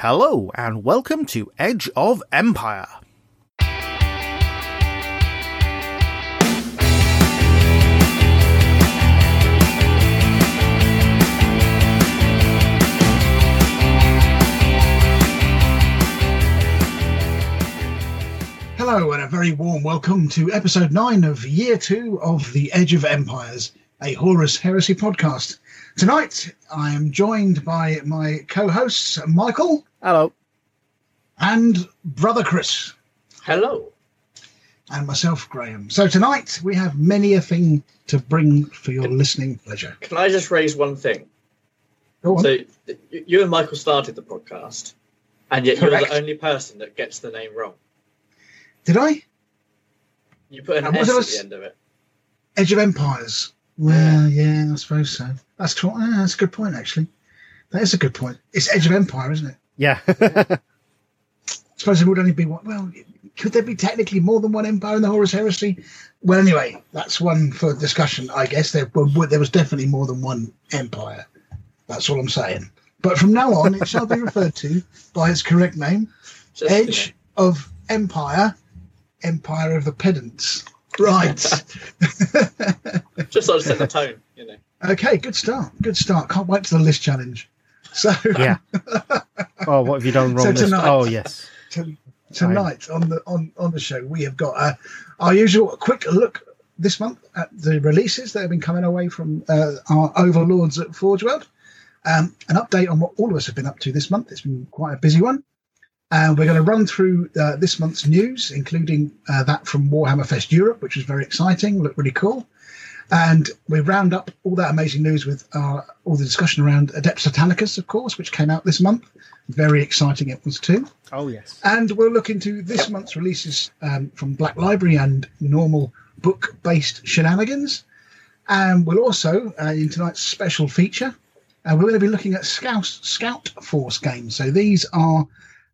Hello, and welcome to Edge of Empire. Hello, and a very warm welcome to episode 9 of year 2 of The Edge of Empires, a Horus Heresy podcast. Tonight, I am joined by my co hosts, Michael Hello. and brother Chris, Hello. and myself, Graham. So, tonight, we have many a thing to bring for your listening pleasure. Can I just raise one thing? Go on. So you and Michael started the podcast, and yet Correct. you're the only person that gets the name wrong. Did I? You put an And S at the end of it. Edge of Empires. Well, yeah, I suppose so. That's, cool. Ah, that's a good point, actually. That is a good point. It's Edge of Empire, isn't it? Yeah. I suppose it would only be one. Well, could there be technically more than one empire in the Horus Heresy? Well, anyway, that's one for discussion, I guess. There, were, there was definitely more than one empire. That's all I'm saying. But from now on, it shall be referred to by its correct name Just, Edge of Empire, Empire of the Pedants. Right. Just sort of set the tone, you know. Okay, good start. Good start. Can't wait for the list challenge. So, yeah. Oh, what have you done wrong? So tonight- oh, yes. to, tonight on the on on the show we have got uh, our usual quick look this month at the releases that have been coming away from uh, our overlords at Forge World. Um, an update on what all of us have been up to this month. It's been quite a busy one. And we're going to run through uh, this month's news, including uh, that from Warhammer Fest Europe, which was very exciting, looked really cool. And we round up all that amazing news with uh, all the discussion around Adeptus Titanicus, of course, which came out this month. Very exciting it was too. Oh, yes. And we'll look into this month's releases um, from Black Library and normal book based shenanigans. And we'll also, uh, in tonight's special feature, uh, we're going to be looking at Scout, Scout Force games. So these are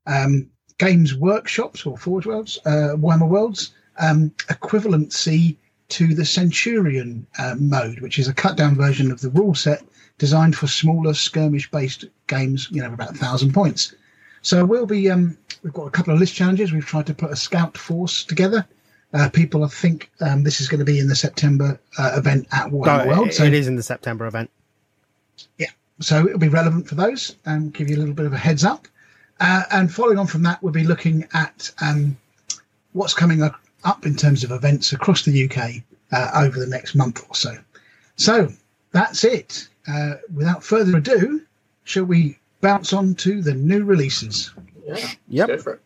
um, games workshops or Forge Worlds, uh, Warhammer Worlds, um, equivalency to the Centurion uh, mode, which is a cut down version of the rule set designed for smaller skirmish based games, you know, about a thousand points. So we'll be um, we've got a couple of list challenges. We've tried to put a scout force together. Uh, people, I think um, this is going to be in the September uh, event at Warhammer Oh, World. it- So, it is in the September event. Yeah. So it'll be relevant for those and give you a little bit of a heads up. Uh, and following on from that, we'll be looking at um, what's coming up up in terms of events across the UK uh, over the next month or so. So that's it. Uh, without further ado, shall we bounce on to the new releases? Yeah. Yep. Go for it.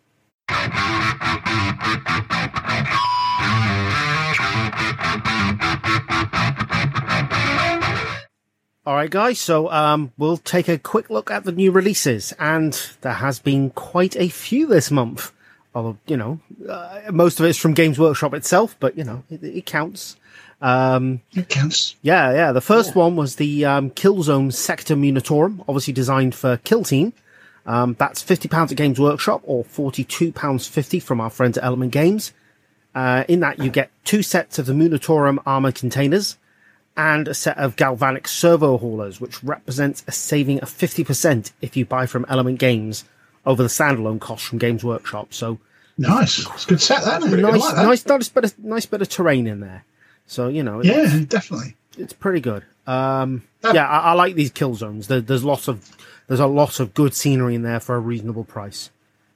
All right, guys. So um, we'll take a quick look at the new releases, and there has been quite a few this month. Although you know, uh, most of it's from Games Workshop itself, but you know, it, it counts. Um, It counts. yeah, yeah. The first one was the um, Killzone Sector Munitorum, obviously designed for Kill Team. Um, that's fifty pounds at Games Workshop, or forty-two pounds fifty from our friends at Element Games. Uh, in that, you get two sets of the Munitorum armor containers and a set of galvanic servo haulers, which represents a saving of 50% if you buy from Element Games over the standalone cost from Games Workshop. So Nice. It's a good set, that. it? Nice, like that. nice, nice bit of nice bit of terrain in there. So you know, it's, Yeah, definitely. it's pretty good. Um, That- yeah, I, I like these kill zones. There, there's lots of there's a lot of good scenery in there for a reasonable price.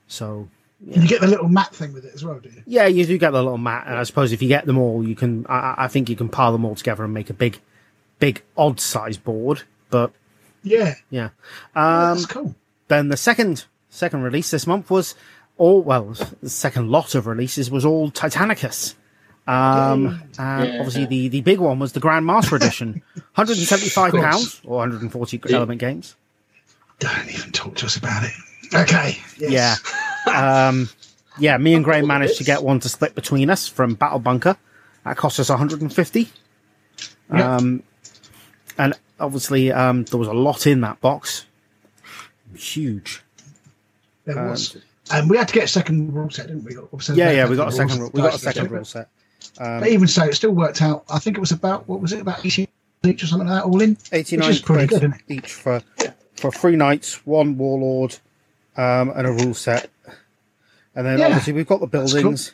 So And you get the little map thing with it as well, do you? yeah, you do get the little mat, and I suppose if you get them all, you can. I, I- think you can pile them all together and make a big, big odd size board. But Yeah. yeah, that's um, cool. then the second second release this month was all well, the second lot of releases was all Titanicus. Um, and Yeah. obviously the the big one was the Grand Master Edition, 175 pounds or 140 Yeah. element games. Don't even talk to us about it. Okay. Yes. Yeah. um, yeah, me and Graham managed to get one to split between us from Battle Bunker. That cost us 150. Yeah. Um, and obviously, um, there was a lot in that box. Huge. There Um, was. And we had to get a second rule set, didn't we? Obviously, Yeah, we yeah, we got a second. rule- We got a second rule set. Um, But even so, it still worked out. I think it was about what was it about eighty each or something like that, all in. 89 Which is pretty good, each for for three knights, one warlord, um, and a rule set. And then Yeah. obviously we've got the That's cool. buildings,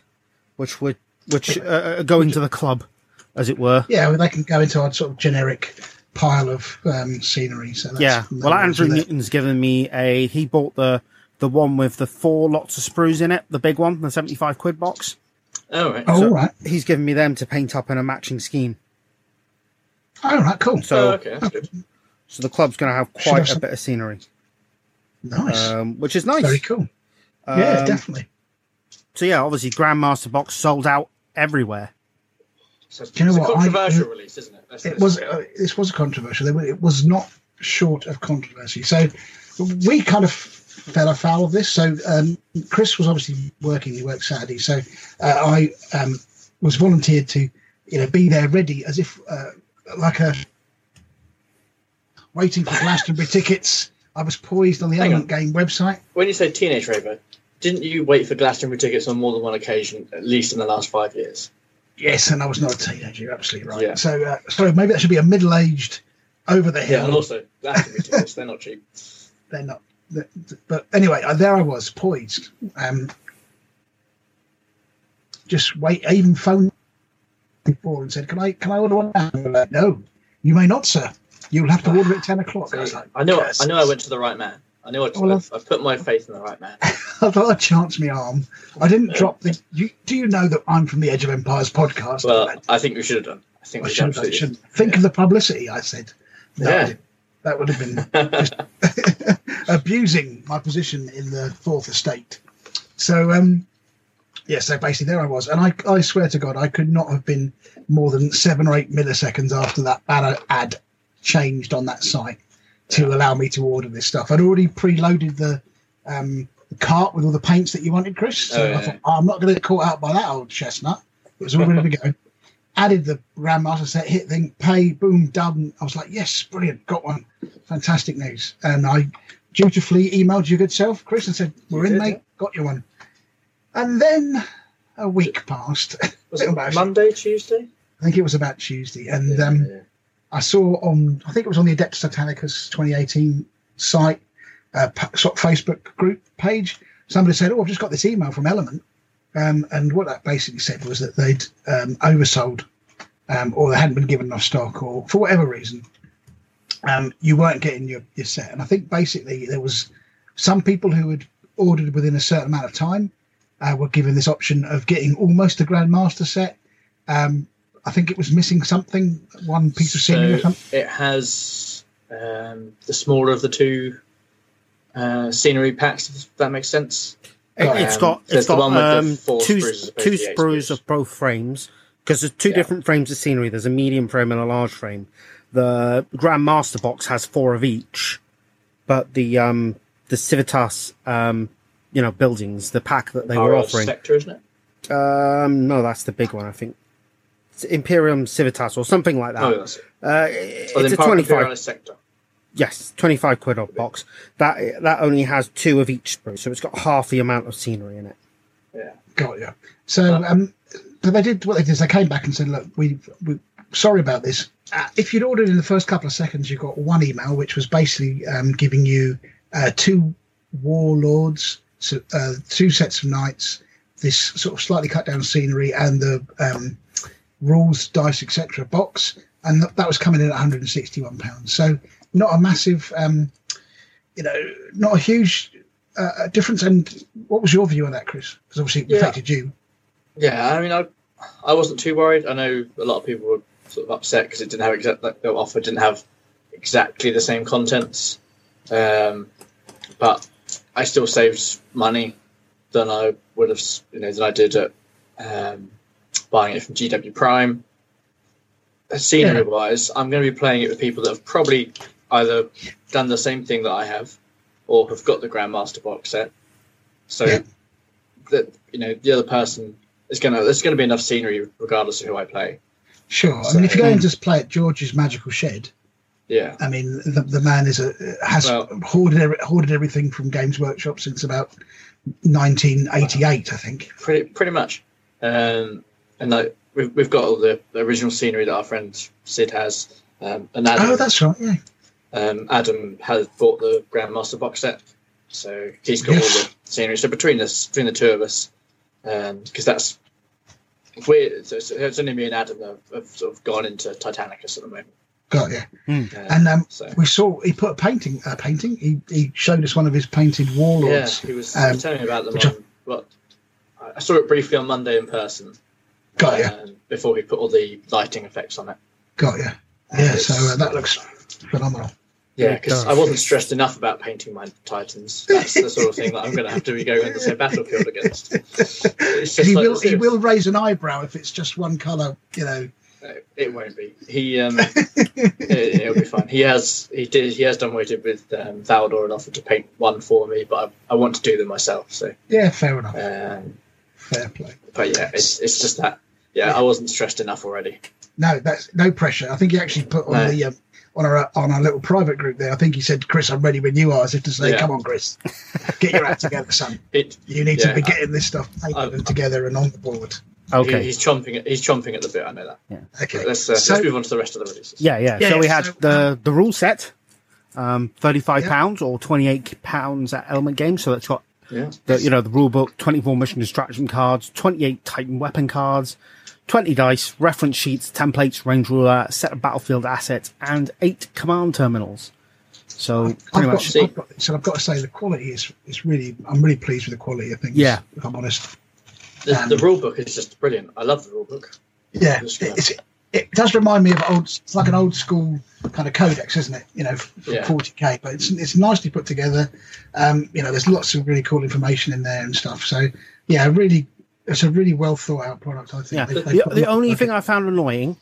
which would which uh, are going to the club, as it were. Yeah, well, they can go into our sort of generic pile of um, scenery. So that's, Yeah. Well, Andrew. Newton's given me a. He bought the the one with the four lots of sprues in it, the big one, the seventy five quid box. Oh, right. Oh, So- all right. He's given me them to paint up in a matching scheme. All right, cool. So oh, okay, that's good. so the club's going to have quite have a bit of scenery, Nice. um, which is nice. Very cool. yeah, Um, definitely. So yeah, obviously Grandmaster box sold out everywhere. So it's, Do you know it's what? a I- controversial release, isn't it? Let's- It was. Uh, this was controversial. It was not short of controversy. So we kind of fell afoul of this. So um, Chris was obviously working. He worked Saturday. So uh, I um, was volunteered to, you know, be there ready as if uh, like a waiting for Glastonbury tickets. I was poised on the Hang Element Game website. When you say teenage raver, didn't you wait for Glastonbury tickets on more than one occasion, at least in the last five years? Yes, and I was not a teenager. You're absolutely right. Yeah. So, uh, sorry, maybe that should be a middle-aged, over the hill. Yeah, and also Glastonbury tickets, they're not cheap. they're not. But anyway, uh, there I was poised. Um, just wait. I even phoned before and said, "Can I? Can I order one?" now?" Like, no, you may not, sir. You'll have to order it at ten o'clock. I was like, I know. I know, I went to the right man. I know, I, Well, I've, I've put my faith in the right man. I thought I'd chance my arm. I didn't drop the. You, do you know that I'm from the Edge of Empires podcast? Well, I think we should have done. I think I we should, I should think of the publicity. I said, no, Yeah. didn't. That would have been abusing my position in the fourth estate. So, um, yeah, so basically there I was, and I, I swear to God, I could not have been more than seven or eight milliseconds after that banner ad changed on that site to allow me to order this stuff. I'd already preloaded the um, the cart with all the paints that you wanted, Chris. So Oh, yeah. I thought, oh, I'm not going to get caught out by that old chestnut. It was all ready to go. Added the RAM Grandmaster set, hit thing, pay, boom, done. I was like, yes, brilliant, got one. Fantastic news. And I dutifully emailed your good self, Chris, and said, we're You in, did, mate, got you one. And then a week passed. Was it embarrassing. Monday, Tuesday? I think it was about Tuesday. And Yeah, um, yeah. I saw on, I think it was on the Adeptus Titanicus 2018 site, uh, p- sort of Facebook group page. Somebody said, "Oh, I've just got this email from Element," um, and what that basically said was that they'd um, oversold, um, or they hadn't been given enough stock, or for whatever reason, um, you weren't getting your, your set. And I think basically there was some people who had ordered within a certain amount of time uh, were given this option of getting almost a Grandmaster set. Um, I think it was missing something, one piece of scenery or So something. it has um, the smaller of the two uh, scenery packs. If that makes sense. It, Um, it's got there's it's the got the um, four two sprues two to the eight sprues sprues. of both frames because there's two Yeah. different frames of scenery. There's a medium frame and a large frame. The Grandmaster box has four of each, but the um the Civitas um you know buildings, the pack that they were offering. sector, isn't it? Um, no, that's the big one. I think it's Imperium Civitas or something like that. Oh, that's it. Uh, Oh, it's a Park twenty-five. Sector. Yes, twenty-five quid off box. That that only has two of each sprue, so it's got half the amount of scenery in it. Yeah. Got you. So, um, but they did what they did. is They came back and said, "Look, we we sorry about this. Uh, if you'd ordered in the first couple of seconds, you got one email, which was basically um, giving you uh, two warlords, so, uh, two sets of knights, this sort of slightly cut down scenery, and the um, rules, dice, etc. box, and th- that was coming in at 161 pounds. So, not a massive, um, you know, not a huge uh, difference. And what was your view on that, Chris? Because obviously it Yeah. affected you. Yeah, I mean, I, I wasn't too worried. I know a lot of people were sort of upset because it didn't have exact like, the offer didn't have exactly the same contents, um, but I still saved money than I would have, you know, than I did at um, buying it from GW Prime. Scenery wise, I'm going to be playing it with people that have probably either done the same thing that I have, or have got the Grandmaster box set. So Yeah. that you know, the other person is going to there's to be enough scenery regardless of who I play. Sure. I mean, if you go and just play at George's Magical Shed, Yeah, I mean, the, the man is a has Well- hoarded hoarded everything from Games Workshop since about 1988, I think. pretty pretty much. Um, and like we've we've got all the, the original scenery that our friend Sid has, um, and Adam Oh, that's right. Yeah. Um, Adam has bought the Grandmaster box set. So he's got all the scenery. So between us, between the two of us, because that's we so it's, it's only me and Adam that have sort of gone into Titanicus at the moment. Got you. Um, And um, so we saw he put a painting. A painting. He, he showed us one of his painted yeah, warlords. he was, um, he was telling me about them. which I- On, well, I- I saw it briefly on Monday in person. Got you. um, before we put all the lighting effects on it. Got you. Yeah. So uh, that looks phenomenal. Yeah, because. I wasn't stressed enough about painting my Titans. That's the sort of thing that I'm going to have to be going the same battlefield against. He like will. He will raise an eyebrow if it's just one color. You know. It won't be. He um, it, it'll be fine. He has he did he has done what he did with um, Valdor and offered to paint one for me, but I, I want to do them myself. So, Yeah. Fair enough. um, Fair play. but yeah, it's it's just that. Yeah, I wasn't stressed enough already. No, that's no pressure. I think he actually put on No. the um, on our on our little private group there. I think he said, "Chris, I'm ready when you are." As if to say, Yeah. "Come on, Chris, get your act together, son. It You need Yeah, to be I- getting this stuff painted I- and together and on the board." Okay. he, he's chomping at he's chomping at the bit. I know that. Okay. Let's uh, so, let's move on to the rest of the releases. Yeah, yeah. Yeah, so we had so, the the rule set, um, thirty five Yeah. pounds or twenty eight pounds at Element Games. So that's got Yeah. the you know the rule book, twenty four mission distraction cards, twenty eight Titan weapon cards, twenty dice, reference sheets, templates, range ruler, set of battlefield assets, and eight command terminals. So I've pretty got, much, See- I've got, so I've got to say the quality is is really. I'm really pleased with the quality of things. Yeah. if I'm honest. The, Um, the rule book is just brilliant. I love the rule book. Yeah, it, it's, it does remind me of old. It's like an old school kind of codex, isn't it? You know, for Yeah. 40k, but it's it's nicely put together. Um, you know, there's lots of really cool information in there and stuff. So yeah, really, it's a really well thought out product. I think. yeah. They- they The, the only thing. I found annoying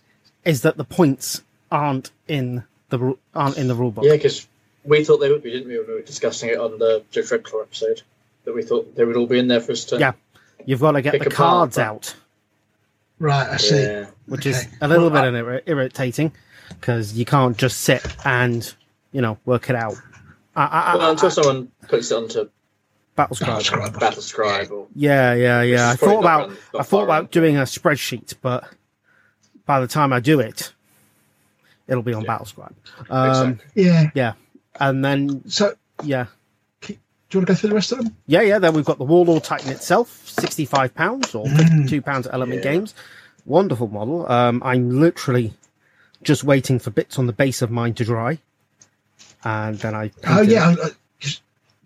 is that the points aren't in the ru- aren't in the rule book. Yeah, because we thought they would be, didn't we, when we were discussing it on the Joe Dreadclaw episode? That we thought they would all be in there for us to. Yeah. You've got to get the cards but- out. right, I see. Yeah. which is a little Well, bit irri- irritating because you can't just sit and you know work it out. I, I, Well, I, until someone puts it onto battle scribe. Scribe. Battle Scribe Yeah, yeah, yeah. I thought about run- I thought about run. doing a spreadsheet, but by the time I do it, it'll be on Yeah. battle scribe. Um, exactly. Yeah. Yeah, and then So yeah, do you want to go through the rest of them? yeah, yeah. Then we've got the Warlord Titan itself, sixty-five pounds or fifty-two pounds at Element Yeah. Games. Wonderful model. Um, I'm literally just waiting for bits on the base of mine to dry, and then I. Oh yeah, I, I, just,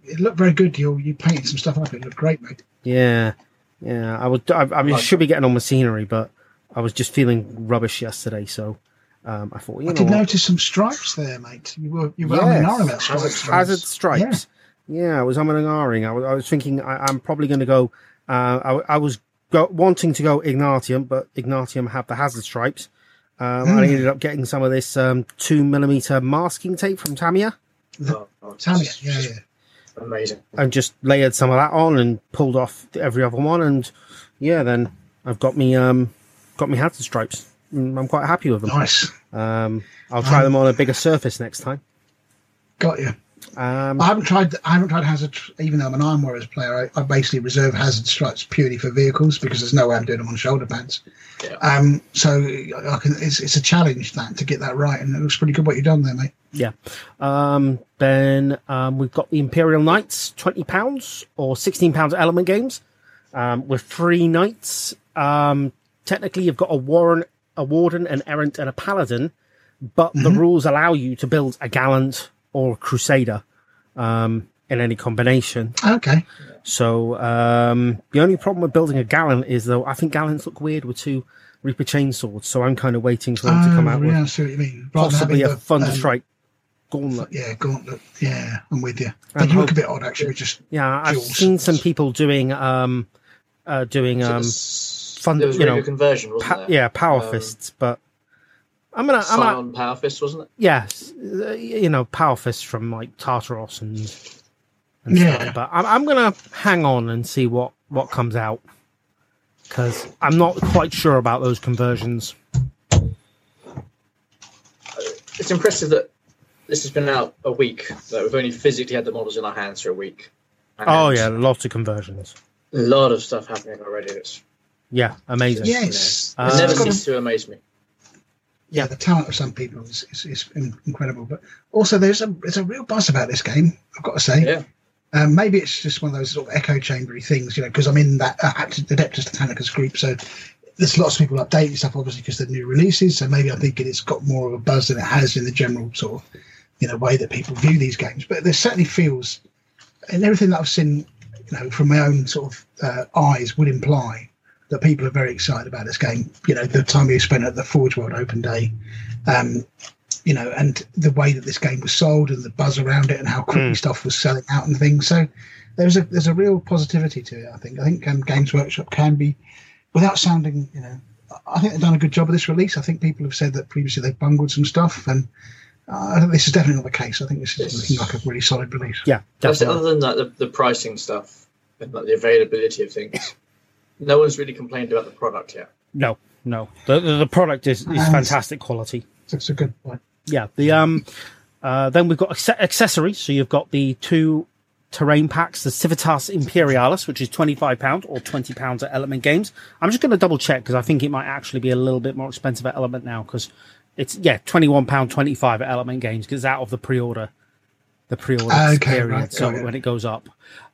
it looked very good. You you painted some stuff up. It looked great, mate. Yeah, yeah. I would. I, I mean, should be getting on with scenery, but I was just feeling rubbish yesterday, so um, I thought, you I know, did what? notice some stripes there, mate. You were you were Yes. umming about Hazard- stripes. hazard stripes. Yeah. I was umming and ahhing. I was, I was thinking I, I'm probably going to go. Uh, I, I was go, wanting to go Ignatum, but Ignatum had the hazard stripes. Um, Hmm. I ended up getting some of this um, two millimeter masking tape from Tamiya Oh, oh, Tamiya, yeah, yeah. Amazing. and just layered some of that on and pulled off every other one. And yeah, then I've got me um, got me hazard stripes. Mm, I'm quite happy with them. Nice. Um, I'll try Um, them on a bigger surface next time. Got you. Um, I haven't tried. I haven't tried hazard. Even though I'm an Iron Warriors player, I, I basically reserve hazard stripes purely for vehicles because there's no way I'm doing them on shoulder pads. Yeah. Um, so I can. It's, it's a challenge that to get that right, and it looks pretty good what you've done there, mate. yeah. Um, then um, we've got the Imperial Knights, twenty pounds or sixteen pounds at Element Games, um, with three knights. Um, technically, you've got a warren, a warden, an errant, and a paladin, but the rules allow you to build a gallant or crusader um, in any combination. Okay. So um, the only problem with building a gallant is though I think gallants look weird with two Reaper chainswords. So I'm kind of waiting for them to come Oh, out yeah, I with see what you mean. Rather possibly a having the, Thunder um, Strike gauntlet. Yeah, gauntlet. Yeah, I'm with you. And They look hope- a bit odd actually. Just Yeah, I've dual seen some people doing um, uh, doing um, Fun, fun- there was you know, conversion, wasn't pa- there? yeah, power Um, fists, but. I'm gonna, I'm gonna, Power Fist, wasn't it? yeah, s- uh, you know, power fists from like Tartaros and, and Yeah. stuff. But I'm, I'm gonna hang on and see what what comes out because I'm not quite sure about those conversions. It's impressive that this has been out a week. That we've only physically had the models in our hands for a week. And Oh yeah, lots of conversions. a lot of stuff happening already. It's, Yeah, amazing. yes, Uh, it never It's got a- ceases to amaze me. Yeah, the talent of some people is, is, is incredible. But also, there's a there's a real buzz about this game. I've got to say. Yeah, Um, maybe it's just one of those sort of echo chambery things, you know, because I'm in that uh, Adeptus Titanicus group, so there's lots of people updating stuff, obviously, because they're new releases. So maybe I'm thinking it's got more of a buzz than it has in the general sort of, you know, way that people view these games. But there certainly feels, and everything that I've seen, you know, from my own sort of uh, eyes would imply that people are very excited about this game. You know, the time we spent at the Forge World Open Day, um, you know, and the way that this game was sold and the buzz around it and how quickly Mm. stuff was selling out and things. So there's a there's a real positivity to it. I think. I think um, Games Workshop can be, without sounding, you know, I think they've done a good job of this release. I think people have said that previously they've bungled some stuff, and uh, I think this is definitely not the case. I think this is looking like a really solid release. Yeah, That's definitely. Other than that, the, the pricing stuff and like the availability of things, no one's really complained about the product yet. No, no. The, the, the product is, is And- fantastic quality. So it's a good point. Yeah. The um, uh, then we've got accessories. So you've got the two terrain packs, the Civitas Imperialis, which is twenty five pound or twenty pounds at Element Games. I'm just going to double check because I think it might actually be a little bit more expensive at Element now because it's yeah twenty one pound twenty five at Element Games because it's out of the pre order, the pre order Okay, period. right, so it. when it goes up,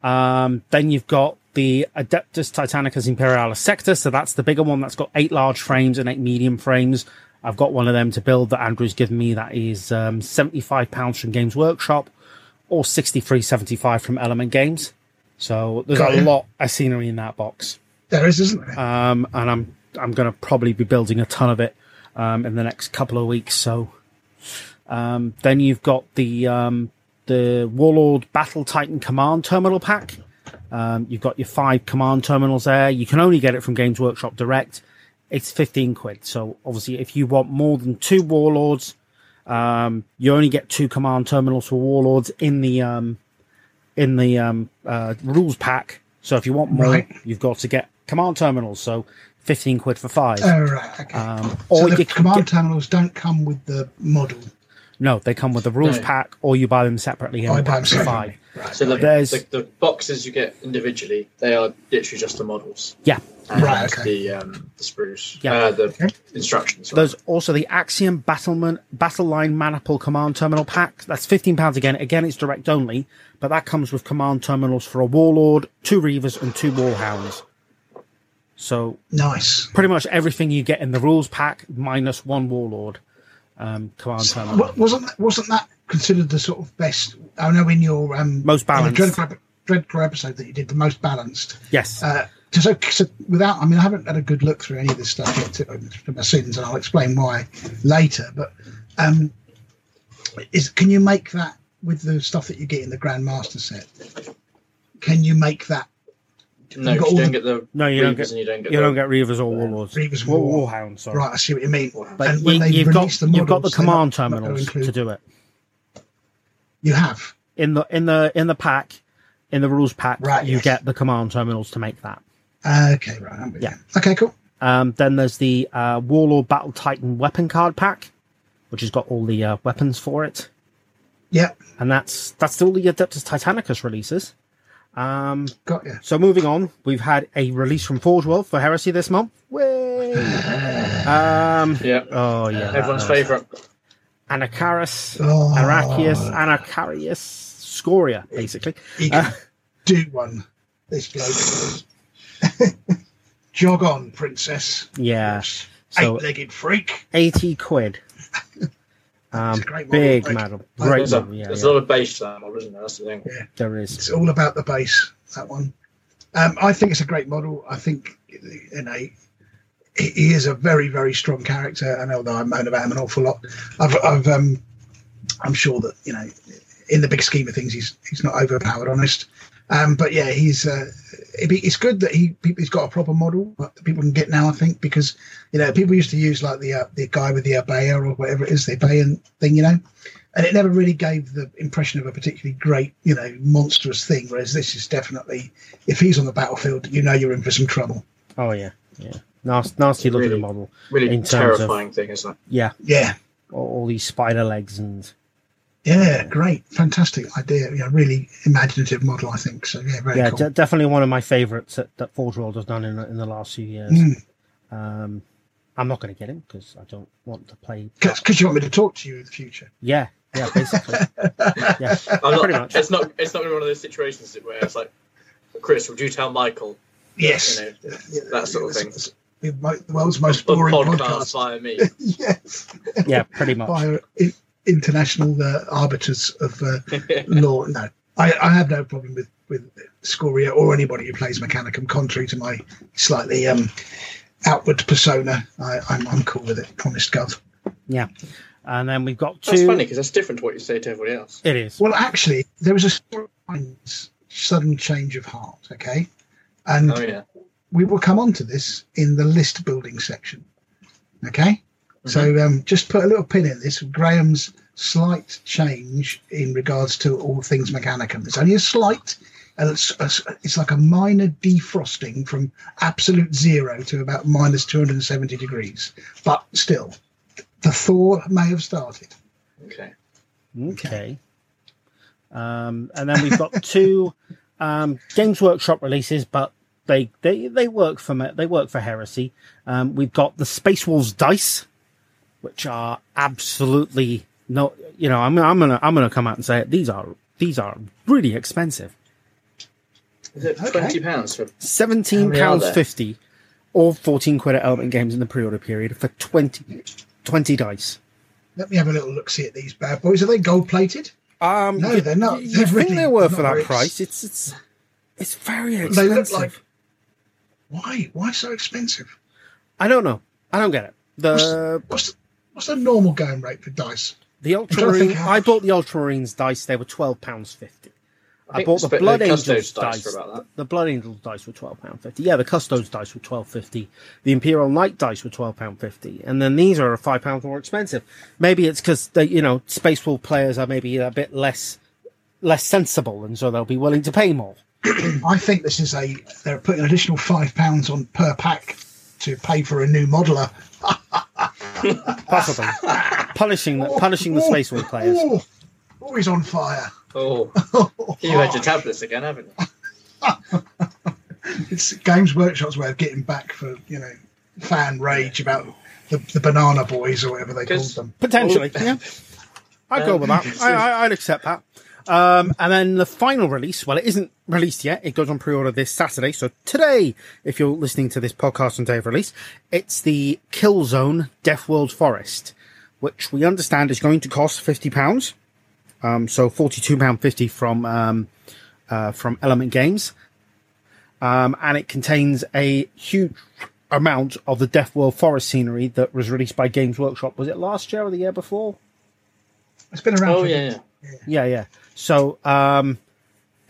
um, then you've got the Adeptus Titanicus Imperialis Sector. So that's the bigger one that's got eight large frames and eight medium frames. I've got one of them to build that Andrew's given me. That is um, seventy-five pounds from Games Workshop, or sixty-three seventy-five from Element Games. So there's Got a ya. lot of scenery in that box, There is, isn't there? um, and I'm I'm going to probably be building a ton of it um, in the next couple of weeks. So um, then you've got the um, the Warlord Battle Titan Command Terminal pack. Um, you've got your five command terminals there. You can only get it from Games Workshop Direct. It's 15 quid. So obviously, if you want more than two Warlords, um, you only get two command terminals for Warlords in the um, in the um, uh, rules pack. So if you want more, Right. you've got to get command terminals. So 15 quid for five. Oh, right. Okay. um, so the command get, terminals don't come with the model. No, they come with the rules No. pack, or you buy them separately. I And buy five. Right. So the, There's- the, the boxes you get individually, they are literally just the models. Yeah. And Right, okay. The um, the spruce. Yeah. Uh, the Okay. instructions. sorry. There's also the Axiom Battleman Battle Line Maniple Command Terminal pack. That's fifteen pounds again. Again, it's direct only, but that comes with command terminals for a Warlord, two Reavers, and two Warhounds. So Nice. pretty much everything you get in the rules pack minus one Warlord um, command terminal. Wasn't that, wasn't that considered the sort of best? I know in your um, Most balanced. Dreadclaw, Dreadclaw episode that you did, the most balanced. Yes. Uh, so, so without, I mean, I haven't had a good look through any of this stuff yet to, to my sins, and I'll explain why later. But um, is can you make that with the stuff that you get in the Grandmaster set? Can you make that no, you've got 'cause all you don't the- get the no, you don't get and you don't get you the, don't get Reavers or Warlords. Reavers War, War- Warhounds. Sorry. right? I see what you mean. But and when you, they you've got release the you've got the command not- not terminals include- to do it. You have in the in the in the pack in the rules pack Right, you yes. get the command terminals to make that okay, right? Yeah. you. Okay, cool. um, then there's the uh, warlord battle titan weapon card pack which has got all the uh, weapons for it Yeah, and that's that's all the adeptus titanicus releases um, got you. so moving on we've had a release from forge world for heresy this month Way. um, Yeah. oh yeah Everyone's favourite. anacharis Oh. arachius anacharius scoria basically He can Uh, do one. This bloke. Jog on, princess. yeah so Eight-legged freak. 80 quid. Um, It's a great model, big like- model. Great There's, a, yeah, there's yeah. a lot of base to that model, isn't there? That's the thing. There is. It's all about the base. That one. Um, I think it's a great model. I think you know he he is a very very strong character. And although I moan about him an awful lot, I've, I've um, I'm sure that you know in the big scheme of things he's he's not overpowered. Honest. Um, but yeah, he's uh, it'd be, it's good that he he's got a proper model that people can get now. I think because you know people used to use like the uh, the guy with the Abeyant or whatever it is, the Abeyant thing, you know, and it never really gave the impression of a particularly great, you know, monstrous thing. Whereas this is definitely, if he's on the battlefield, you know you're in for some trouble. Oh, yeah. Yeah. Nasty, nasty looking Really? model. Really In terms of- terrifying thing, isn't it? Yeah. Yeah, All, all these spider legs and. Yeah, great, fantastic idea. You know, really imaginative model, I think. So yeah, very yeah, cool. de- definitely one of my favourites that, that Forge World has done in, in the last few years. Mm. Um, I'm not going to get him because I don't want to play. Because you want me to talk to you in the future. Yeah. Yeah, basically. yeah, I'm not, pretty much. It's not. It's not gonna be one of those situations where it's like, Chris, would you tell Michael? Yes. You know, that sort of thing. It's- it's The world's most boring podcast podcast. via me. yes. Yeah, pretty much. By i- international uh, arbiters of uh, law. No, I, I have no problem with with Scoria or anybody who plays Mechanicum, contrary to my slightly um, outward persona. I, I'm, I'm cool with it. Honest God. Yeah. And then we've got two. That's funny because that's different to what you say to everybody else. It is. Well, actually, there was a sudden- sudden change of heart. Okay, and Oh yeah. we will come on to this in the list building section. Okay, so um, just put a little pin in this. Graham's slight change in regards to all things Mechanicum. It's only a slight. And it's, it's like a minor defrosting from absolute zero to about minus 270 degrees. But still, the thaw may have started. Okay. Okay. Um, and then we've got two um, Games Workshop releases, but they they they work for me, they work for Heresy. Um, we've got the Space Wolves dice, which are absolutely no. You know, I'm I'm gonna I'm gonna come out and say it. These are these are really expensive. Is it twenty pounds for? Seventeen How many are pounds fifty, or fourteen quid at Element Games in the pre-order period for 20, 20 dice. Let me have a little look see at these bad boys. Are they gold plated? Um, No, you- they're not. You, They're think really they were for that very price? It's it's it's very They expensive. look like. Why? Why so expensive? I don't know. I don't get it. The What's the, what's the normal going rate for dice? the I'm trying to think Ultramarine. how- I bought the Ultramarines dice. They were twelve pounds fifty. I, think bought the Blood Custodes Angels dice dice. for about that. The Blood Angels dice were twelve pound fifty. Yeah, the Custodes dice were twelve fifty. The Imperial Knight dice were twelve pound fifty, and then these are five pounds more expensive. Maybe it's because they, you know, Space Wolf players are maybe a bit less less sensible, and so they'll be willing to pay more. I think this is a. They're putting an additional five pounds on per pack to pay for a new modeler. Possibly punishing the punishing the Oh, Space Wolf players. Oh, oh, he's on fire. Oh, you had your tablets again, haven't you? It's Games Workshop's way of getting back for you know fan rage about the, the Banana Boys or whatever they called them. Potentially, oh. yeah. I'd go with that. I, I, I'd accept that. Um, and then the final release, well, it isn't released yet. It goes on pre-order this Saturday. So today, if you're listening to this podcast on day of release, it's the Killzone Death World Forest, which we understand is going to cost fifty pounds. Um, so forty-two pound fifty from um, uh, from Element Games, um, and it contains a huge amount of the Death World Forest scenery that was released by Games Workshop. Was it last year or the year before? It's been around. Oh for yeah, yeah. Yeah, yeah. So um,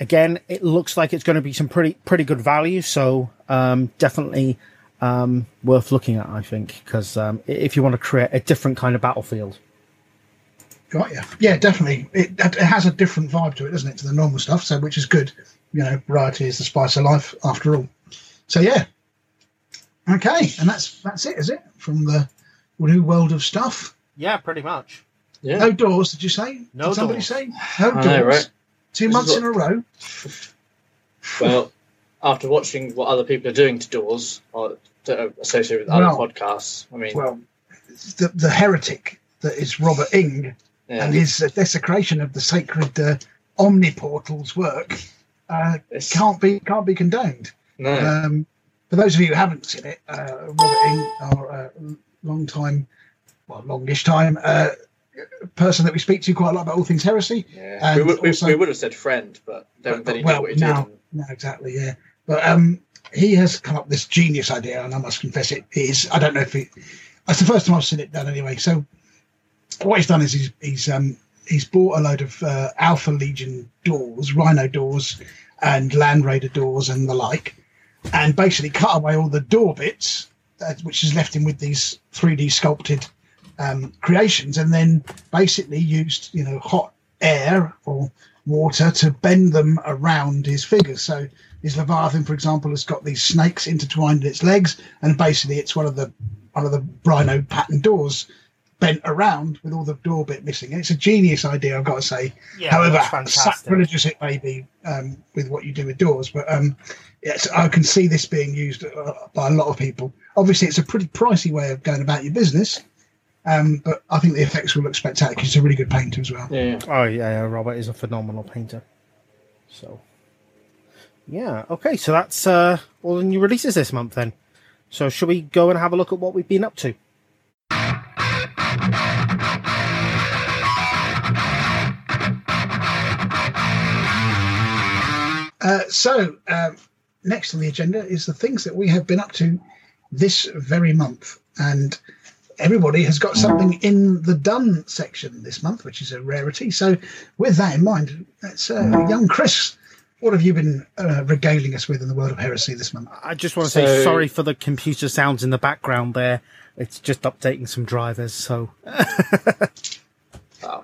again, it looks like it's going to be some pretty pretty good value. So um, definitely um, worth looking at, I think, because um, if you want to create a different kind of battlefield. Got you. Yeah, definitely. It, it has a different vibe to it, doesn't it, to the normal stuff? So, which is good. You know, variety is the spice of life, after all. So, yeah. Okay, and that's that's it, is it? From the new world of stuff. Yeah, pretty much. Yeah. No doors, did you say? No did somebody doors. say no doors? know, right? Two This months is in a row. Well, after watching what other people are doing to doors or to, uh, associated with other Well- podcasts, I mean, Well, the the heretic that is Robert Ing yeah, and his uh, desecration of the sacred uh, omniportal's work uh, can't be can't be condoned. no, Um, for those of you who haven't seen it, uh, Robert Ing, our uh, long time, well, longish time uh, person that we speak to quite a lot about all things heresy. yeah. and we, would, we, also- we would have said friend, but then, then he well, what he now, did. no, exactly, yeah. But um, he has come up with this genius idea, and I must confess, it is. I don't know if he. That's the first time I've seen it done, anyway. So, what he's done is he's he's um he's bought a load of uh, Alpha Legion doors, Rhino doors, and Land Raider doors, and the like, and basically cut away all the door bits, uh, which has left him with these 3D sculpted um, creations, and then basically used you know hot air or water to bend them around his figures. So his Leviathan, for example, has got these snakes intertwined in its legs, and basically it's one of the one of the Rhino pattern doors bent around with all the door bit missing. It's a genius idea, I've got to say. Yeah, However, sacrilegious it may be um, with what you do with doors, but um, yes, I can see this being used uh, by a lot of people. Obviously, it's a pretty pricey way of going about your business, Um, but I think the effects will look spectacular. He's a really good painter as well. Yeah, yeah. Oh yeah, yeah, Robert is a phenomenal painter. So, yeah, okay, so that's uh, all the new releases this month then. So, should we go and have a look at what we've been up to? Uh, so, um, next on the agenda is the things that we have been up to this very month. And everybody has got something in the done section this month, which is a rarity. So, with that in mind, let's, uh, young Chris, what have you been uh, regaling us with in the world of heresy this month? I just want to say sorry for the computer sounds in the background there. It's just updating some drivers, so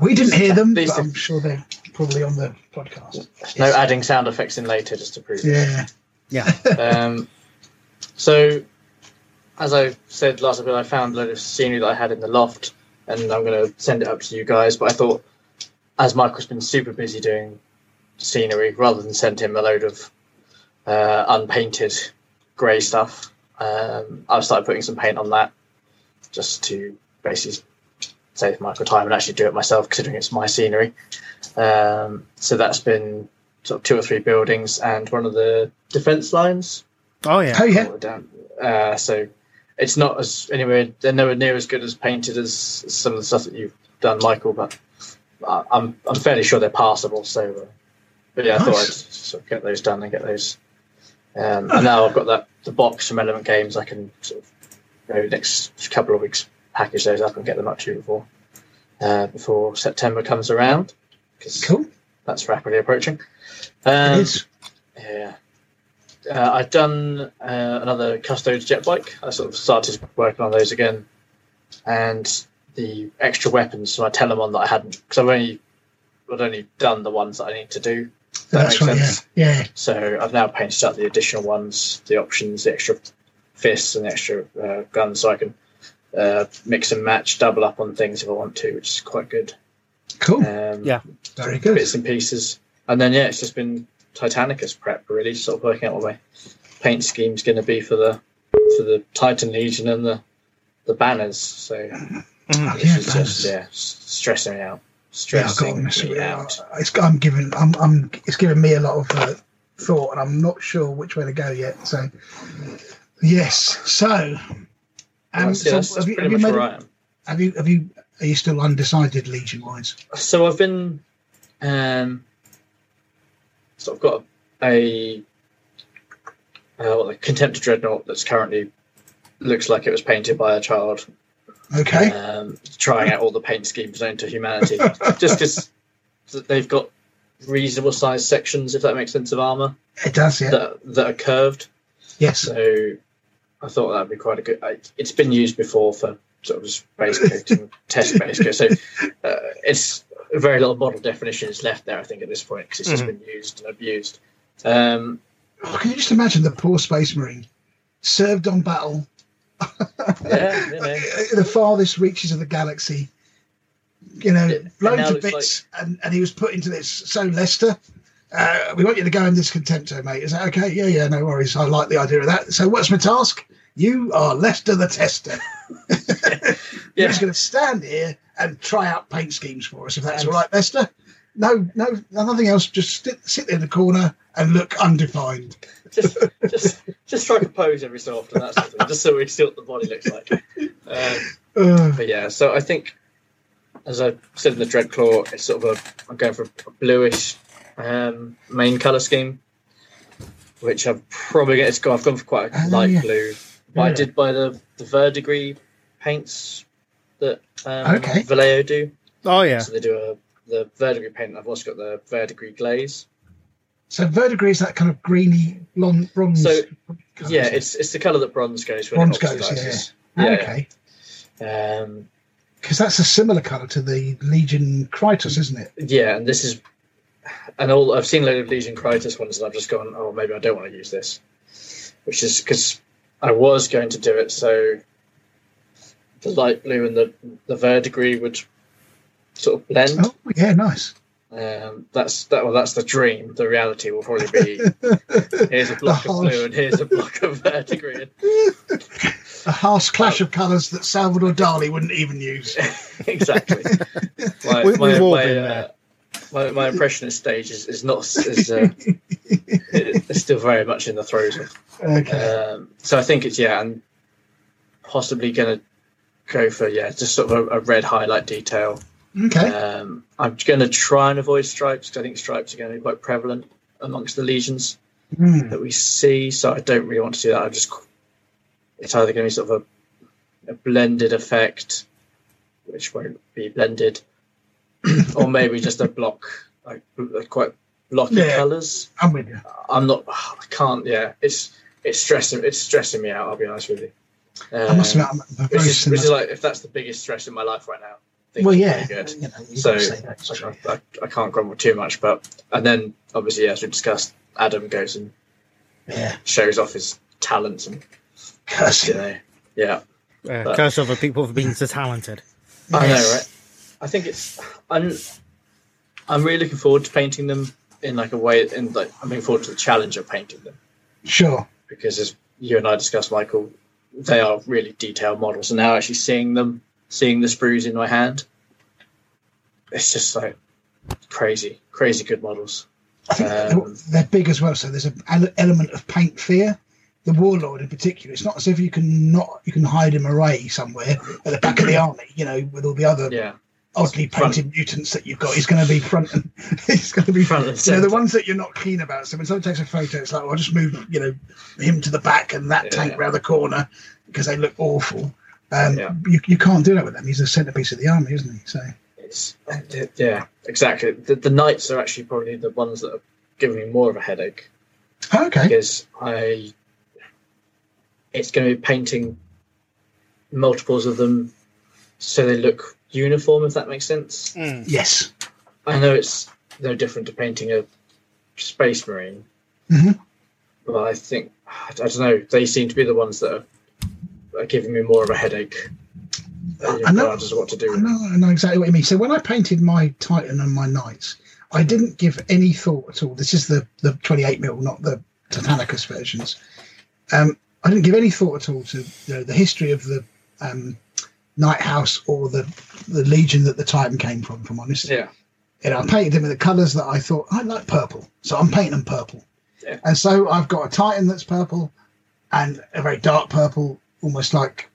We didn't hear them, but I'm sure they're probably on the podcast. No adding sound effects in later just to prove it. Yeah. yeah. Um, so, as I said last episode, I found a load of scenery that I had in the loft, and I'm going to send it up to you guys. But I thought, as Michael's been super busy doing scenery, rather than send him a load of uh, unpainted grey stuff, um, I've started putting some paint on that just to basically save Michael time and actually do it myself, considering it's my scenery. Um, so that's been sort of two or three buildings and one of the defence lines Oh yeah. Oh, yeah. Uh, so it's not as anywhere they're nowhere near as good as painted as some of the stuff that you've done, Michael. But I- I'm I'm fairly sure they're passable. So, uh, but yeah, I thought I'd sort of get those done and get those. Um, and now I've got that the box from Element Games. I can sort of maybe next couple of weeks package those up and get them up to you before uh, before September comes around because Cool. that's rapidly approaching. Um, it is. yeah. Uh, I've done uh, another Custodes jet bike. I sort of started working on those again. And the extra weapons from my Telemon that I hadn't, because I've only, I'd only done the ones that I need to do. That That's makes right. sense. Yeah. Yeah. So I've now painted up the additional ones, the options, the extra fists and the extra uh, guns, so I can uh, mix and match, double up on things if I want to, which is quite good. Cool. Um, Yeah. Very good. bits and pieces. And then yeah, it's just been Titanicus prep really, sort of working out what my paint scheme's going to be for the for the Titan Legion and the the banners. So this yeah, banners. just yeah, stressing me out, Yeah, stressing with me it. out. It's, I'm giving. I'm. I'm. It's giving me a lot of uh, thought, and I'm not sure which way to go yet. So, yes. So, um, That's, so have, you, have you made? where a- I am. Have you? Have you? Are you still undecided, Legion wise? So I've been um, so I've got a uh, what, a Contemptor Dreadnought that's currently looks like it was painted by a child Okay. um, trying out all the paint schemes known to humanity, just because they've got reasonable sized sections, if that makes sense, of armor it does. Yeah. that that are curved. yes. So I thought that'd be quite a good. I, it's been used before for sort of just base coating, test base coat. So uh, it's very little model definition is left there. I think at this point because it's just been used and abused. Um, Oh, can you just imagine the poor Space Marine served on battle yeah, you know. the farthest reaches of the galaxy. You know, It- it loads now of looks bits, and, and he was put into this. So, Lester, uh, we want you to go in this contemptor, mate. Is that okay? Yeah, yeah, no worries. I like the idea of that. So, what's my task? You are Lester the Tester. You're Yeah. just going to stand here and try out paint schemes for us, if that's And- all right, Lester. No, no, nothing else. Just sit, sit in the corner and look undefined. just just just strike a pose every so often. That's sort of just so we see what the body looks like. Um, Uh, But yeah, so I think, as I said in the Dreadclaw, it's sort of a I'm going for a bluish um, main color scheme, which I've probably it's gone. I've gone for quite a Oh, light yeah. blue, but I did buy the the verdigris paints that um, Okay. Vallejo do. Oh yeah. So they do a the verdigris paint. I've also got the verdigris glaze. so, verdigris is that kind of greeny blonde bronze. So, Yeah, it? it's it's the color that bronze goes when Bronze it goes, yeah. Yeah, okay. Um, Because that's a similar colour to the Legion Krytos, isn't it? Yeah, and this is, and all I've seen a load of Legion Krytos ones, and I've just gone, oh, maybe I don't want to use this, which is because I was going to do it so the light blue and the the verdigris would sort of blend. Oh, yeah, nice. Um, that's that. Well, that's the dream. The reality will probably be here's a block of blue and here's a block of verdigris. a harsh clash of colours that Salvador Dali wouldn't even use. exactly. My, We- my, my, uh, my, my impressionist stage is, is not is uh, it's still very much in the throes of. Okay. Um, so I think it's yeah, and possibly going to go for yeah, just sort of a, a red highlight detail. Okay. Um, I'm going to try and avoid stripes because I think stripes are going to be quite prevalent amongst the legions Hmm. that we see. So I don't really want to do that. I just it's either going to be sort of a, a blended effect, which won't be blended, or maybe just a block like, like quite blocky Yeah. colours. I'm with you. I'm not. I can't. Yeah, it's it's stressing. It's stressing me out. I'll be honest with you. I must Um, admit, I'm a which, very is, which is like if that's the biggest stress in my life right now. I Well, yeah. good. You know, So got to say that, it's. I, I, I can't grumble too much, but and then obviously as we discussed, Adam goes and Yeah. shows off his talents and curse you Cursing. know, yeah, Uh, But- curse over people for being so talented. I know, right? I think it's I'm I'm really looking forward to painting them in like a way, in like I'm looking forward to the challenge of painting them Sure. because as you and I discussed, Michael, they are really detailed models, and now actually seeing them, seeing the sprues in my hand, it's just like crazy, crazy good models. I think Um, they're, they're big as well, so there's an element of paint fear. The warlord in particular, it's not as if you can not you can hide him away somewhere at the back of the army, you know, with all the other Yeah, oddly painted mutants that you've got. He's going to be front and he's going to be Front and You know, the ones that you're not keen about. So when someone takes a photo, it's like, well, I'll just move, you know, him to the back and that Yeah. tank round the corner because they look awful. Um, Yeah. you, you can't do that with them. He's the centerpiece of the army, isn't he? So it's yeah, exactly. The, the knights are actually probably the ones that are giving me more of a headache. okay, because I it's going to be painting multiples of them so they look uniform if that makes sense. yes, I know it's no different to painting a space marine, Mhm. but I think I don't know. They seem to be the ones that are, are giving me more of a headache. I know. Regardless of what to do. I know, I know exactly what you mean. So when I painted my Titan and my Knights, I didn't give any thought at all. This is the the 28 mil, not the Titanicus versions. Um, I didn't give any thought at all to you know the history of the um, Knight House or the the Legion that the Titan came from. If I'm honest, Yeah, you know, I painted them in the colours that I thought I like purple, so I'm painting them purple. Yeah. And so I've got a Titan that's purple, and a very dark purple, almost like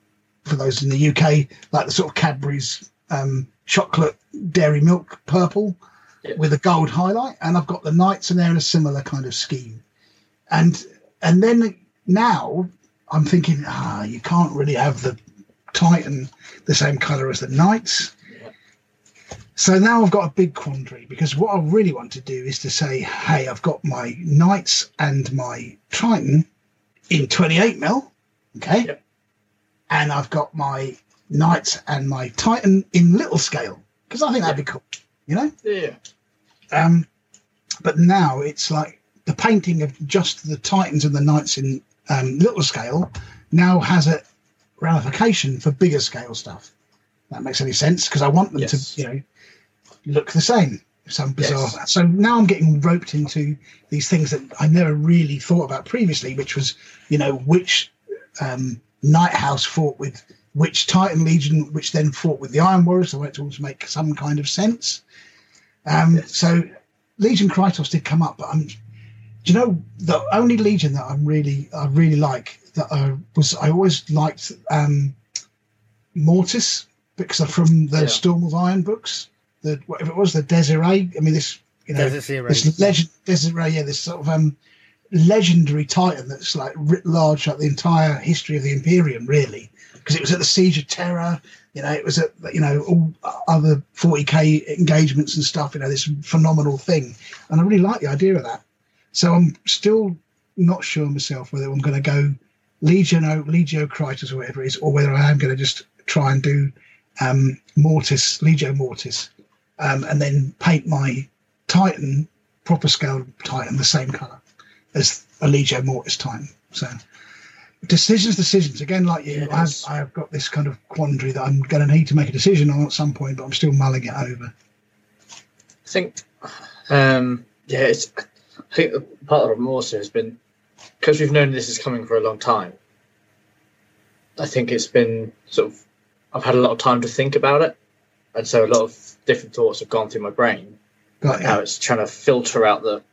for those in the UK, like the sort of Cadbury's um, chocolate dairy milk purple Yeah. with a gold highlight. And I've got the Knights, and they're in a similar kind of scheme. And and then now I'm thinking, ah, you can't really have the Titan the same colour as the Knights. So now I've got a big quandary because what I really want to do is to say, hey, I've got my Knights and my Triton in 28 mil, okay, Yep. and I've got my Knights and my Titan in little scale because I think that'd be cool, you know. yeah, Um, but now it's like the painting of just the Titans and the Knights in um, little scale now has a ramification for bigger scale stuff. That makes any sense because I want them Yes. to, you know, look the same. Some bizarre. Yes. So now I'm getting roped into these things that I never really thought about previously, which was, you know, which um, Knight House fought with which Titan Legion, which then fought with the Iron Warriors. So I want it to make some kind of sense. Um, Yes. So Legion Krytos did come up, but I'm, do you know the only Legion that I'm really I really like that I was I always liked um, Mortis because I'm from the Yeah. Storm of Iron books. The whatever it was, the Dies Irae. I mean, this you know Dies Irae. this legend Dies Irae, yeah, this sort of um legendary Titan that's like writ large like the entire history of the Imperium, really, because it was at the Siege of Terra. You know, it was at you know all other 40k engagements and stuff. You know, this phenomenal thing, and I really like the idea of that. So I'm still not sure myself whether I'm going to go Legio, Legio Krytos or whatever it is, or whether I am going to just try and do um, Mortis, Legio Mortis, um, and then paint my Titan, proper scale Titan, the same color as a Legio Mortis Titan. So decisions, decisions. Again, like you, I've, I've got this kind of quandary that I'm going to need to make a decision on at some point, but I'm still mulling it over. I think, um, yeah, it's. I think part of remorse has been because we've known this is coming for a long time. I think it's been sort of I've had a lot of time to think about it, and so a lot of different thoughts have gone through my brain. Got Now it's trying to filter out the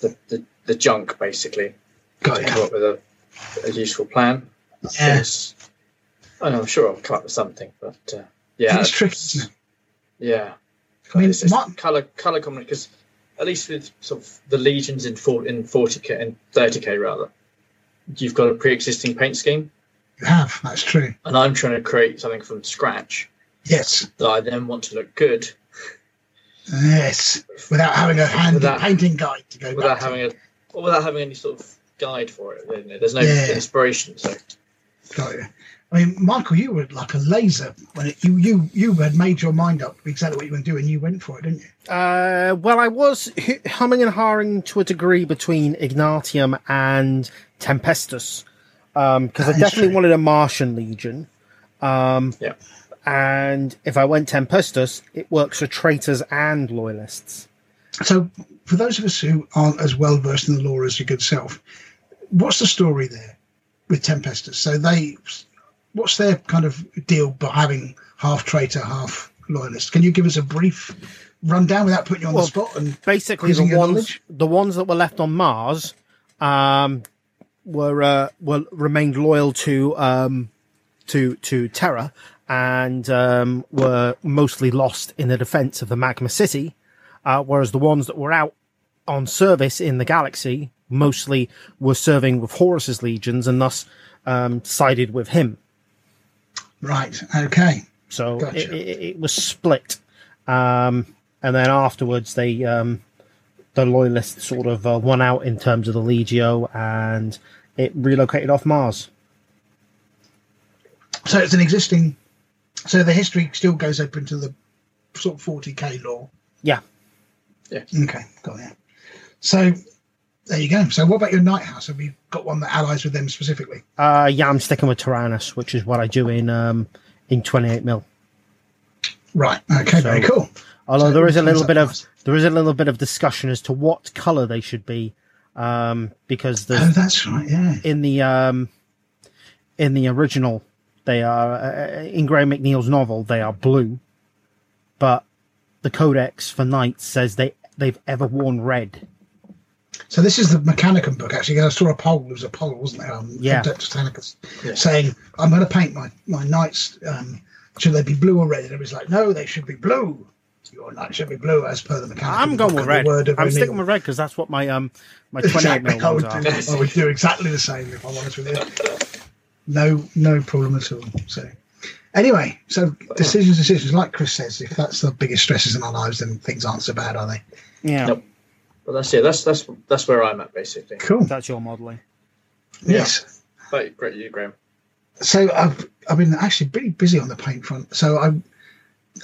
the, the, the junk basically Got to come up with a, a useful plan. Yes, and I'm sure I'll come up with something, but uh, yeah, It's tricky. yeah. I mean, it's, it's color color combination because at least with sort of the legions in four, in forty k in thirty k rather, you've got a pre-existing paint scheme, You have. That's true. and I'm trying to create something from scratch Yes. that I then want to look good Yes. Without having a handy Without- painting guide to go without back to. having a or without having any sort of guide for it. There's no Yeah. inspiration, so Got you. I mean, Michael, you were like a laser when it, you you you had made your mind up exactly what you were going to do, and you went for it, didn't you? Uh, well, I was humming and hawing to a degree between Ignatum and Tempestus, because I definitely true. wanted a Martian Legion. Um, Yeah. And if I went Tempestus, it works for traitors and loyalists. So, for those of us who aren't as well versed in the lore as your good self, what's the story there with Tempestus? So they, what's their kind of deal by having half traitor, half loyalist? Can you give us a brief rundown without putting you on Well, the spot? And Basically, the ones the ones that were left on Mars um, were uh, were remained loyal to um, to to Terra and um, were mostly lost in the defense of the Magma City, uh, whereas the ones that were out on service in the galaxy mostly were serving with Horus's legions and thus um, sided with him. Right, okay, So Gotcha. it, it, it was split, um, and then afterwards they um, the loyalists sort of uh, won out in terms of the Legio, and it relocated off Mars. so it's an existing. So the history still goes up into the sort of forty k lore. Yeah, Yeah. Okay, got it. So there you go. So what about your knight house? Have you got one that allies with them specifically? uh, yeah, I'm sticking with Tyrannus, which is what I do in um, in 28 mil. Right. Okay. So- very cool. Although So there is a little bit up of there is a little bit of discussion as to what color they should be, um, because Oh, that's right. Yeah. in the um, in the original they are uh, in Graham McNeill's novel they are blue, but the codex for knights says they they've ever worn red. So this is the Mechanicum book. Actually, I saw a poll. There was a poll, wasn't there? Um, Yeah. From Dr. Tanicus, Yeah. saying, "I'm going to paint my my knights. Um, should they be blue or red?" And it was like, "No, they should be blue. Your knights should be blue, as per the Mechanicum." I'm going book with red. word of I'm O'Neill." sticking with red because that's what my um my 28 Exactly. mil I would, are. do, I would do exactly the same if I'm honest with you. No, no problem at all. So, anyway, so decisions, decisions. Like Chris says, if that's the biggest stresses in our lives, then things aren't so bad, are they? Yeah, Nope. But that's it. That's that's that's where I'm at basically. Cool. that's your modelling. Yes. But great, you, Graham. So I've I've been actually pretty busy on the paint front. So I'm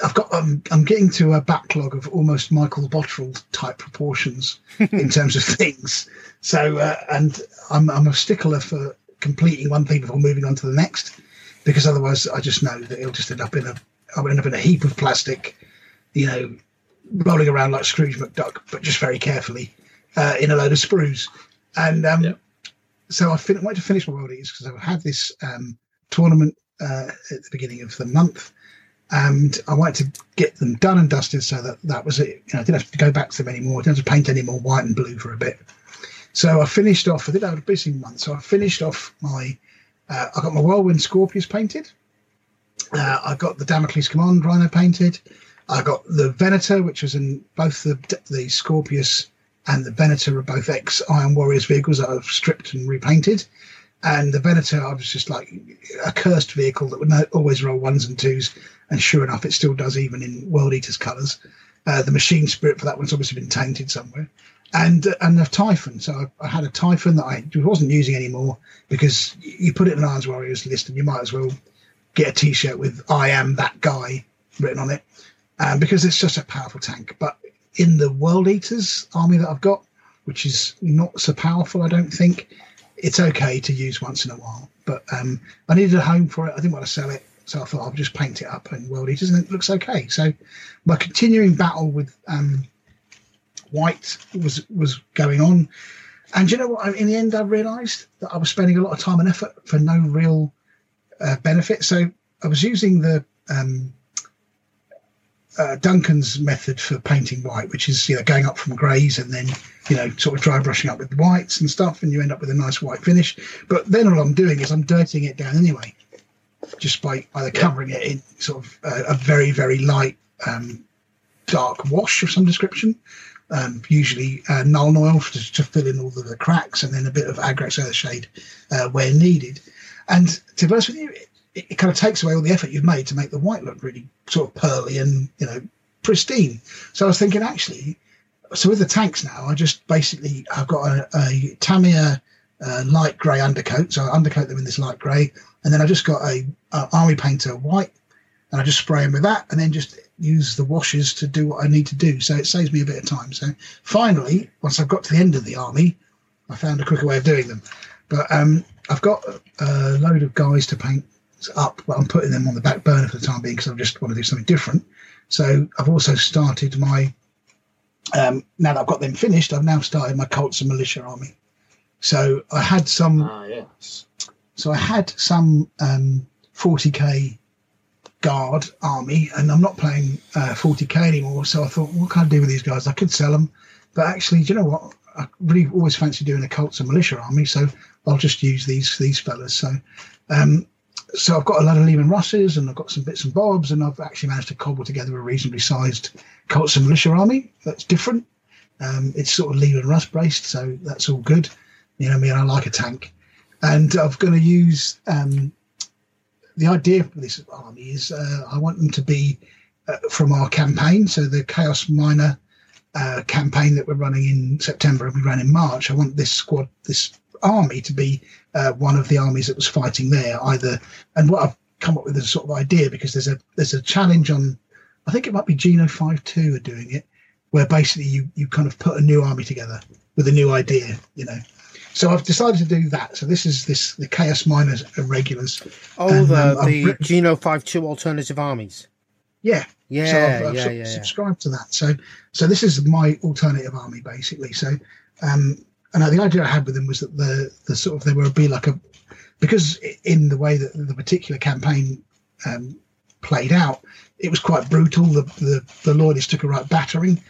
I've got um, I'm getting to a backlog of almost Michael Bottrell type proportions in terms of things. So uh, and I'm I'm a stickler for completing one thing before moving on to the next, because otherwise I just know that it'll just end up in a I'll end up in a heap of plastic, you know, rolling around like Scrooge McDuck, but just very carefully uh, in a load of sprues. And um, Yeah. so I fin- wanted to finish my world eaters because I had this um, tournament uh, at the beginning of the month, and I wanted to get them done and dusted so that that was it. You know, I didn't have to go back to them anymore. I didn't have to paint any more white and blue for a bit. So I finished off. I did have a busy month, so I finished off my. Uh, I got my Whirlwind Scorpius painted. Uh, I got the Damocles Command Rhino painted. I got the Venator, which was in both the the Scorpius and the Venator are both ex Iron Warriors vehicles that I've stripped and repainted. And the Venator, I was just like a cursed vehicle that would always roll ones and twos. And sure enough, it still does, even in World Eaters colours. Uh, the Machine Spirit for that one's obviously been tainted somewhere. And uh, and the Typhon. So I, I had a Typhon that I wasn't using anymore because you put it in an Irons Warriors list and you might as well get a t shirt with I am that guy written on it um, because it's just a powerful tank. But in the World Eaters army that I've got, which is not so powerful, I don't think it's okay to use once in a while. But um, I needed a home for it. I didn't want to sell it, so I thought I'll just paint it up in World Eaters, and it looks okay. So my continuing battle with um, white was was going on. And you know what? In the end, I realised that I was spending a lot of time and effort for no real uh, benefit. So I was using the um, uh, Duncan's method for painting white, which is you know going up from greys and then you know sort of dry brushing up with whites and stuff, and you end up with a nice white finish. But then all I'm doing is I'm dirtying it down anyway, just by either covering it in sort of uh, a very very light um, dark wash of some description, um, usually uh, Nuln Oil to, to, fill in all the, the, cracks, and then a bit of Agrax Earthshade uh, where needed. And to be honest with you, it, it, kind of takes away all the effort you've made to make the white look really sort of pearly and you know pristine. So I was thinking, actually, so with the tanks now, I just basically I've got a, a Tamiya uh, light grey undercoat, so I undercoat them in this light grey, and then I just got a, a army painter white, and I just spray them with that, and then just use the washes to do what I need to do. So it saves me a bit of time. So finally, once I've got to the end of the army, I found a quicker way of doing them. But um, I've got a load of guys to paint up, but I'm putting them on the back burner for the time being because I just want to do something different. So I've also started my. Um, now that I've got them finished, I've now started my Cults and Militia army. So I had some. Ah, yes. So I had some um, 40k guard army, and I'm not playing uh, 40k anymore. So I thought, what can I do with these guys? I could sell them, but actually, do you know what? I really always fancy doing a cults and militia army, so I'll just use these these fellas. So, um, so I've got a lot of Leman Russes, and I've got some bits and bobs, and I've actually managed to cobble together a reasonably sized cults and militia army. That's different. Um, it's sort of Leman Russ based, so that's all good. You know, I mean, I like a tank, and I'm going to use um, the idea for this army is uh, I want them to be uh, from our campaign. So the Chaos Minor uh, campaign that we're running in September and we ran in March. I want this squad, this army, to be uh, one of the armies that was fighting there. Either and what I've come up with is a sort of idea because there's a there's a challenge on. I think it might be Geno Five Two are doing it, where basically you you kind of put a new army together with a new idea, you know. So I've decided to do that. So this is this the Chaos Miners regulars. Oh, and, the um, the written, Geno Five Two alternative armies. Yeah, yeah, so I've, I've yeah, sub- yeah, subscribed to that. So so this is my alternative army basically. So um, and the idea I had with them was that the the sort of they were be like a because in the way that the particular campaign um, played out, it was quite brutal. The the, the Loyalists took a right battering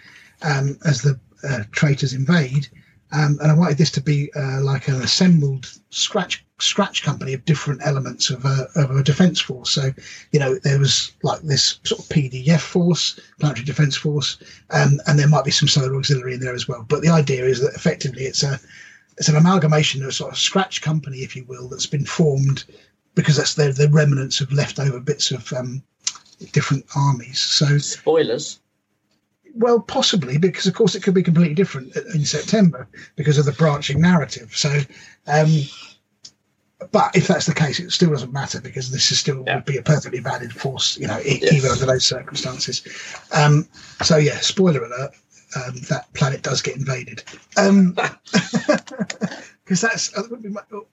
um, as the uh, traitors invade. Um, and I wanted this to be uh, like an assembled scratch scratch company of different elements of a, of a defence force. So, you know, there was like this sort of PDF force, planetary defence force, um, and there might be some solar auxiliary in there as well. But the idea is that effectively it's a it's an amalgamation of a sort of scratch company, if you will, that's been formed because that's the, the remnants of leftover bits of um, different armies. So spoilers. Well, possibly because, of course, it could be completely different in September because of the branching narrative. So, um, but if that's the case, it still doesn't matter because this is still yeah. would be a perfectly valid force, you know, yes. even under those circumstances. Um, so, yeah, spoiler alert: um, that planet does get invaded because um, that's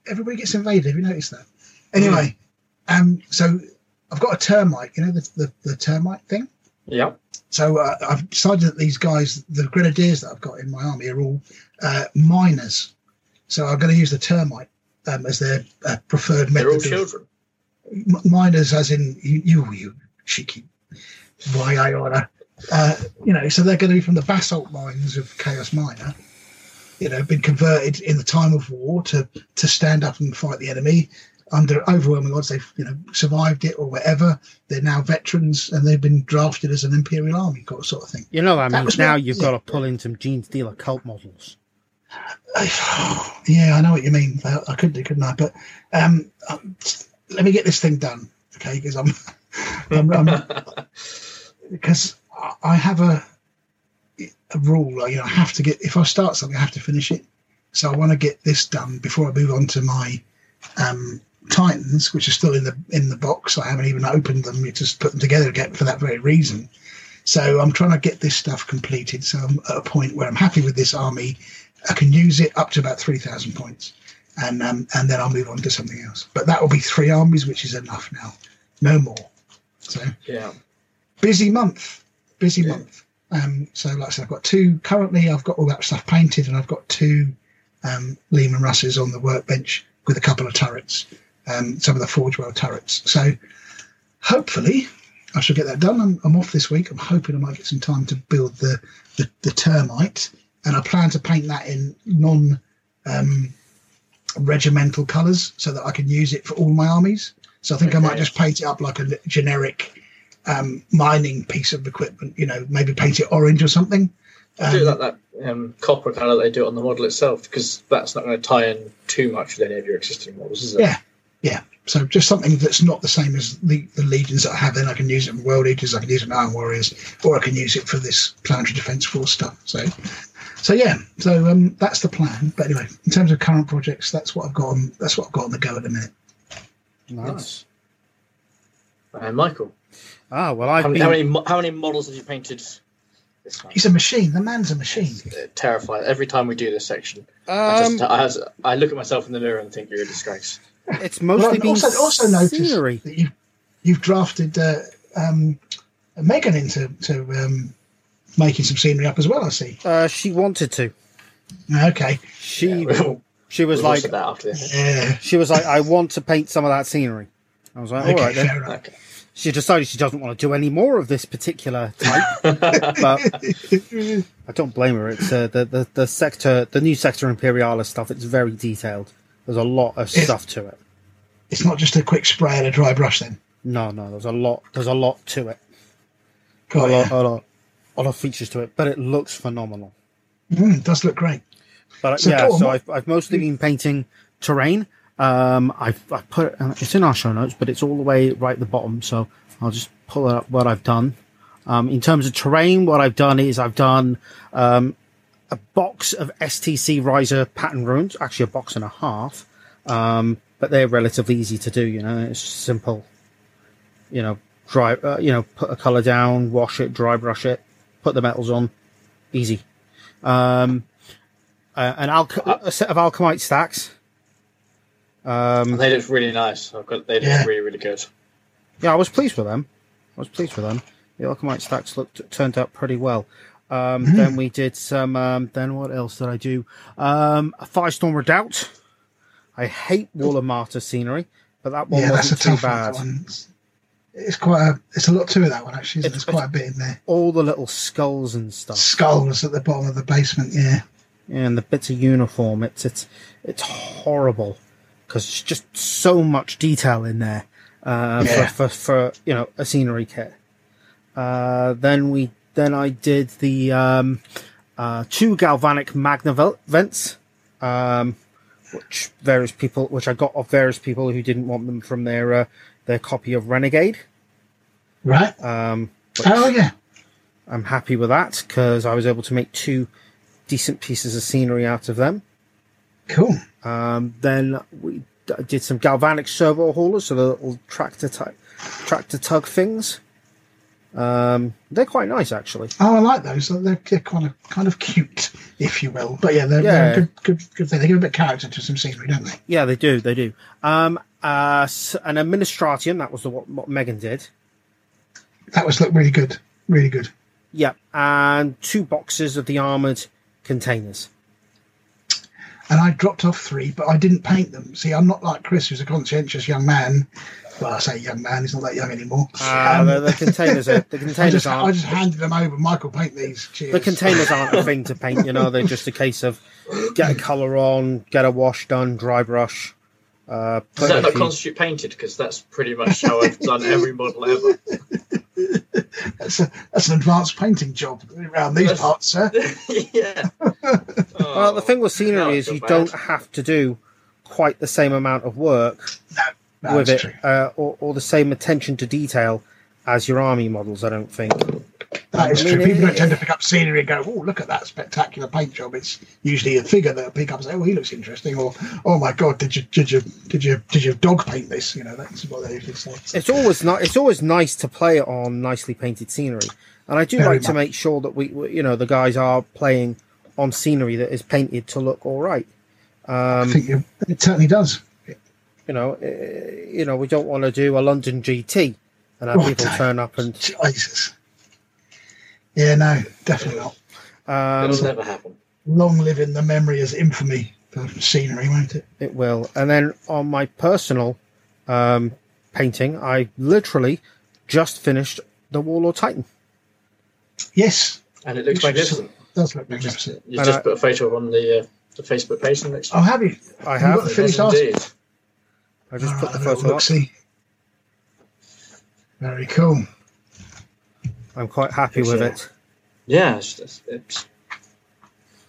everybody gets invaded. Have you noticed that? Anyway, mm. um, so I've got a termite. You know the the, the termite thing. Yeah. So uh, I've decided that these guys, the grenadiers that I've got in my army, are all uh, miners. So I'm going to use the termite um, as their uh, preferred method. They're all children. M- miners, as in you, you, you cheeky why I order. Uh, you know, so they're going to be from the basalt mines of Chaos Minor. You know, been converted in the time of war to to stand up and fight the enemy under overwhelming odds they've you know survived it or whatever. They're now veterans and they've been drafted as an imperial army sort of thing. You know that, that means now you've yeah. got to pull in some Genestealer cult models. yeah, I know what you mean. I couldn't do, couldn't I? But um, um, let me get this thing done, okay? Because I'm, because I have a a rule. You know, I have to get if I start something, I have to finish it. So I want to get this done before I move on to my um, Titans, which are still in the in the box. I haven't even opened them. You just put them together again for that very reason. So I'm trying to get this stuff completed. So I'm at a point where I'm happy with this army. I can use it up to about three thousand points, and um, and then I'll move on to something else. But that will be three armies, which is enough now, no more. So yeah, busy month, busy yeah. month. Um, so like I said, I've got two currently. I've got all that stuff painted, and I've got two um, Leman Russes on the workbench with a couple of turrets, um, some of the Forge World turrets. So hopefully I shall get that done. I'm, I'm off this week. I'm hoping I might get some time to build the, the, the termite, and I plan to paint that in non um, regimental colours so that I can use it for all my armies. So I think I might just paint it up like a generic um, mining piece of equipment. You know, maybe paint it orange or something. Um, do like that um, copper colour that they do on the model itself, because that's not going to tie in too much with any of your existing models, is it? Yeah. Yeah. So just something that's not the same as the, the legions that I have. Then I can use it in World Eaters, I can use it in Iron Warriors, or I can use it for this Planetary Defence Force stuff. So, so yeah. So um, that's the plan. But anyway, in terms of current projects, that's what I've got. On, that's what I've got on the go at the minute. Nice. Nice. And Michael, Ah, well, I've how many, been. how many how many models have you painted this time? He's a machine. The man's a machine. Uh, terrified. Every time we do this section, I, Um, just, I, has- I look at myself in the mirror and think you're a disgrace. it's mostly I've been also, also noticed scenery. that you you've drafted uh, um, Megan into to um, making some scenery up as well. I see. Uh, she wanted to. Okay. She Yeah, we'll, she was we'll like that after. Yeah. she was like I want to paint some of that scenery. I was like, all Okay. right then. fair. Okay. She decided she doesn't want to do any more of this particular type, but I don't blame her. It's uh, the, the the sector, the new sector Imperialis stuff. It's very detailed. There's a lot of Yes. stuff to it. It's not just a quick spray and a dry brush then. No, no, there's a lot. There's a lot to it. Got a lot, it. a lot, a lot of features to it, but it looks phenomenal. Mm, it does look great. But So, yeah, so I've, I've mostly been painting terrain. Um, I've, I put uh, it's in our show notes, but it's all the way right at the bottom. So I'll just pull up what I've done. Um, in terms of terrain, what I've done is I've done um, a box of STC Ryza pattern ruins, actually a box and a half, um, but they're relatively easy to do. You know, it's simple. You know, dry. Uh, you know, put a color down, wash it, dry brush it, put the metals on, easy. Um, uh, an alch- a set of Alchomite stacks. Um, And they look really nice. I've got they look Yeah. really really good. yeah, I was pleased with them. I was pleased with them. The Alchomite stacks looked turned out pretty well. Um, Then we did some. Um, then what else did I do? Um, a Firestorm Redoubt. I hate Wall of Martyr scenery, but that one yeah, that's a wasn't too tough bad. one. It's, quite a. It's a lot to it that one actually. It's- There's quite a bit in there. All the little skulls and stuff, Skulls at the bottom of the basement. Yeah. and the bits of uniform. It's it's it's horrible because it's just so much detail in there uh, Yeah. for, for for you know a scenery kit. Uh, then we then I did the um, uh, two galvanic magna vents, um, which various people, which I got off various people who didn't want them from their uh, their copy of Renegade. Right. Um, Oh yeah. I'm happy with that because I was able to make two decent pieces of scenery out of them. Cool. Um, then we d- did some galvanic servo haulers, so the little tractor type, tractor tug things. Um, they're quite nice actually. Oh, I like those. They're, they're kind of kind of cute, if you will. But yeah, they're, they're good, good, good thing. They give a bit of character to some scenery, don't they? Yeah, they do. They do. Um, uh, an Administratum. That was the, what, what Megan did. That was look really good. Really good. Yeah, and two boxes of the armored containers. and I dropped off three, but I didn't paint them. See, I'm not like Chris, who's a conscientious young man. Well, I say young man; he's not that young anymore. Uh, Um, the, the containers are the I containers just, I aren't just handed them over. Michael, paint these. Cheers. the containers aren't a thing to paint. You know, they're just a case of get a color on, get a wash done, dry brush. Uh, Does that a not few- constitute painted? Because that's pretty much how I've done every model ever. That's, a, that's an advanced painting job around these That's- parts, sir. yeah. Well, the thing with scenery is you bad. don't have to do quite the same amount of work No, no, with it, uh, or, or the same attention to detail as your army models. I don't think. That is I mean, true. People it- don't tend to pick up scenery and go, "Oh, look at that spectacular paint job." It's usually a figure that pick up and say, "Oh, he looks interesting," or "Oh my god, did you did you did you did you dog paint this?" You know, that's what they usually say. It's always ni- It's always nice to play on nicely painted scenery, and I do Very like to make sure that we, you know, the guys are playing on scenery that is painted to look all right. I Um, think you, it certainly does. you know, uh, you know, we don't want to do a London GT and have Oh, people turn up and Jesus. Yeah, no, definitely not. um, It'll never happen. Long live in the memory as infamy. for scenery, won't it? It will. And then on my personal um, painting, I literally just finished the Warlord Titan. Yes, And it looks Which is- magnificent. does look You just, magnificent. you just I- put a photo on the uh, the Facebook page next Oh, have you? I Have you have. got the finished Yes, article? indeed. I just All put right, the have a photo up. look-see. Very cool. I'm quite happy with Yeah. it. Yeah, it's, it's, it's,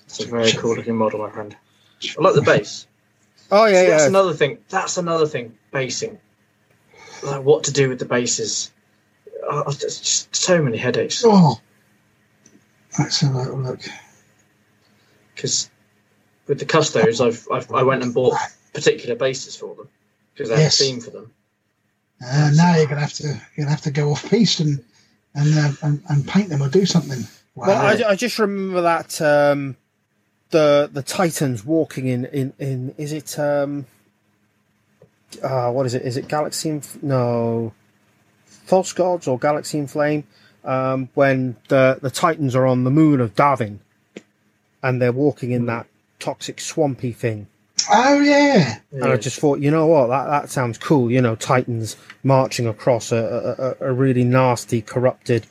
it's a very cool looking model, my friend. I like the base. Oh yeah, See, that's yeah. another thing. That's another thing. Basing, like what to do with the bases. Oh, there's just so many headaches Oh, let's have a little look. because with the custos, I've, I've I went and bought particular bases for them because they Yes. have a theme for them. Uh, now you're gonna have to you're gonna have to go off piece and and, uh, and and paint them or do something. Wow. Well, I, I just remember that um, the the Titans walking in in in is it um uh, what is it? Is it Galaxy? In, no, False Gods or Galaxy in Flame? Um, when the the Titans are on the moon of Davin, and they're walking in that toxic swampy thing. Oh yeah, And I just thought, you know what, that, that sounds cool. You know, Titans marching across a, a, a- a really nasty, corrupted,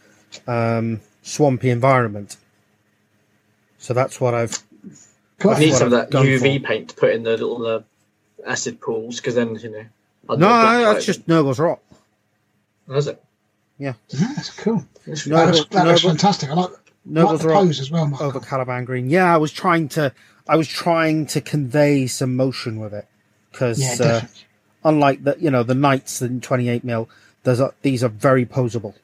um, swampy environment. So that's what I've. I need some of I've that UV for. paint to put in the little uh, acid pools because then you know. I'd No, do a black no, that's just Nurgle's Rot. then. Is it? Yeah, that's cool. That's, No, that looks, that looks fantastic. I like, like Nurgle's the Rock pose as well, Michael. over Caliban Green. Yeah, I was trying to, I was trying to convey some motion with it because Yeah, uh, unlike the, you know, the Knights in 28 mil, there's these are very posable.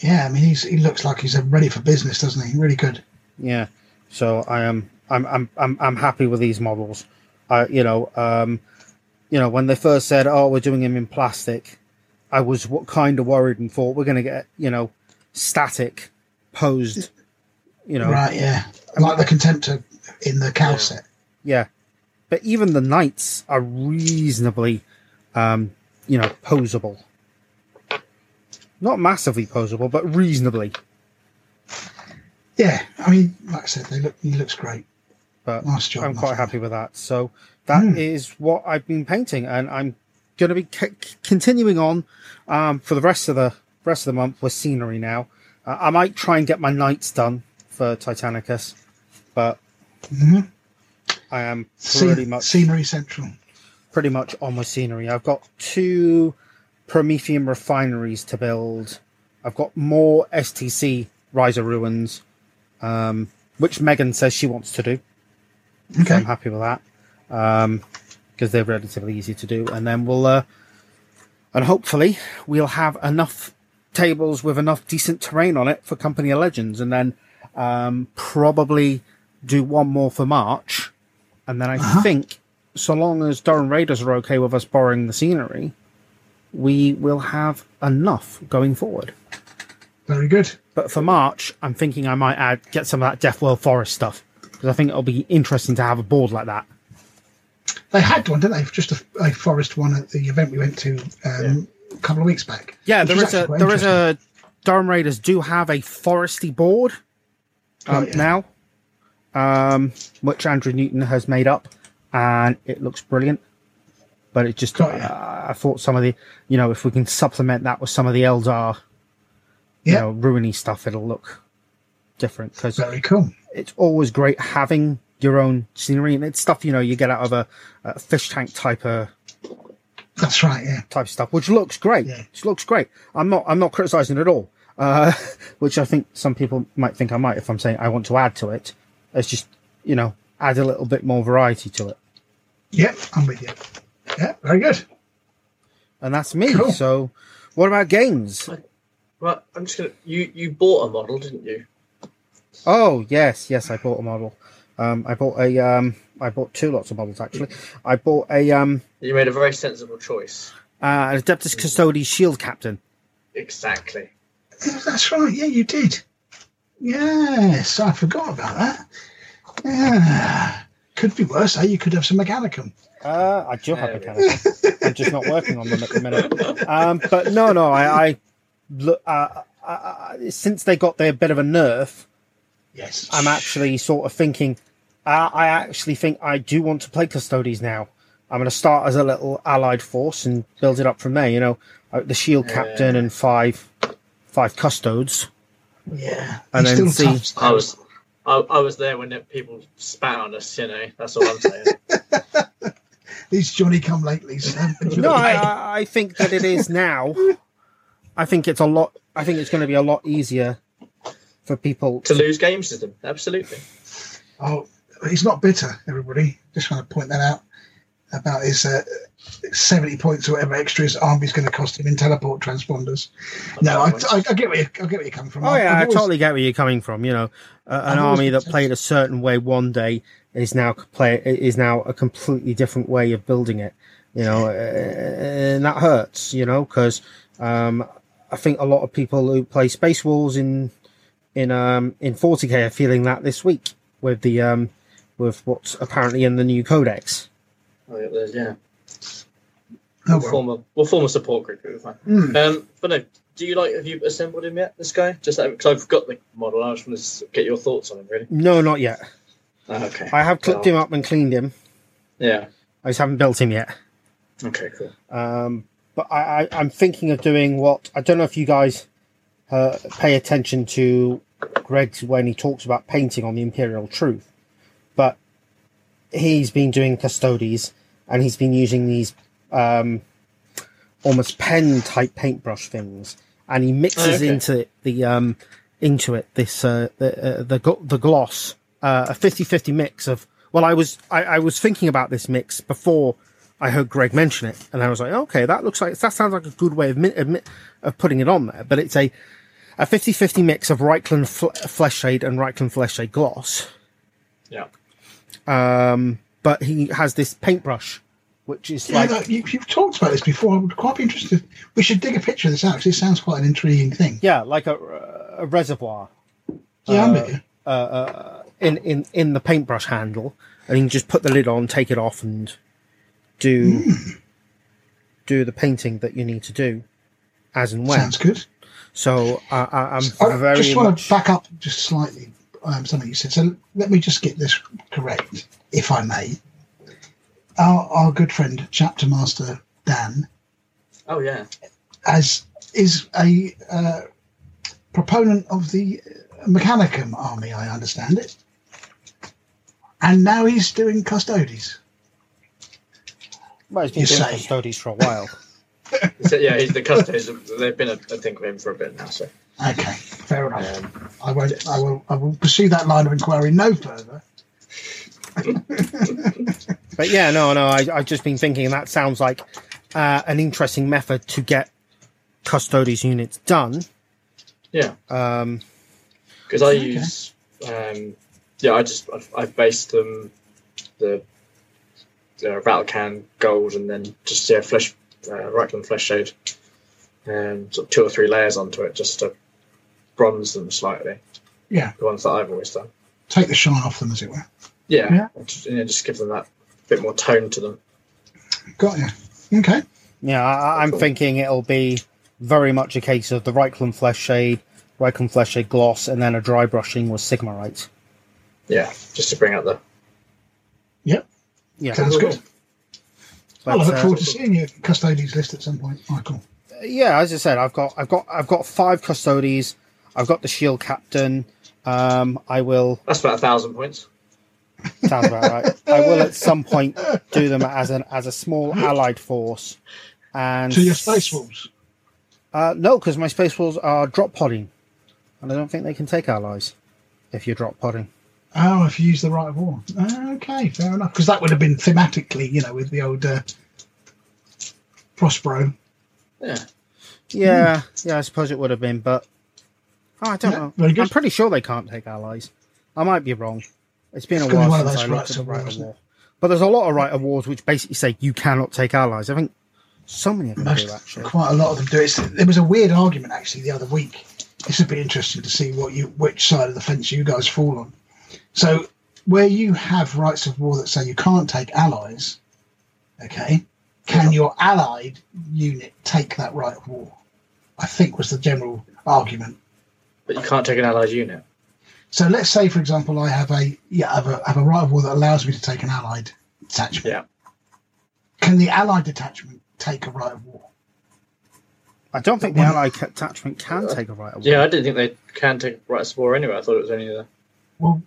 Yeah, I mean, he's he looks like he's uh, ready for business, doesn't he? Really good. Yeah. So I am I'm I'm I'm I'm happy with these models. I you know um you know when they first said oh we're doing him in plastic, I was what kind of worried and thought we're going to get you know static posed you know Right, yeah. Like the Contemptor in the Calth Yeah. set. yeah. But even the knights are reasonably um you know posable. Not massively posable, but reasonably. Yeah, I mean, like I said, they look. He looks great. But Nice job. I'm nice quite job. happy with that. So that is Hmm. what I've been painting, and I'm going to be c- continuing on um, for the rest of the rest of the month with scenery. Now, uh, I might try and get my knights done for Titanicus, but Mhm. I am pretty much Scenery Central. pretty much on my scenery. I've got two Promethean refineries to build. I've got more STC Ryza Ruins, um, which Megan says she wants to do. So Okay. I'm happy with that because they're relatively easy to do. And then we'll, uh, and hopefully we'll have enough tables with enough decent terrain on it for Company of Legends, and then um, probably do one more for March. And then I think, so long as Durham Raiders are okay with us borrowing the scenery, we will have enough going forward. Very good. But for March, I'm thinking I might add get some of that Death World Forest stuff because I think it'll be interesting to have a board like that. They had one, didn't they? Just a, a forest one at the event we went to um, a couple of weeks back. Yeah, there is a there is a Durham Raiders do have a foresty board um, Oh, yeah. now, um, which Andrew Newton has made up, and it looks brilliant. But it just Got ya. uh, I thought some of the you know if we can supplement that with some of the Eldar you know ruiny stuff, it'll look different because Very cool. it's always great having your own scenery and it's stuff you know you get out of a, a fish tank type of That's right. Yeah. type of stuff, which looks great. Yeah. Which looks great. I'm not I'm not criticizing it at all. Uh, which I think some people might think I might if I'm saying I want to add to it. It's just you know add a little bit more variety to it, Yep, I'm with you. Yeah, very good. and that's me. Cool. So, what about games? Well, I'm just gonna. You you bought a model, didn't you? Oh yes, yes, I bought a model. Um, I bought a um, I bought two lots of models actually. I bought a um, You made a very sensible choice. uh, Adeptus Custodes Shield Captain. Exactly. Yeah, that's right. Yeah, you did. Yes, I forgot about that. Yeah. Could be worse, eh? You could have some Mechanicum. Uh, I do have There a we mechanical. I'm just not working on them at the minute. Um, but no, no, I, I look. Uh, uh, uh, since they got their bit of a nerf, Yes. I'm actually sort of thinking Uh, I actually think I do want to play Custodes now. I'm going to start as a little allied force and build it up from there. You know, uh, the shield captain and five five custodes. Yeah, And he's then still see- tough. I was, I, I was there when people spat on us. You know, that's all I'm saying. These Johnny come latelys. um, No, I, I- I think that it is now. I think it's a lot. I think it's going to be a lot easier for people. to lose games to them. absolutely. Oh, he's not bitter, everybody. Just want to point that out about his uh, 70 points or whatever extra his army's going to cost him in teleport transponders. No, I, I, I get where you, I get where you're coming from. Oh yeah, I've I always- totally get where you're coming from. You know, uh, an I've army that played a certain way one day is now play is now a completely different way of building it. You know, uh, and that hurts. You know, because um, I think a lot of people who play Space Wars in in um, in 40k are feeling that this week with the um, with what's apparently in the new codex. Oh, yeah, yeah. Oh, We'll well. form a we'll form a support group. It'll be fine. Hmm. Um, but no, do you like? Have you assembled him yet? This guy? Just because I've got the model, I just want to get your thoughts on him. Really? No, not yet. Oh, okay. I have clipped him up and cleaned him. Yeah. I just haven't built him yet. Okay. Cool. Um, but I, I, I'm thinking of doing what I don't know if you guys uh, pay attention to Greg's when he talks about painting on the Imperial Truth, but he's been doing Custodes and he's been using these um, almost pen type paintbrush things, and he mixes Okay. into the um, into it this uh, the uh, the the gloss uh, a 50-50 mix of well I was I, I was thinking about this mix before I heard Greg mention it, and I was like, okay, that looks like that sounds like a good way of of, of putting it on there. But it's a a 50-50 mix of Reikland fl- Flesh Shade and Reikland Flesh Shade gloss. Yeah. Um, but he has this paintbrush, which is Yeah, like no, you, you've talked about this before. I would quite be interested. We should dig a picture of this out because it sounds quite an intriguing thing. yeah, like a, a reservoir Yeah, I'm Uh, you. Uh, uh, in, in in the paintbrush handle, and you can just put the lid on, take it off, and do hmm. do the painting that you need to do as and when. Sounds good. So I I'm I very just want much. to back up just slightly um, something you said. So let me just get this correct, if I may. Our, our good friend, Chapter Master Dan, Oh yeah. as is a uh, proponent of the Mechanicum army, I understand it. And now he's doing custodies. Well, he's been you doing say. custodies for a while. So, yeah, he's the customs. They've been a, a thing with him for a bit now. So Okay, fair enough. um, I won't. I will. I will pursue that line of inquiry no further. But yeah, no, no, I, I've just been thinking that sounds like uh, an interesting method to get custodies units done. yeah, Um, because I Okay. use um, yeah, I just I've, I've based them the uh, rattle can gold and then just yeah flesh uh, Reikland flesh shade um, sort of two or three layers onto it just to bronze them slightly. Yeah, The ones that I've always done. take the shine off them, as it were. Yeah, Yeah. Just, you know, just give them that bit more tone to them. Got you. Okay. yeah, I, I'm Cool. thinking it'll be very much a case of the Reikland Flesh Shade, Reikland Flesh Shade gloss, and then a dry brushing with Sigmarite. Yeah, just to bring out the Yep. Yeah, Sounds good. but, well, I look uh, forward to seeing your custodies list at some point, Michael. yeah, as I said, I've got, I've got, I've got five custodies. I've got the shield captain. Um, I will. that's about a thousand points. Sounds about right. I will at some point do them as an as a small allied force. And To your space wolves. Uh, no, because my space wolves are drop podding, and I don't think they can take allies if you're drop podding. Oh, if you use the rite of war. Okay, fair enough. Because that would have been thematically, you know, with the old uh, Prospero. Yeah, Yeah, yeah, I suppose it would have been, but oh, I don't Yeah, know. very good. I'm pretty sure they can't take allies. I might be wrong. It's been a It's be while one of since I those looked at of rite of war. But there's a lot of rite of wars which basically say you cannot take allies. I think so many of them Most, do actually. quite a lot of them do. It's, there was a weird argument actually the other week. This would be interesting to see what you, which side of the fence you guys fall on. So, where you have rites of war that say you can't take allies, okay, can your allied unit take that rite of war? I think was the general argument. But you can't take an allied unit. So let's say, for example, I have a yeah, I have a, have a rite of war that allows me to take an allied detachment. Yeah. Can the allied detachment take a rite of war? I don't think the allied detachment can take a rite of war. Yeah, I didn't think they can take rites of war anyway. I thought it was only the. Well,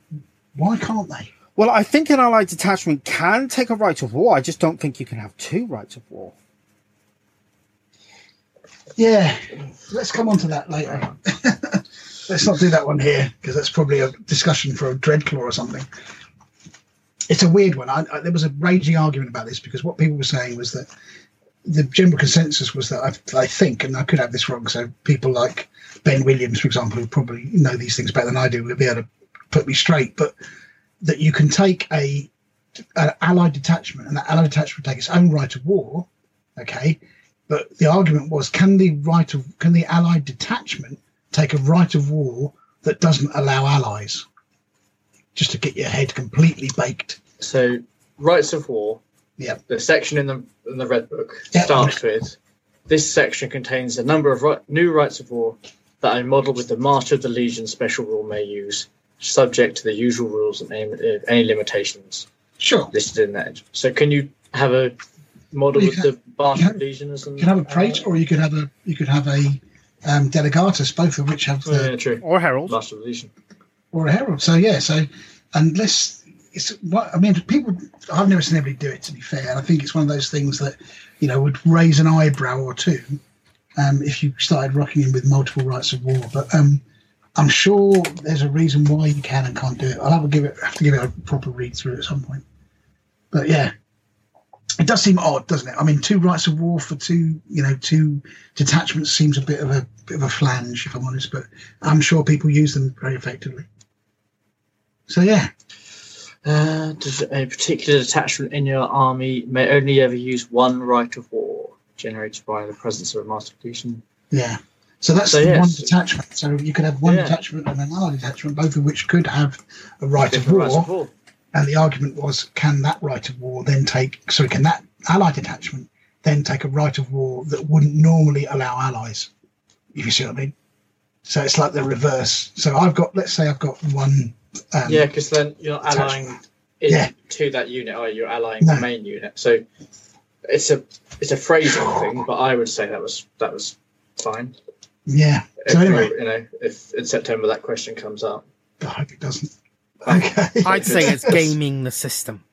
why can't they? Well, I think an allied detachment can take a rite of war. I just don't think you can have two rites of war. Yeah, let's come on to that later. let's not do that one here because that's probably a discussion for a Dreadclaw or something. It's a weird one. I, I, there was a raging argument about this because what people were saying was that the general consensus was that I, I think, and I could have this wrong, so people like Ben Williams, for example, who probably know these things better than I do, will be able to put me straight, but that you can take a an allied detachment and that allied detachment take its own rite of war, okay, but the argument was can the rite of can the allied detachment take a rite of war that doesn't allow allies just to get your head completely baked So, rites of war. Yep. The section in the in the red book Yep. starts with this section contains a number of right, new rites of war that a model with the Master of the Legion special rule may use, subject to the usual rules and any, uh, any limitations sure listed in that. So, can you have a model you with can- the Master you of the Legion as an, you can have a praetor or you could have a you could have a um, delegatus both of which have the yeah, true. Or herald. Master of or a herald. So yeah so unless it's what i mean people i've never seen anybody do it to be fair and i think it's one of those things that you know would raise an eyebrow or two um, if you started rocking in with multiple rites of war. But um, i'm sure there's a reason why you can and can't do it. I'll have to give it have to give it a proper read through at some point. But yeah it does seem odd doesn't it i mean two rites of war for two you know two detachments seems a bit of a bit of a flange if i'm honest but i'm sure people use them very effectively so yeah Uh, does a particular detachment in your army may only ever use one rite of war generated by the presence of a Master of Legion. Yeah. So that's So, the yes. one detachment. So you could have one Yeah. detachment and an allied detachment, both of which could have a rite of war. rites of war. And the argument was, can that rite of war then take? Sorry, can that allied detachment then take a rite of war that wouldn't normally allow allies? If you see what I mean. So it's like the reverse. So I've got, let's say, I've got one. Um, yeah, because then you're allying in Yeah. to that unit, or you're allying No. the main unit. So it's a it's a phrasing thing, but I would say that was that was fine. Yeah. So anyway, you know, if in September that question comes up, I hope it doesn't. Okay. I'd say it's gaming the system.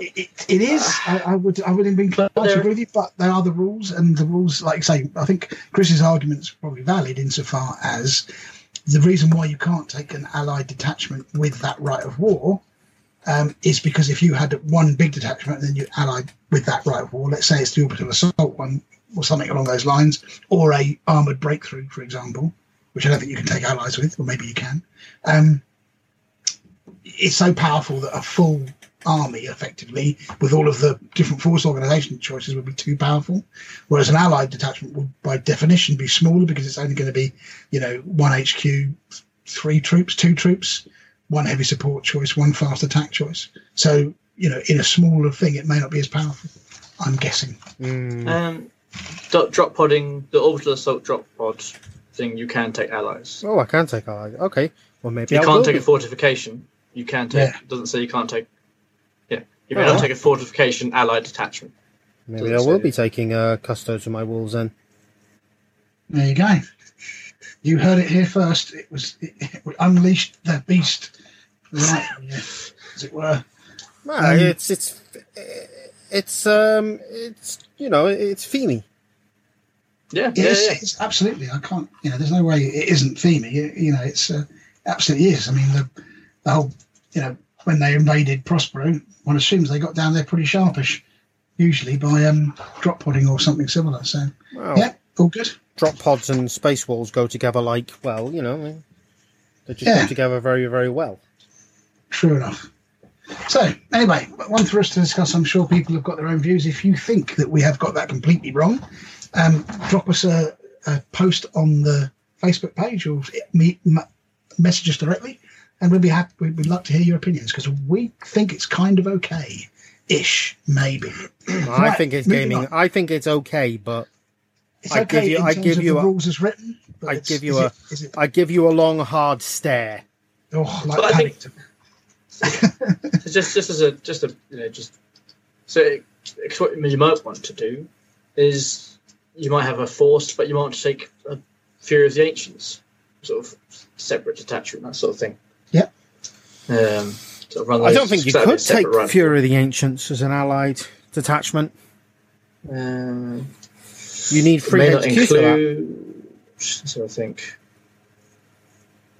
it, it, it is. I, I would I would have been inclined to agree with you, but there are the rules, and the rules, like I say, I think Chris's argument's probably valid insofar as the reason why you can't take an allied detachment with that rite of war um, is because if you had one big detachment and then you allied with that rite of war, let's say it's the orbital assault one or something along those lines, or a armored breakthrough, for example, which I don't think you can take allies with, or maybe you can. Um, it's so powerful that a full army effectively with all of the different force organization choices would be too powerful whereas an allied detachment would by definition be smaller because it's only going to be you know one hq three troops two troops one heavy support choice one fast attack choice so you know in a smaller thing it may not be as powerful i'm guessing Mm. um, drop podding the orbital assault drop pod thing, you can take allies. Oh, I can take allies. Okay. Well, maybe You I can't will take be. a fortification. You can take. Yeah. Doesn't say you can't take. Yeah, you may Oh. not take a fortification allied detachment. Maybe I doesn't will say. be taking uh, Custo to my wolves then. there you go you heard it here first it was it, it would unleash the beast right yeah, as it were No, Um, it's it's it's um it's you know it's Feeny. Yeah, It yeah, is, yeah. It's absolutely. I can't. You know, there's no way it isn't Femi. You, you know, it's uh, absolutely is. I mean, the, the whole. You know, when they invaded Prospero, one assumes they got down there pretty sharpish, usually by um drop podding or something similar. So Well, yeah, all good. drop pods and Space Wolves go together like well, you know, they just Yeah. go together very very well. True enough. So anyway, one for us to discuss. I'm sure people have got their own views. If you think that we have got that completely wrong, um, drop us a, a post on the Facebook page or me, m- message us directly, and we'll be happy. We'd we'd love to hear your opinions because we think it's kind of okay, ish, maybe. I Right, think it's gaming. on. I think it's okay, but It's I'd okay give you- in I'd terms give of you the a- rules as written. I'd give you is a- It, is it, I give you a long hard stare Oh, like But I think- So just just as a just a you know just so it, what you might want to do is you might have a forced, but you might want to take a Fury of the Ancients, sort of separate detachment, that sort of thing. Yep. Um, sort of run I don't think you so that'd be a could take run. Fury of the Ancients as an allied detachment. Um, You need free may not HQs for that. include. So I think.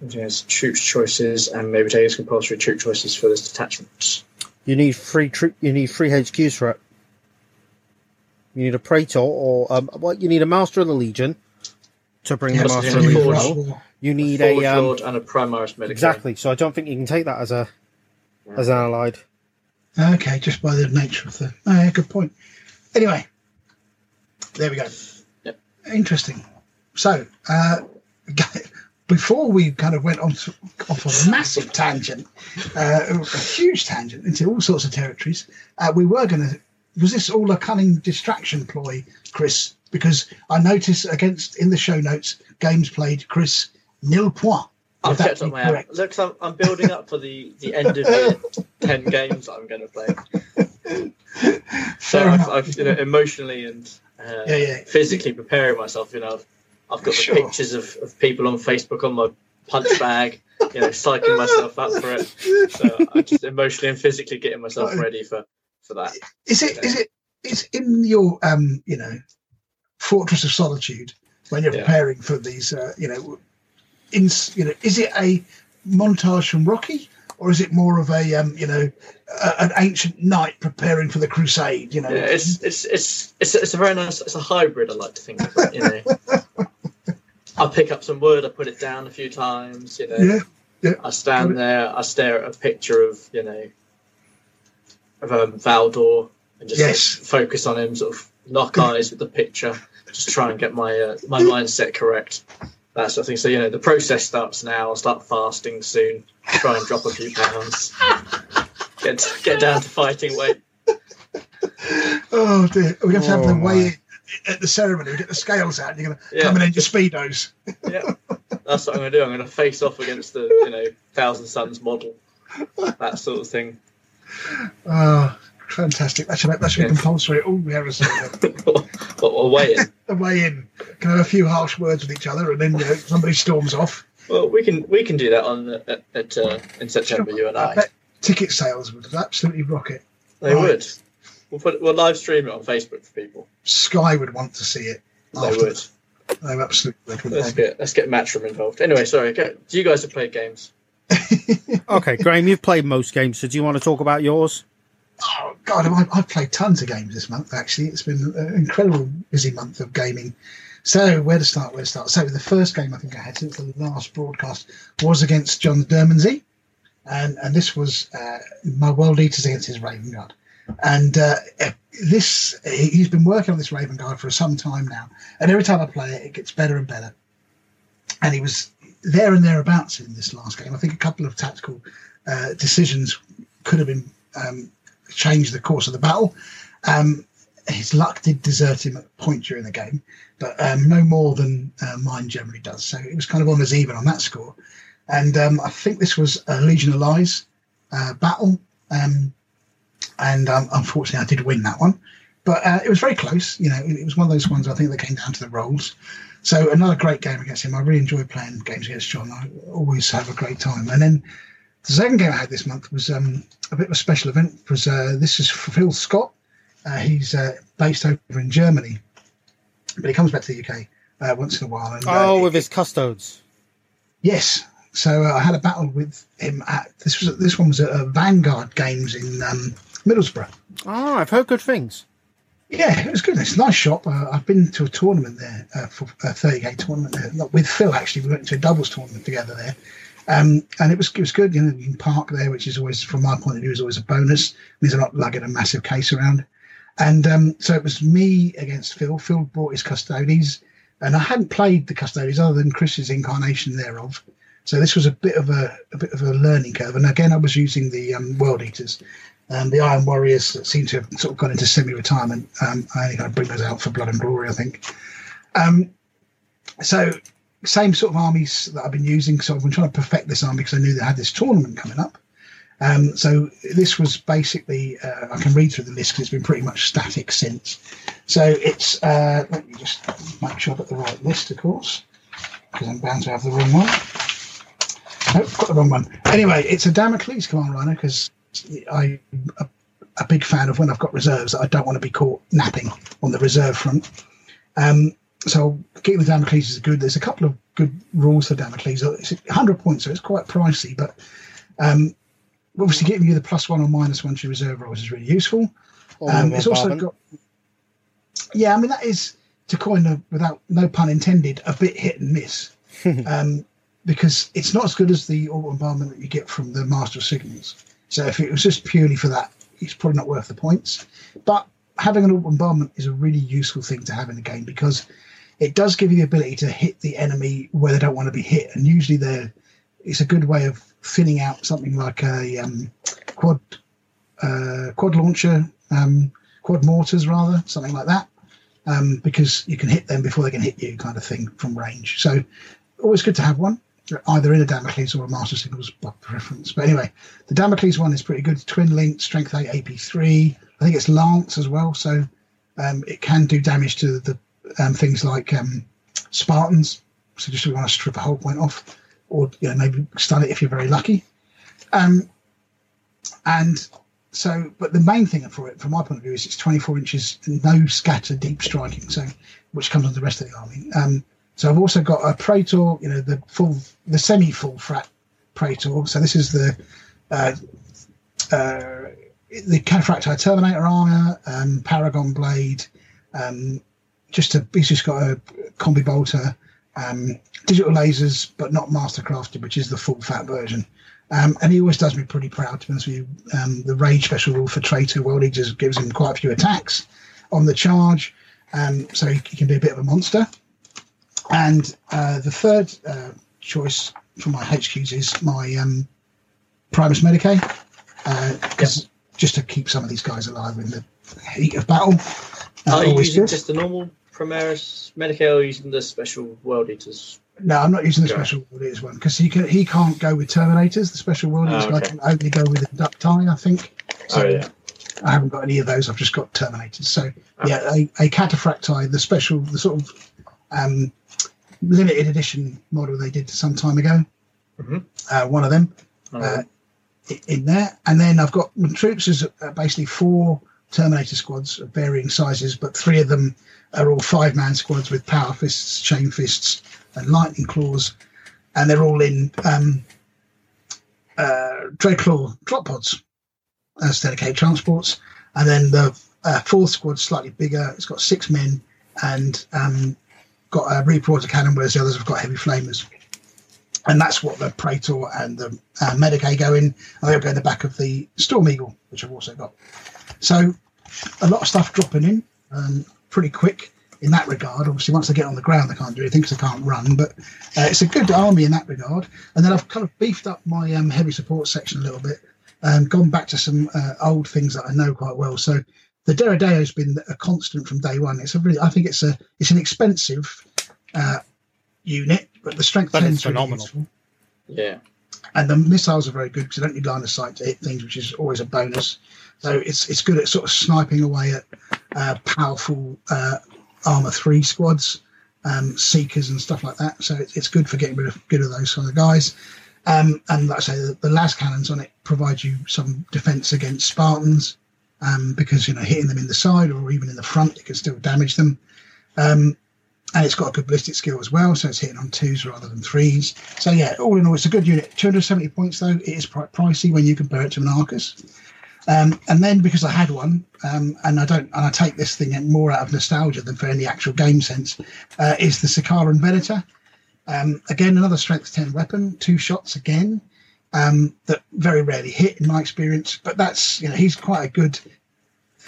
Yes, troop choices and maybe take as compulsory troop choices for this detachment. You need free troop. You need free HQs for it. You need a Praetor or um, what? You need a Master of the Legion to bring Yeah, the so Master you of need role. You need Forward a um, Lord and a Primaris Medic. exactly. So I don't think you can take that as a as an allied. Okay, just by the nature of the. Oh, yeah, good point. Anyway, there we go. Yep. Interesting. So, uh, before we kind of went on to, off on a massive tangent, uh, a huge tangent into all sorts of territories, uh, we were going to. Was this all a cunning distraction ploy, Chris? Because I noticed against in the show notes, games played, Chris nil point. I've be on my correct? Look, I'm, I'm building up for the, the end of the 10 games I'm going to play. So Fair I've. I've you know, emotionally and uh, Yeah, yeah. physically preparing myself. You know, I've, I've got Sure. the pictures of, of people on Facebook on my punch bag, you know, psyching myself up for it. So I'm just emotionally and physically getting myself ready for, for that. Is it? Is it? Is in your um, you know, fortress of solitude when you're Yeah. preparing for these, uh, you know, in you know, is it a montage from Rocky, or is it more of a um, you know, a, an ancient knight preparing for the crusade? You know, Yeah, it's it's it's it's it's a very nice it's a hybrid. I like to think of it. You know, I pick up some wood, I put it down a few times. You know, yeah, I stand there, I stare at a picture of you know of um, Valdor and just Yes. of focus on him, sort of lock eyes with the picture, just try and get my uh, my mindset correct. That sort of thing. So you know, the process starts now. I'll start fasting soon. Try and drop a few pounds. Get get down to fighting weight. Oh dear, we're going to have Oh, the my. way at the ceremony. We get the scales out. and You're going to Yeah. come in in your speedos. Yeah, that's what I'm going to do. I'm going to face off against the you know Thousand Suns model, that sort of thing. Oh, fantastic! That should that should be Yeah. compulsory. Oh, we have a what we're waiting. the way in. Can have a few harsh words with each other, and then you know, somebody storms off. Well, we can we can do that on at, at uh, in September. You and I I. bet ticket sales would absolutely rocket. They Right. would. We'll put we'll live stream it on Facebook for people. Sky would want to see it. They would. that. They absolutely would. Let's they? get let's get Matchroom involved. Anyway, sorry. Go, do you guys have played games? Okay, Graham, you've played most games, so do you want to talk about yours? Oh God, I've, I've played tons of games this month. Actually, it's been an incredible busy month of gaming. So where to start? Where to start? So the first game I think I had since the last broadcast was against John Dermansey, and and this was uh, my World Eaters against his Raven Guard, and uh, this he- he's been working on this Raven Guard for some time now, and every time I play it, it gets better and better. And he was there and thereabouts in this last game. I think a couple of tactical uh, decisions could have been um, changed the course of the battle. Um, his luck did desert him at a point during the game, but um, no more than uh, mine generally does. So it was kind of on as even on that score. And um, I think this was a Legion of Lies uh, battle. Um, and um, unfortunately, I did win that one. But uh, it was very close. You know, it, it was one of those ones I think that came down to the rolls. So another great game against him. I really enjoy playing games against John. I always have a great time. And then the second game I had this month was um, a bit of a special event. It was uh, this is for Phil Scott. Uh, he's uh, based over in Germany, but he comes back to the UK uh, once in a while. And, uh, Oh, with his custodes. yes. So uh, I had a battle with him at this was this one was at uh, Vanguard Games in um, Middlesbrough. Oh, I've heard good things. Yeah, it was good. It's a nice shop. Uh, I've been to a tournament there uh, for a 30k tournament there, not with Phil actually. We went to a doubles tournament together there, um, and it was it was good. You know, you can park there, which is always, from my point of view, is always a bonus. means I'm not lugging a massive case around. And um, so it was me against Phil. Phil brought his Custodes, and I hadn't played the Custodes other than Chris's incarnation thereof. So this was a bit of a, a bit of a learning curve. And again, I was using the um, World Eaters. Um, the Iron Warriors that seem to have sort of gone into semi-retirement. Um, I only got to bring those out for Blood and Glory, I think. Um, so same sort of armies that I've been using. So I've been trying to perfect this army because I knew they had this tournament coming up. Um, so this was basically, uh, I can read through the list because it's been pretty much static since. So it's, uh, let me just make sure I've got the right list, of course, because I'm bound to have the wrong one. Nope, got the wrong one. Anyway, it's a Damocles command runner because I'm a, a, big fan of when I've got reserves that I don't want to be caught napping on the reserve front. Um, so getting the Damocles is good. There's a couple of good rules for Damocles. It's 100 points, so it's quite pricey, but um, obviously getting you the plus one or minus one to reserve rolls is really useful. Um, it's also got, yeah, I mean that is to coin a, without no pun intended, a bit hit and miss, um, because it's not as good as the orbital bombardment that you get from the Master of Signals. So if it was just purely for that, it's probably not worth the points. But having an orbital bombardment is a really useful thing to have in the game because it does give you the ability to hit the enemy where they don't want to be hit, and usually they're it's a good way of thinning out something like a um, quad uh, quad launcher, um, quad mortars rather, something like that, um, because you can hit them before they can hit you, kind of thing from range. So always good to have one, either in a Damocles or a Master Signals by preference. But anyway, the Damocles one is pretty good. Twin link, strength eight, AP three. I think it's Lance as well, so um, it can do damage to the um, things like um, Spartans. So just want to strip a whole point off or you know maybe stun it if you're very lucky. Um, and so, but the main thing for it, from my point of view, is it's 24 inches, no scatter, deep striking, so which comes on the rest of the army. Um, so I've also got a Praetor, you know, the full, the semi-full frat Praetor. So this is the uh, uh, the Cataphractii Terminator armor, um, Paragon blade. Um, just a, he's just got a combi bolter, um, digital lasers, but not mastercrafted, which is the full fat version. Um, and he always does me pretty proud, to be honest with you. Um, the rage special rule for Traitor World he just gives him quite a few attacks on the charge, um, so he, can be a bit of a monster. And uh, the third uh, choice for my HQs is my um, Primus Medicae, because uh, yep. just to keep some of these guys alive in the heat of battle. Are you using just the normal Primaris Medicae or using the special World Eaters? No, I'm not using the special World Eaters one because he can, he can't go with Terminators. The special World Eaters oh, okay. can only go with Inducti, I think. So oh yeah. I haven't got any of those. I've just got Terminators. So okay. yeah, a, a Cataphractii, the special, the sort of um, limited edition model they did some time ago. Mm-hmm. Uh, one of them oh. uh, in there, and then I've got my troops is uh, basically four Terminator squads of varying sizes, but three of them are all five man squads with power fists, chain fists, and lightning claws, and they're all in um, uh, Dreadclaw drop pods as dedicated transports. And then the uh, fourth squad's slightly bigger. It's got six men and um, got a Reaper cannon, whereas the others have got heavy flamers. And that's what the Praetor and the uh, Medicae go in. And they'll go in the back of the Storm Eagle, which I've also got. So a lot of stuff dropping in um, pretty quick in that regard. Obviously, once they get on the ground, they can't do anything because they can't run. But uh, it's a good army in that regard. And then I've kind of beefed up my um, heavy support section a little bit, and gone back to some uh, old things that I know quite well. So the Deredeo has been a constant from day one. It's a really, I think it's a, it's an expensive uh, unit, but the strength but it's phenomenal. Really yeah. And the missiles are very good because they don't need line of sight to hit things, which is always a bonus. So it's it's good at sort of sniping away at uh, powerful uh, armor three squads, um, seekers and stuff like that. So it's, it's good for getting rid of good of those kind of guys. Um, and like I say, the, the las cannons on it provide you some defense against Spartans um, because you know hitting them in the side or even in the front, it can still damage them. Um, and it's got a good ballistic skill as well, so it's hitting on twos rather than threes. So yeah, all in all, it's a good unit. 270 points though, it is pricey when you compare it to an Arcus. Um, and then because I had one, um, and I don't, and I take this thing more out of nostalgia than for any actual game sense, uh, is the Sicaran Venator. Um, again, another strength 10 weapon, two shots again, um, that very rarely hit in my experience. But that's, you know, he's quite a good,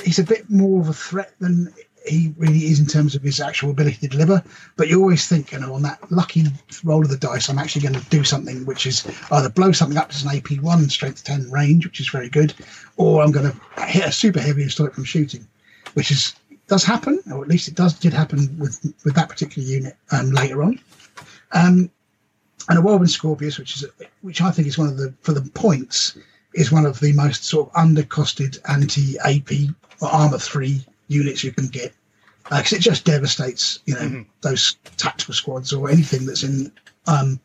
he's a bit more of a threat than he really is in terms of his actual ability to deliver. But you always think, you know, on that lucky roll of the dice, I'm actually going to do something which is either blow something up to an AP one strength ten range, which is very good, or I'm going to hit a super heavy and stop it from shooting, which is does happen, or at least it does did happen with with that particular unit um, later on. Um, and a Whirlwind Scorpius, which is which I think is one of the for the points is one of the most sort of undercosted anti AP or armor three units you can get because uh, it just devastates you know mm-hmm. those tactical squads or anything that's in um,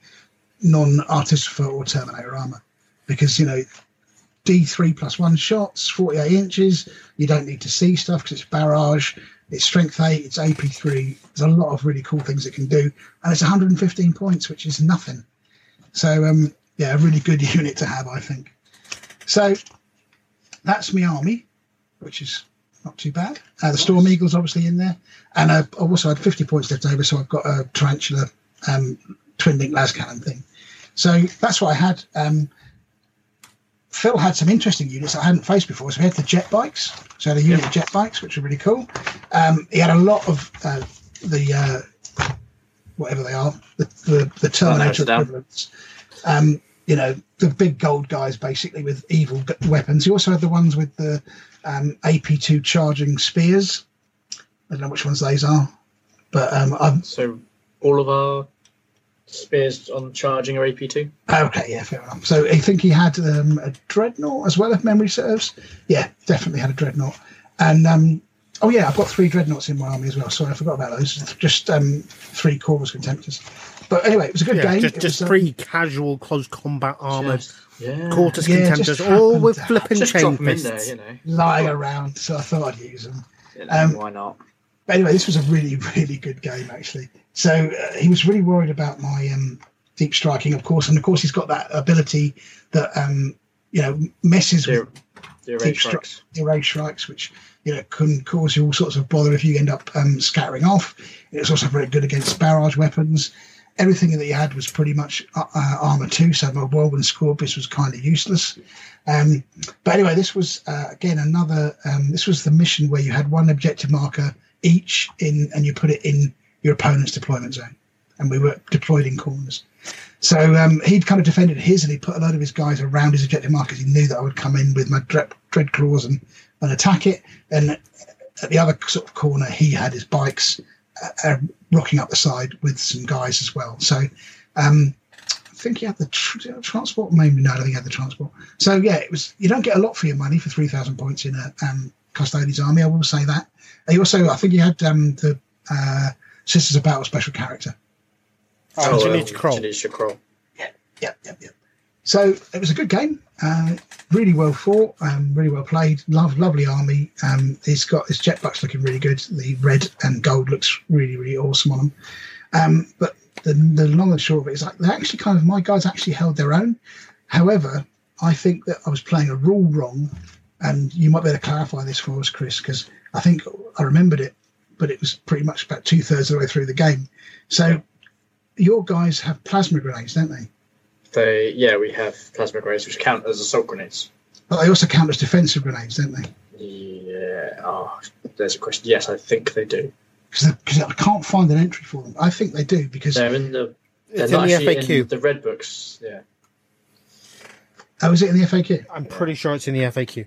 non Artificer or Terminator armor because you know D3 plus one shots, 48 inches. You don't need to see stuff because it's barrage. It's strength eight. It's AP3. There's a lot of really cool things it can do, and it's 115 points, which is nothing. So um, yeah, a really good unit to have, I think. So that's my army, which is not too bad. Uh, the Storm Eagle's obviously in there, and uh, I also had 50 points left over, so I've got a Tarantula um, twin link las cannon thing. So that's what I had. Um, Phil had some interesting units I hadn't faced before. So we had the jet bikes. So the unit jet bikes, which are really cool. Um, he had a lot of uh, the uh, whatever they are, the the, the Terminator equivalents. Um, you know, the big gold guys basically with evil weapons. He also had the ones with the um, AP2 charging spears. I don't know which ones those are, but um, I'm, so all of our spears on charging are AP2. Okay, yeah, fair enough. So I think he had um, a dreadnought as well, if memory serves. Yeah, definitely had a dreadnought. And um, oh yeah, I've got three dreadnoughts in my army as well. Sorry, I forgot about those. Just um, three Cortus Contemptors. But anyway, it was a good yeah, game. Just, just was, three um, casual close combat armored just, yeah. Cortus yeah, Contemptors, all with flipping chain fists. There, you know. lying around. So I thought I'd use them. Um, why not? But anyway, this was a really, really good game actually. So uh, he was really worried about my um, deep striking, of course, and of course he's got that ability that um, you know messes with the deep strikes, stri- strikes, which you know can cause you all sorts of bother if you end up um, scattering off. It's also very good against barrage weapons. Everything that he had was pretty much uh, uh armor two, so my whirlwind Scorpius was kind of useless. Um, but anyway, this was uh, again another. Um, this was the mission where you had one objective marker each in, and you put it in your opponent's deployment zone. And we were deployed in corners. So um, he'd kind of defended his and he put a lot of his guys around his objective markers. He knew that I would come in with my dread, Dreadclaws and, and attack it. And at the other sort of corner, he had his bikes uh, uh, rocking up the side with some guys as well. So um, I think he had the tr- transport. Maybe no, I don't think he had the transport. So yeah, it was. You don't get a lot for your money for three thousand points in a um, Custodes army. I will say that. He also, I think he had um, the uh, Sisters of Battle special character. Oh, oh Jenetia Krole. Jenetia Krole. Yeah, yeah, yeah, yeah. So it was a good game. Uh, really well fought, um, really well played. Love, lovely army. Um, he's got his jetbacks looking really good. The red and gold looks really, really awesome on them. Um, but the, the long and short of it is like they actually kind of my guys actually held their own. However, I think that I was playing a rule wrong, and you might be able to clarify this for us, Chris, because I think I remembered it but it was pretty much about two thirds of the way through the game. So your guys have plasma grenades, don't they? They yeah, we have plasma grenades which count as assault grenades. But they also count as defensive grenades, don't they? Yeah. Oh, there's a question. Yes, I think they do. Because I can't find an entry for them. I think they do because they're in the. They're not in the FAQ. In the red books. Yeah. Oh, is it in the FAQ? I'm pretty sure it's in the FAQ.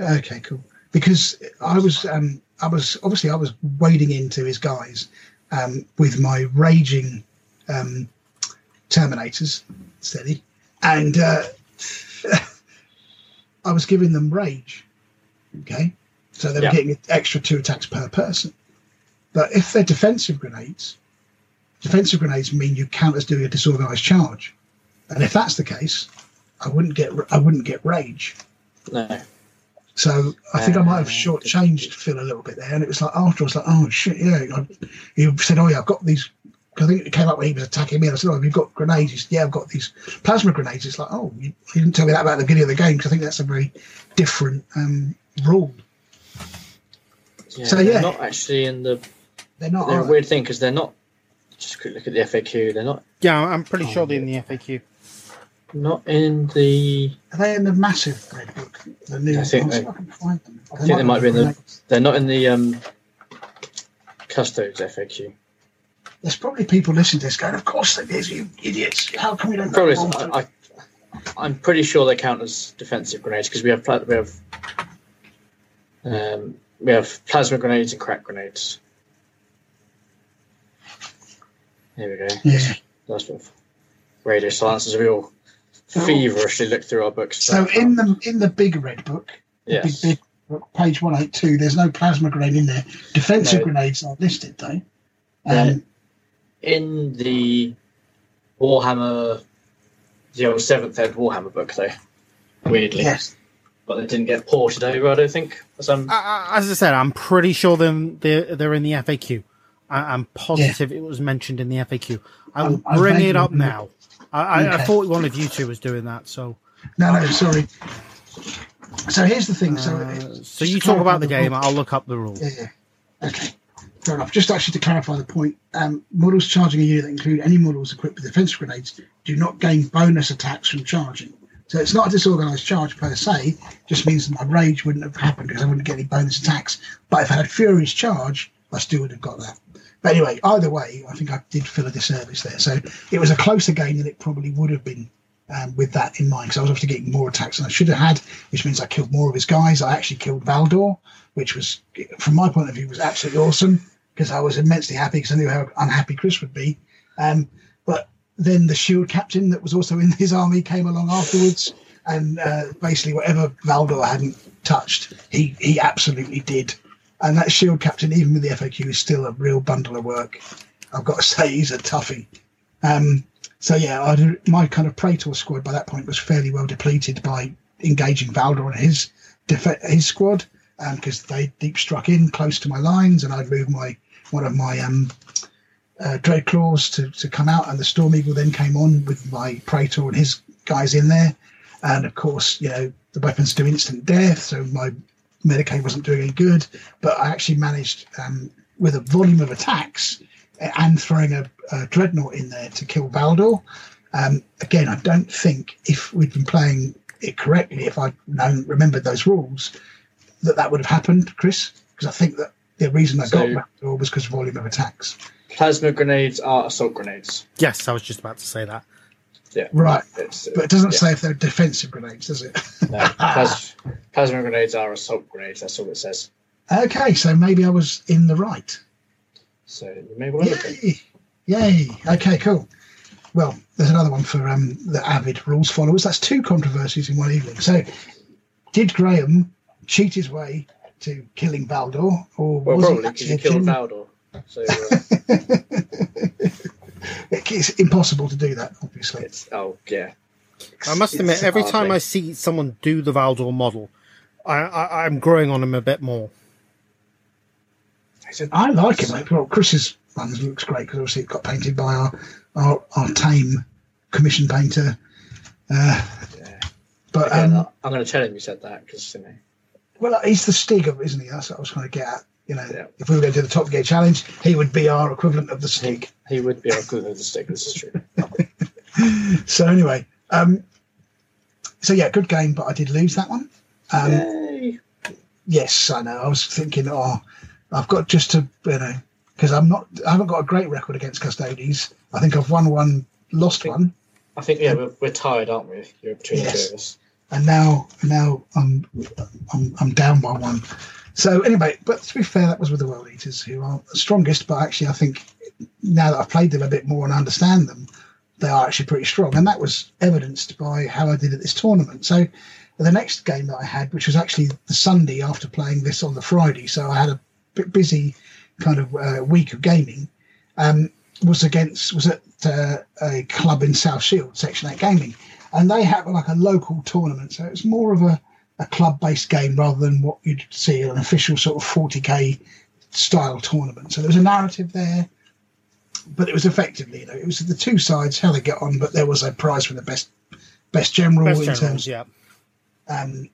Okay, cool. Because I was um, I was obviously I was wading into his guys um, with my raging um, Terminators steady, and uh, I was giving them rage. Okay, so they were yeah. getting extra two attacks per person. But if they're defensive grenades, defensive grenades mean you count as doing a disorganized charge, and if that's the case, I wouldn't get I wouldn't get rage. No. So I think I might have shortchanged Phil a little bit there. And it was like after I was like, oh shit, yeah. He said, oh yeah, I've got these. I think it came up when he was attacking me. And I said, oh, you've got grenades? He said, yeah, I've got these plasma grenades. It's like, oh, you, you didn't tell me that about the beginning of the game because I think that's a very different um, rule. Yeah, so yeah, not actually in the. They're not. They're a weird thing because they're not. Just look at the FAQ. They're not. Yeah, I'm pretty oh, sure they're in the FAQ. Not in the. Are they in the massive red book? The new. I think they. I, I think they might be in the. They're not in the um, Custodes FAQ. There's probably people listening to this going, "Of course they is, you idiots! How come you don't?" Probably. I, I, am pretty sure they count as defensive grenades because we have we have um, we have plasma grenades and crack grenades. Here we go. Yeah. That's what radio silence as we all feverishly look through our books. So in the in the big red book, yes, big, big book, page one eight two, there's no plasma grenade in there. Defensive No. grenades are listed though. Um, in the Warhammer, the old seventh ed Warhammer book, though, weirdly, yes. but they didn't get ported over. I don't think. For some, Uh, as I said, I'm pretty sure they're they're, they're in the FAQ. I, I'm positive it was mentioned in the FAQ. I will I'm- I'm bring it up now. I, I, I thought one of you two was doing that. So, No, no, sorry. So here's the thing. So, uh, so you talk clarify about the game. book- I'll look up the rules. Yeah, yeah. Okay. Fair enough. Just actually to clarify the point, um, models charging a unit that include any models equipped with defensive grenades do not gain bonus attacks from charging. So it's not a disorganized charge per se, just means that my rage wouldn't have happened because I wouldn't get any bonus attacks. But if I had Furious charge, I still would have got that. But anyway, either way, I think I did feel a disservice there. So it was a closer game than it probably would have been um, with that in mind because I was obviously getting more attacks than I should have had, which means I killed more of his guys. I actually killed Valdor, which was, from my point of view, was absolutely awesome because I was immensely happy because I knew how unhappy Chris would be. Um, but then the shield captain that was also in his army came along afterwards, and uh, basically whatever Valdor hadn't touched, he he absolutely did. And that shield captain, even with the FAQ, is still a real bundle of work. I've got to say, he's a toughie. Um, so yeah, I, my kind of Praetor squad by that point was fairly well depleted by engaging Valdor and his def- his squad because they deep struck in close to my lines, and I'd moved my one of my um, uh, Dreadclaws to, to come out, and the Storm Eagle then came on with my Praetor and his guys in there. And of course, you know, the weapons do instant death, so my Medicae wasn't doing any good. But I actually managed, um, with a volume of attacks and throwing a, a Dreadnought in there to kill Valdor. Um, again, I don't think if we'd been playing it correctly, if I'd known, remembered those rules, that that would have happened, Chris. Because I think that the reason I So- got Valdor was because of volume of attacks. plasma grenades are assault grenades. Yes, I was just about to say that. Yeah, Right. It's, uh, But it doesn't yeah. say if they're defensive grenades, does it? No, plas- plasma grenades are assault grenades. That's all it says. okay, so maybe I was in the right. So you may well have been. Yay! Yay! Okay, cool. Well, there's another one for um, the avid rules followers. That's two controversies in one evening. So, did Graham cheat his way to killing Valdor, or Well, was probably because actually you a killed genuine- Valdor. So uh, It's impossible to do that, obviously. it's oh yeah. I must It's admit, every hardly. time I see someone do the Valdor model, I, I, I'm growing on him a bit more. I like it, mate. Well, Chris's one looks great because obviously it got painted by our our, our tame commission painter. Uh, Yeah. but Again, um, I'm going to tell him you said that because you know. Well, he's the Stig of, isn't he? That's what I was trying to get at. You know, Yeah. if we were going to do the Top Gear challenge, he would be our equivalent of the Stig. He would be our good of the stick. This is true. So anyway, um, so yeah, good game, but I did lose that one. Um, Yay. Yes, I know. I was thinking, oh, I've got just to, you know, because I'm not, I haven't got a great record against Custodes. I think I've won one, lost one, I think yeah, we're, we're tied, aren't we? You're between Yes. the two of us. And now, now I'm, I'm, I'm down by one. So anyway, but to be fair, that was with the World Eaters, who are the strongest. But actually, I think now that I've played them a bit more and understand them, they are actually pretty strong, and that was evidenced by how I did at this tournament. So the next game that I had, which was actually the Sunday after playing this on the Friday, so I had a bit busy kind of uh, week of gaming. Um, was against was at uh, a club in South Shield, Section Eight Gaming, and they have like a local tournament, so it's more of a, a club based game rather than what you'd see an official sort of 40k style tournament. So there was a narrative there, but it was effectively, you know, it was the two sides how they get on, but there was a prize for the best best general Best in generals, terms yeah. um,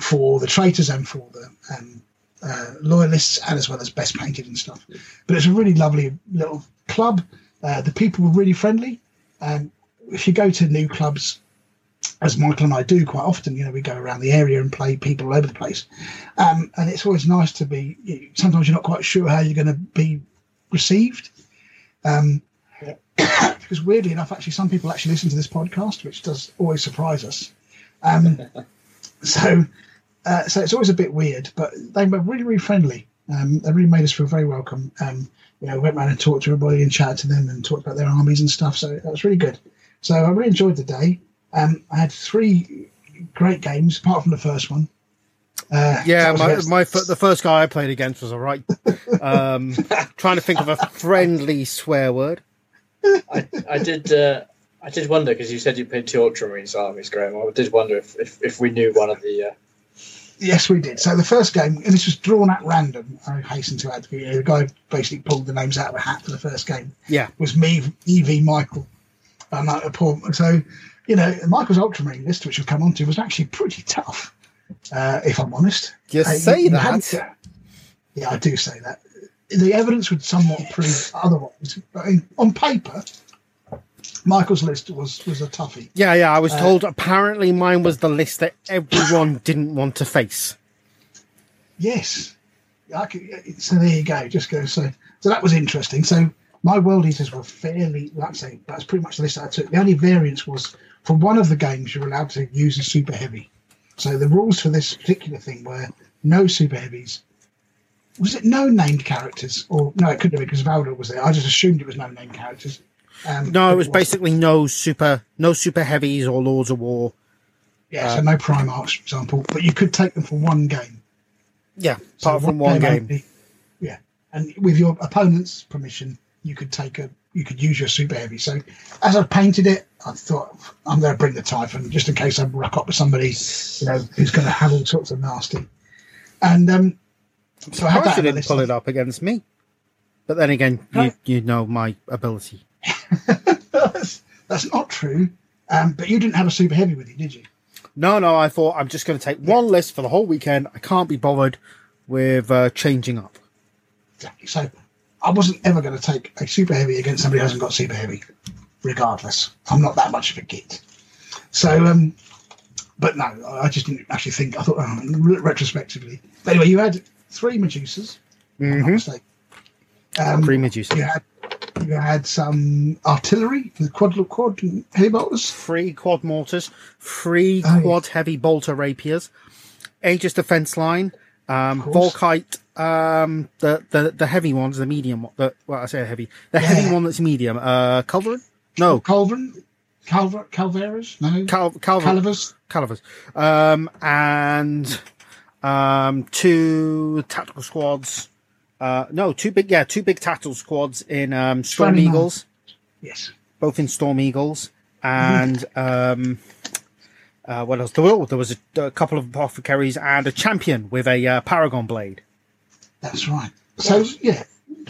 for the traitors and for the um, uh, loyalists, and as well as best painted and stuff. But it's a really lovely little club. Uh, the people were really friendly. Um, if you go to new clubs, as Michael and I do quite often, you know, we go around the area and play people all over the place. Um, and it's always nice to be, sometimes you're not quite sure how you're going to be received. Um, because weirdly enough, actually, some people actually listen to this podcast, which does always surprise us. Um, so, uh, so it's always a bit weird, but they were really, really friendly. Um, they really made us feel very welcome. Um, you know, went around and talked to everybody and chatted to them and talked about their armies and stuff. So that was really good. So I really enjoyed the day. Um, I had three great games, apart from the first one. Uh, Yeah, my, against- my fir- the first guy I played against was all right. Um, trying to think of a friendly swear word. I, I did. Uh, I did wonder because you said you played two Ultramarines armies, Graham. I did wonder if, if, if we knew one of the. Uh, Yes, we did. So the first game, and this was drawn at random. I hasten to add, you know, the guy basically pulled the names out of a hat for the first game. Yeah. Was me, Ev Michael. And uh, poor, so, you know, Michael's Ultramarine list, which we'll come on to, was actually pretty tough, uh, if I'm honest. You Uh, say you that. to- yeah, I do say that. The evidence would somewhat prove otherwise, but in, on paper, Michael's list was was a toughie. Yeah, yeah. I was told apparently mine was the list that everyone didn't want to face. Yes. I could, so there you go. Just go. So so that was interesting. So my world eaters were fairly. Like I say, that's pretty much the list I took. The only variance was for one of the games you're allowed to use a super heavy. So the rules for this particular thing were no super heavies. Was it no named characters or no? It couldn't have been because Valdor was there. I just assumed it was no named characters. Um, No, it was basically no super, no super heavies or Lords of War. yeah. So no Primarchs, for example, but you could take them for one game. Yeah, So apart from one game. only- yeah, and with your opponent's permission, you could take a you could use your super heavy. So as I painted it, I thought I'm going to bring the Typhon just in case I rock up with somebody, you know, who's going to have all sorts of nasty. And um, so I had that didn't pull it up against me. But then again, you, Right. you know my ability. that's, that's not true. Um, but you didn't have a super heavy with you, did you? No, no, I thought I'm just going to take one list for the whole weekend. I can't be bothered with uh, changing up. Exactly. So I wasn't ever going to take a super heavy against somebody who hasn't got super heavy, regardless. I'm not that much of a git. So, um, but no, I just didn't actually think. I thought oh, retrospectively. But anyway, you had three Medusas. if I'm not Mhm. Um, Three Medusas. you had you had some artillery, the quad quad heavy bolters. Three quad mortars, three Oh, yeah. quad heavy bolter rapiers, Aegis defense line, um. Volkite, um, the, the the heavy ones, the medium, the well, I say heavy, the heavy one that's medium. Uh, Culverin? No, Culverin. Calver, Calveras, no, Cal, Calver. Calivers. Um, and um, two tactical squads. Uh, no, two big, yeah, two big tactical squads in um, Storm Friendly Eagles, Yes, both in Storm Eagles, and um, uh, what else? There was, there was a, a couple of apothecaries and a champion with a uh, paragon blade. That's right. So yeah,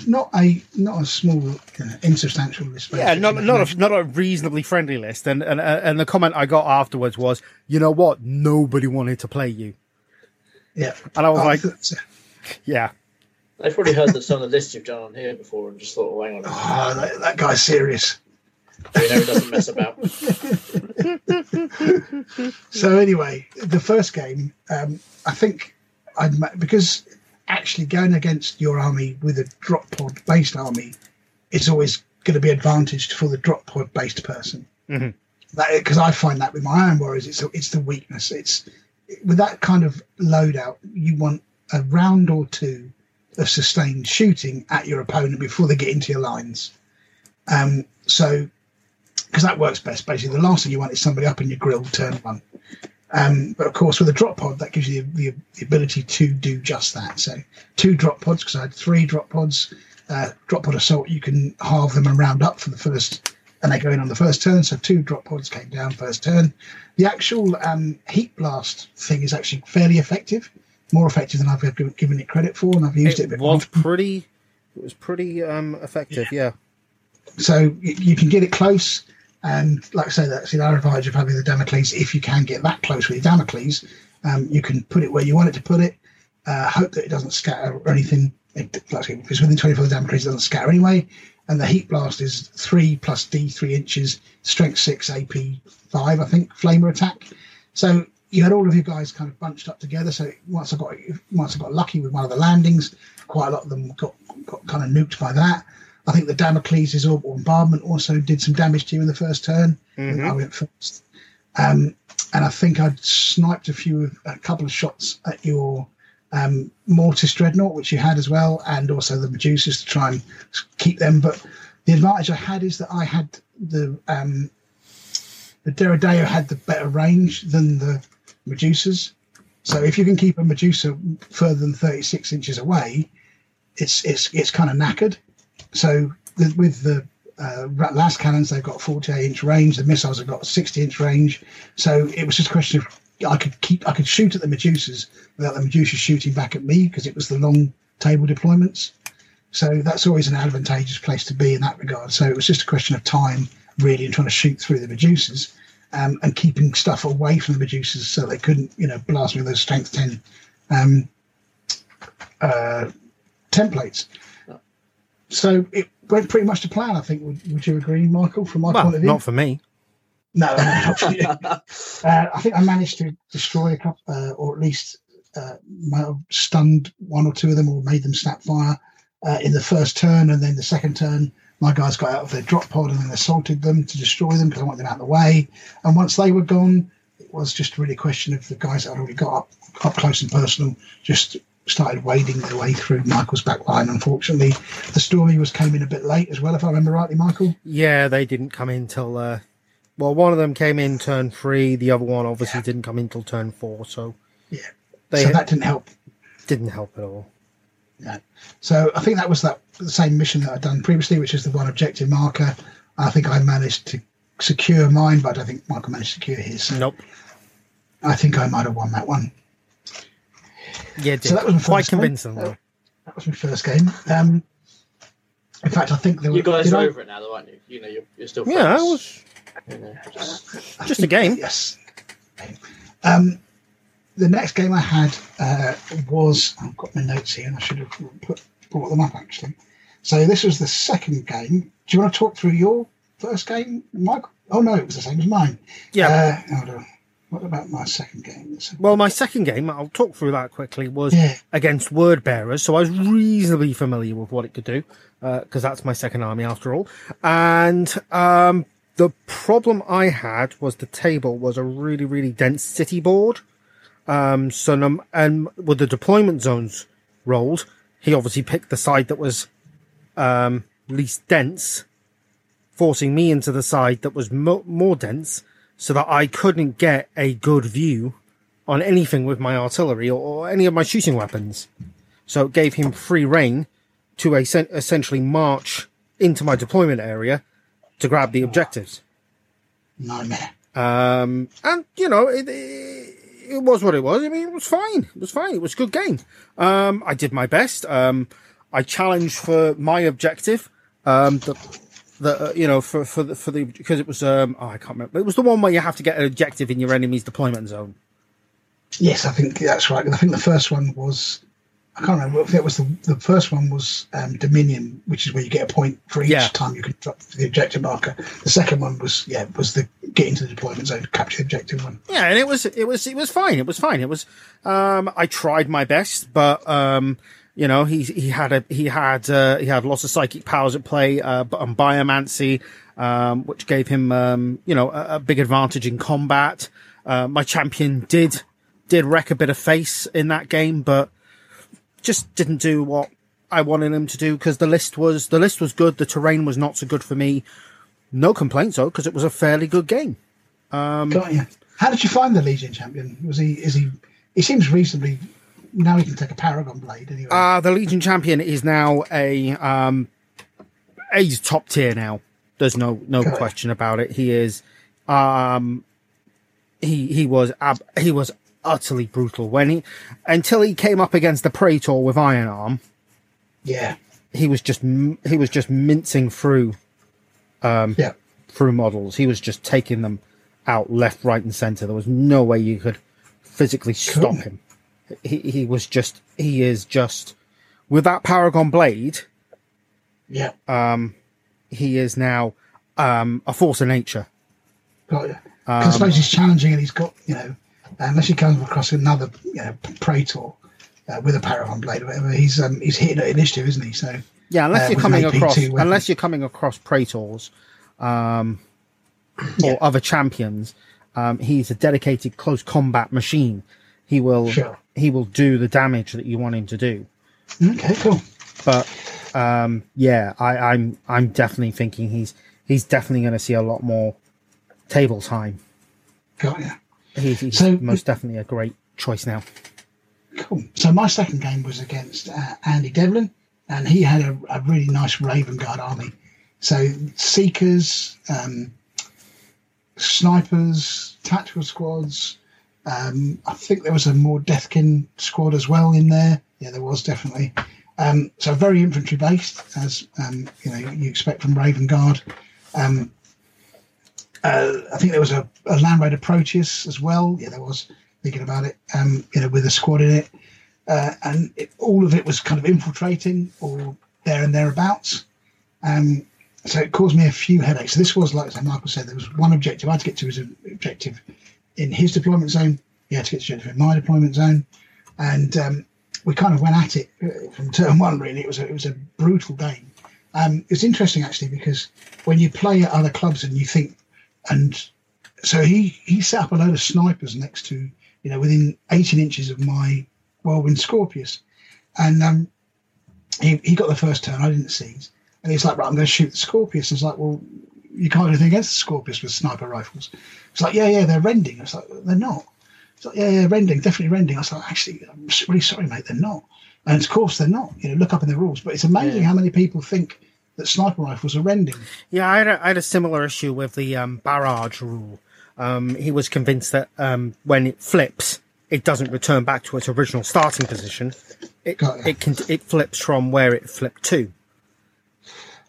not a not a small, you know, insubstantial list. Yeah, not not a, not a reasonably friendly list. And and uh, and the comment I got afterwards was, you know what? Nobody wanted to play you, yeah. and I was Oh, like, that's- yeah. I've probably heard that some of the lists you've done on here before and just thought, oh, hang on, oh, that, that guy's serious. You know he doesn't mess about. So anyway, the first game, um, I think I'd ma- because actually going against your army with a drop pod based army is always going to be advantaged for the drop pod based person. Because I find that with my Iron Warriors, it's it's the weakness. It's with that kind of loadout, you want a round or two of sustained shooting at your opponent before they get into your lines. Um, so because that works best. Basically, the last thing you want is somebody up in your grill turn one. Um, but of course, with a drop pod, that gives you the, the ability to do just that. So, two drop pods, because I had three drop pods. Uh, drop pod assault, you can halve them and round up for the first, and they go in on the first turn. So, two drop pods came down first turn. The actual um, heat blast thing is actually fairly effective, more effective than I've given given it credit for, and I've used it, a It was more. pretty. It was pretty um, effective. Yeah. So you, you can get it close, and like I say, that's the advantage of having the Damocles. If you can get that close with your Damocles, um, you can put it where you want it to put it. Uh, hope that it doesn't scatter or anything. It, like I say, because within 24 the Damocles it doesn't scatter anyway. And the heat blast is three plus D three inches, strength six, AP five, I think, flamer attack. So you had all of your guys kind of bunched up together. So once I got once I got lucky with one of the landings, quite a lot of them got, got kind of nuked by that. I think the Damocles' orbital bombardment also did some damage to you in the first turn. Mhm. I went first, um, and I think I'd sniped a few, a couple of shots at your um, Mortis Dreadnought, which you had as well, and also the Medusas to try and keep them. But the advantage I had is that I had the um, the Deredeo had the better range than the Medusas. So if you can keep a Medusa further than 36 inches away, it's it's it's kind of knackered. So the, with the uh, lascannons, they've got 48 inch range. The missiles have got 60 inch range. So it was just a question of I could keep I could shoot at the Medusas without the Medusas shooting back at me because it was the long table deployments. So that's always an advantageous place to be in that regard. So it was just a question of time, really, and trying to shoot through the Medusas um, and keeping stuff away from the Medusas so they couldn't, you know, blast me with those strength 10 um, uh, templates. So it went pretty much to plan, I think. Would, would you agree, Michael, from my well, point of view? not for me. No, not for you. uh, I think I managed to destroy a couple, uh, or at least uh, stunned one or two of them or made them snap fire uh, in the first turn. And then the second turn, my guys got out of their drop pod and then assaulted them to destroy them because I wanted them out of the way. And once they were gone, it was just really a question of the guys that had already got up, up close and personal just started wading their way through Michael's back line. Unfortunately, the Stormy was came in a bit late as well, if I remember rightly, Michael. Yeah, they didn't come in till. Uh, well, one of them came in turn three. The other one obviously yeah. didn't come in till turn four. So yeah, they so that didn't help. Didn't help at all. Yeah. So I think that was that the same mission that I'd done previously, which is the one objective marker. I think I managed to secure mine, but I don't think Michael managed to secure his. Nope. I think I might have won that one. Yeah, so that was quite convincing. That, that was my first game. Um, in fact, I think there were, you guys are I, over it now, though, aren't you? You know, you're, you're still. Friends. Yeah, I was. You know, just, just a game. Yes. Um, the next game I had uh, was I've got my notes here, and I should have put brought them up actually. So this was the second game. Do you want to talk through your first game, Michael? Oh no, it was the same as mine. Yeah. Uh, what about my second game? Well, my second game, I'll talk through that quickly, was yeah. against Word Bearers. So I was reasonably familiar with what it could do, because uh, that's my second army after all. And um, the problem I had was the table was a really, really dense city board. Um, so, um, and with the deployment zones rolled, he obviously picked the side that was um, least dense, forcing me into the side that was mo- more dense so that I couldn't get a good view on anything with my artillery or, or any of my shooting weapons. So it gave him free reign to a, essentially march into my deployment area to grab the objectives. Nightmare. Um, and you know, it, it, it, was what it was. I mean, it was fine. It was fine. It was a good game. Um, I did my best. Um, I challenged for my objective. Um, the that uh, you know for for the, for the because it was um oh, I can't remember it was the one where you have to get an objective in your enemy's deployment zone. Yes, I think that's right. I think the first one was I can't remember. It was the the first one was um, Dominion, which is where you get a point for each yeah. time you can drop the objective marker. The second one was yeah was the get into the deployment zone, capture the objective one. Yeah, and it was it was it was fine. It was fine. It was um I tried my best, but um you know, he he had a he had uh, he had lots of psychic powers at play uh, on biomancy, um, which gave him um, you know a, a, big advantage in combat. Uh, my champion did did wreck a bit of face in that game, but just didn't do what I wanted him to do because the list was the list was good. The terrain was not so good for me. No complaints though, because it was a fairly good game. Um, Got you. How did you find the Legion champion? Was he is he? He seems reasonably now he can take a Paragon blade anyway. Uh, the Legion champion is now a um, he's top tier now. There's no no Got question it. about it. He is um he he was ab- he was utterly brutal when he until he came up against the Praetor with Iron Arm. Yeah, he was just he was just mincing through um yeah. through models. He was just taking them out left, right, and center. There was no way you could physically stop cool. him he, he was just he is just with that Paragon blade. Yeah. Um, he is now um a force of nature. Got you. Um, I suppose he's challenging, and he's got you know, unless he comes across another you know Praetor uh, with a Paragon blade or whatever, he's um he's hitting at initiative, isn't he? So yeah, unless uh, you're coming across unless you're coming across Praetors, um, or yeah. other champions, um, he's a dedicated close combat machine. He will sure he will do the damage that you want him to do. Okay, cool. But um, yeah, I, I'm I'm definitely thinking he's he's definitely going to see a lot more table time. Got ya. He's, he's So- most definitely a great choice now. Cool. So my second game was against uh, Andy Devlin, and he had a, a really nice Raven Guard army. So seekers, um, snipers, tactical squads. Um, I think there was a Mor Deythan squad as well in there. Yeah, there was definitely. Um, so very infantry based, as um, you know you expect from Raven Guard. Um, uh, I think there was a, a Land Raider Proteus as well. Yeah, there was. Thinking about it, um, you know, with a squad in it, uh, and it, all of it was kind of infiltrating or there and thereabouts. Um, so it caused me a few headaches. So this was like Michael said, there was one objective I had to get to as an objective in his deployment zone. He had to get to objective in my deployment zone, and um, we kind of went at it uh, from turn one. Really, it was a, it was a brutal game. Um, it's interesting actually because when you play at other clubs and you think, and so he he set up a load of snipers next to you know within 18 inches of my whirlwind Scorpius, and um, he he got the first turn. I didn't seize, and he's like, right, I'm going to shoot the Scorpius. It's like, well, you can't do anything against the Scorpius with sniper rifles. It's like, yeah, yeah, they're rending. It's like they're not. It's like, yeah, yeah, rending, definitely rending. I was like, actually, I'm really sorry, mate, they're not. And of course, they're not. You know, look up in the rules. But it's amazing Yeah. how many people think that sniper rifles are rending. Yeah, I had a, I had a similar issue with the um, barrage rule. Um, he was convinced that um, when it flips, it doesn't return back to its original starting position. It it can it flips from where it flipped to.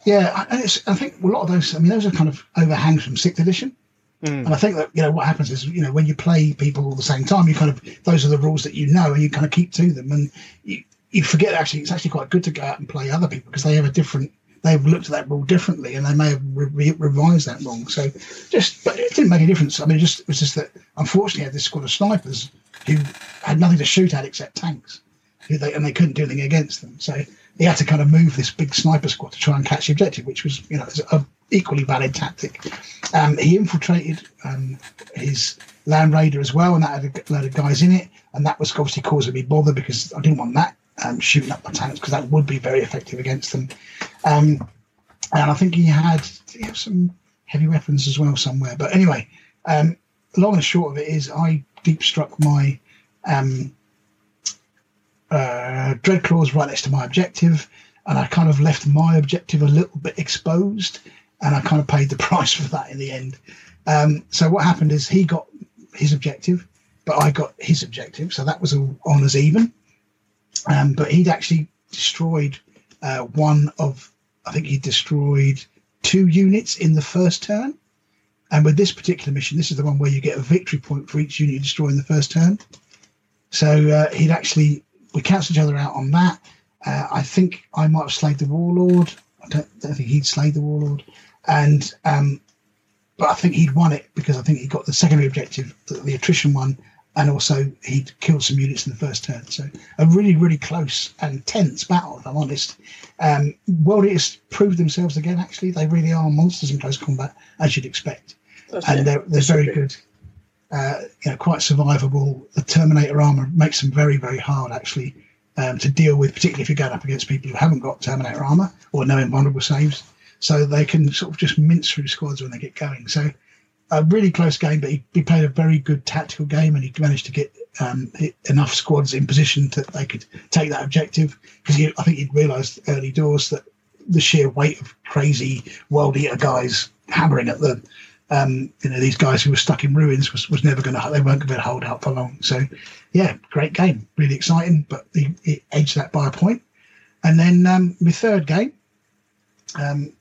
Yeah, I- and it's, I think a lot of those. I mean, those are kind of overhangs from sixth edition, hmm. and I think that you know what happens is you know when you play people all the same time, you kind of those are the rules that you know, and you kind of keep to them, and you you forget actually it's actually quite good to go out and play other people because they have a different. They've looked at that rule differently, and they may have re- revised that wrong. So, just but it didn't make a difference. I mean, it just it was just that unfortunately, I had this squad of snipers who had nothing to shoot at except tanks who they and they couldn't do anything against them. So he had to kind of move this big sniper squad to try and catch the objective, which was you know a equally valid tactic. Um, he infiltrated um, his land raider as well, and that had a load of guys in it, and that was obviously causing me bother because I didn't want that um, shooting up my tanks because that would be very effective against them. Um, and I think he had, he have some heavy weapons as well somewhere. But anyway, um, long and short of it is, I deep struck my um, uh, Dreadclaws right next to my objective, and I kind of left my objective a little bit exposed, and I kind of paid the price for that in the end. Um, so what happened is he got his objective, but I got his objective, so that was all on as even. Um, but he'd actually destroyed uh, one of, I think he destroyed two units in the first turn. And with this particular mission, this is the one where you get a victory point for each unit you destroy in the first turn. So uh, he'd actually, we cancelled each other out on that. Uh, I think I might have slayed the warlord. I don't, don't think he'd slayed the warlord. And, um, but I think he'd won it because I think he got the secondary objective, the, the attrition one, and also he'd killed some units in the first turn. So a really, really close and tense battle, if I'm honest. Um, World Eaters proved themselves again, actually. They really are monsters in close combat, as you'd expect That's and it. they're, they're very good. Uh, you know, quite survivable. The Terminator armor makes them very, very hard actually um, to deal with, particularly if you're going up against people who haven't got Terminator armor or no invulnerable saves. So they can sort of just mince through squads when they get going. So a really close game, but he, he played a very good tactical game and he managed to get um, enough squads in position that they could take that objective because I think he'd realised early doors that the sheer weight of crazy world eater guys hammering at them um, you know, these guys who were stuck in ruins was, was never going to, they weren't going to hold out for long. So, yeah, great game, really exciting, but he, he edged that by a point. And then um, my third game, um,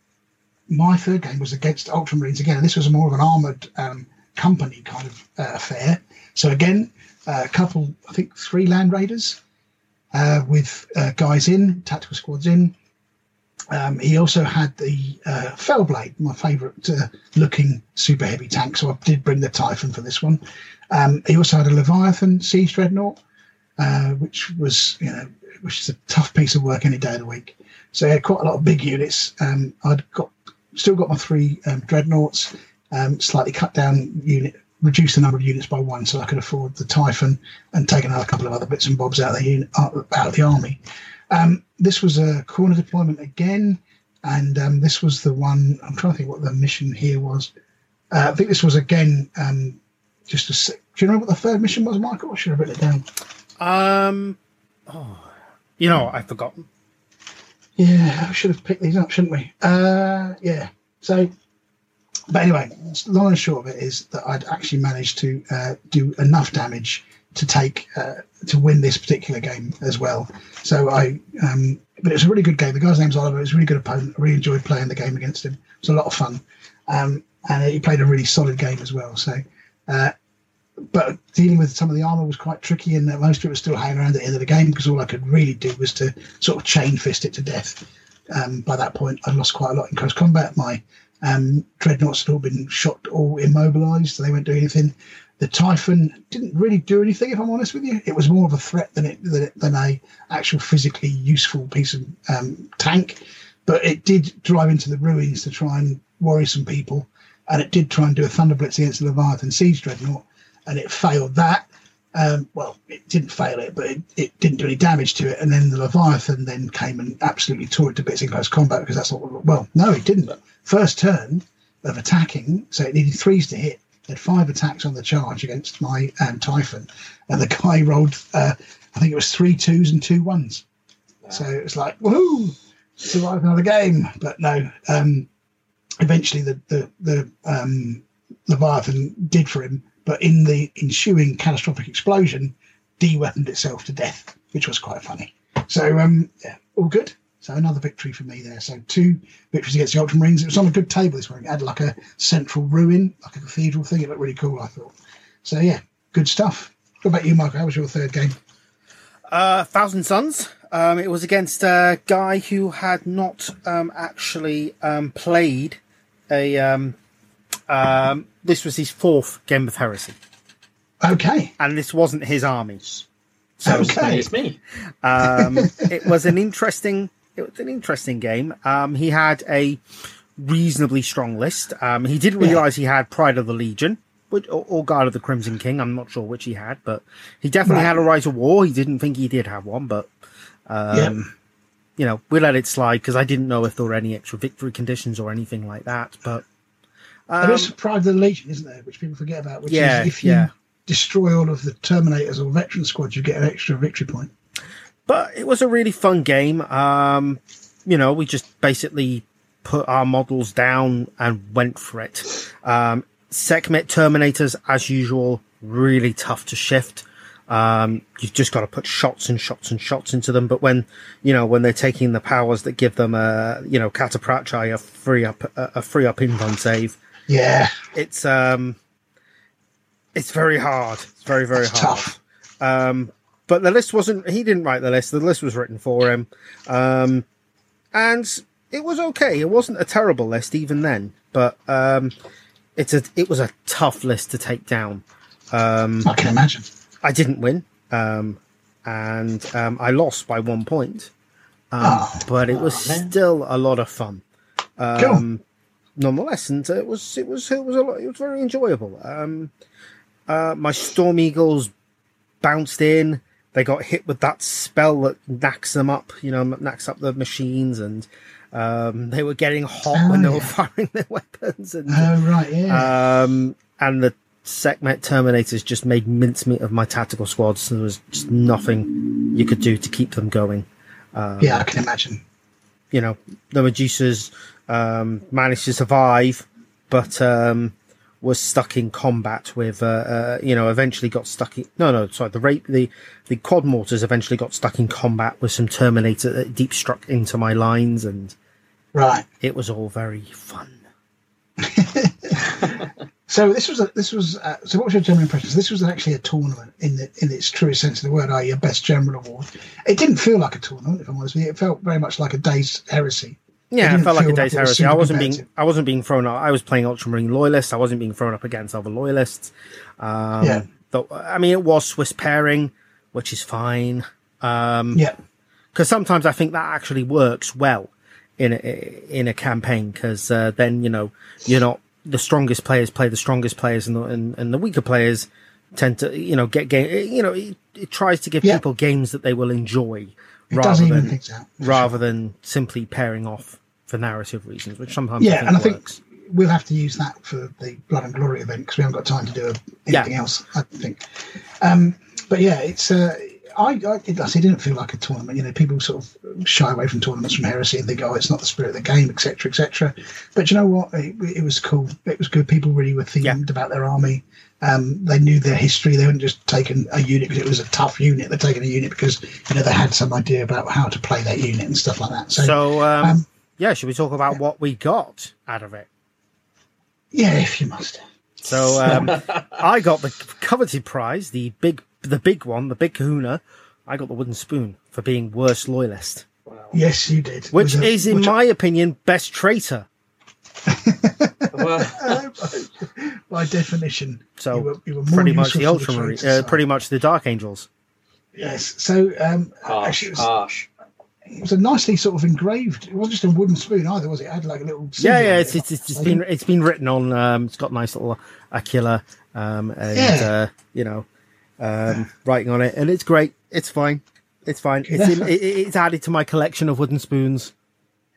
my third game was against Ultramarines again. This was more of an armored um, company kind of uh, affair. So, again, uh, a couple, I think three Land Raiders uh, with uh, guys in, tactical squads in. Um, he also had the uh, Fellblade, my favourite uh, looking super heavy tank. So I did bring the Typhon for this one. Um, he also had a Leviathan Siege Dreadnought, uh, which was you know which is a tough piece of work any day of the week. So he had quite a lot of big units. Um, I'd got still got my three um, dreadnoughts, um, slightly cut down unit reduced the number of units by one, so I could afford the Typhon and take another couple of other bits and bobs out of the unit, out of the army. Um, this was a corner deployment again, and um, this was the one. I'm trying to think what the mission here was. Uh, I think this was again um, just a. Do you remember what the third mission was, Michael? I should have written it down. Um, oh, you know, I've forgotten. Yeah, I should have picked these up, shouldn't we? Uh, yeah. So, but anyway, long and short of it is that I'd actually managed to uh, do enough damage to take uh, to win this particular game as well. So I, um, but it was a really good game. The guy's name's Oliver. It was a really good opponent. I really enjoyed playing the game against him. It was a lot of fun, um, and he played a really solid game as well. So, uh, but dealing with some of the armor was quite tricky, and most of it was still hanging around at the end of the game because all I could really do was to sort of chain fist it to death. Um, by that point, I'd lost quite a lot in close combat. My um, dreadnoughts had all been shot or immobilized, so they weren't doing anything. The Typhon didn't really do anything, if I'm honest with you. It was more of a threat than it than, than a actual physically useful piece of um, tank. But it did drive into the ruins to try and worry some people, and it did try and do a thunder blitz against the Leviathan siege dreadnought, and it failed that. Um, well, it didn't fail it, but it, it, didn't do any damage to it. And then the Leviathan then came and absolutely tore it to bits in close combat because that's what. Well, no, it didn't. First turn of attacking, so it needed threes to hit had five attacks on the charge against my um, Typhon, and the guy rolled, uh, I think it was three twos and two ones. Wow. So it was like, woohoo, survive another game. But no, um, eventually the the, the um, Leviathan did for him, but in the ensuing catastrophic explosion, de-weaponed itself to death, which was quite funny. So um, yeah, all good. So another victory for me there. So two victories against the Ultramarines. It was on a good table this morning. It had like a central ruin, like a cathedral thing. It looked really cool, I thought. So yeah, good stuff. What about you, Mark? How was your third game? Uh, Thousand Sons. Um, it was against a guy who had not um, actually um, played a. Um, um, this was his fourth game of Heresy. Okay. And this wasn't his army. So okay. it's me. Um, it was an interesting it was an interesting game. Um, he had a reasonably strong list. Um, he didn't realize yeah. he had Pride of the Legion or, or Guard of the Crimson King. I'm not sure which he had, but he definitely right. had a Rite of War. He didn't think he did have one, but um, yeah. you know, we let it slide because I didn't know if there were any extra victory conditions or anything like that. But um, there is Pride of the Legion, isn't there? Which people forget about. Which yeah, is if you yeah. destroy all of the Terminators or Veteran squads, you get an extra victory point. But it was a really fun game. Um, you know, we just basically put our models down and went for it. Um, Sekhmet Terminators, as usual, really tough to shift. Um, you've just got to put shots and shots and shots into them. But when, you know, when they're taking the powers that give them a, you know, Cataphractii, a free up, a free up invuln save. Yeah. It's, um, it's very hard. It's very, very That's hard. Tough. Um, but the list wasn't. He didn't write the list. The list was written for him, um, and it was okay. It wasn't a terrible list even then, but um, it's a. It was a tough list to take down. Um, I can imagine. I didn't win, um, and um, I lost by one point, um, oh, but it was oh, still a lot of fun. Um, nonetheless, and it was it was it was a lot. It was very enjoyable. Um, uh, my Storm Eagles bounced in they got hit with that spell that knacks them up, you know, knacks up the machines, and um, they were getting hot oh, when they yeah. were firing their weapons. And, oh right, yeah. Um, and the Sekhmet Terminators just made mincemeat of my tactical squads. There was just nothing you could do to keep them going. Um, yeah, I can imagine. You know, the Medusas um, managed to survive, but um, was stuck in combat with, uh, uh, you know, eventually got stuck in, no, no, sorry, the rape, the, the quad mortars eventually got stuck in combat with some Terminator that deep struck into my lines and. Right. It was all very fun. so this was a, this was uh, so what was your general impression? this was actually a tournament in the in its truest sense of the word, i.e., a best general award. It didn't feel like a tournament, if I'm honest with you. It felt very much like a day's heresy. Yeah, it felt like a day's like heresy. I wasn't being I wasn't being thrown up. I was playing Ultramarine loyalists. I wasn't being thrown up against other loyalists. Um, yeah. Though, I mean, it was Swiss pairing, which is fine. Um, yeah. Because sometimes I think that actually works well in a, in a campaign because uh, then you know you're not the strongest players play the strongest players, and the and, and the weaker players tend to you know get game. You know, it, it tries to give Yeah. people games that they will enjoy It rather even than things out. rather than simply pairing off for narrative reasons, which sometimes Yeah, I and I think we'll have to use that for the Blood and Glory event because we haven't got time to do Yeah. anything else. I think. Um, but yeah, it's. Uh, I, I it, I it didn't feel like a tournament. You know, people sort of shy away from tournaments from heresy and think, "Oh, it's not the spirit of the game," etc., etc. But you know what? It, it was cool. It was good. People really were themed Yeah. about their army. Um, they knew their history. They hadn't just taken a unit because it was a tough unit. They're taking a unit because you know they had some idea about how to play that unit and stuff like that. So, So, um, um, yeah, should we talk about what we got out of it? yeah, if you must. So, um, I got the coveted prize, the big, the big one, the big Kahuna. I got the wooden spoon for being worst loyalist, Wow. Yes, you did. which a- is, in which- my opinion, best traitor. Well, by definition. So, you were, you were pretty much the useful for Ultramarine, uh, pretty much the Dark Angels. Yes. So um, harsh, actually, it was, harsh. it was a nicely sort of engraved. It wasn't just a wooden spoon either, was it? It had like a little. Yeah, yeah, it's, it. it's, it's, it's been it's been written on. Um, it's got nice little Aquila, um, and Yeah. uh, you know, um, writing on it, and it's great. It's fine. It's fine. It's in, it, it's added to my collection of wooden spoons.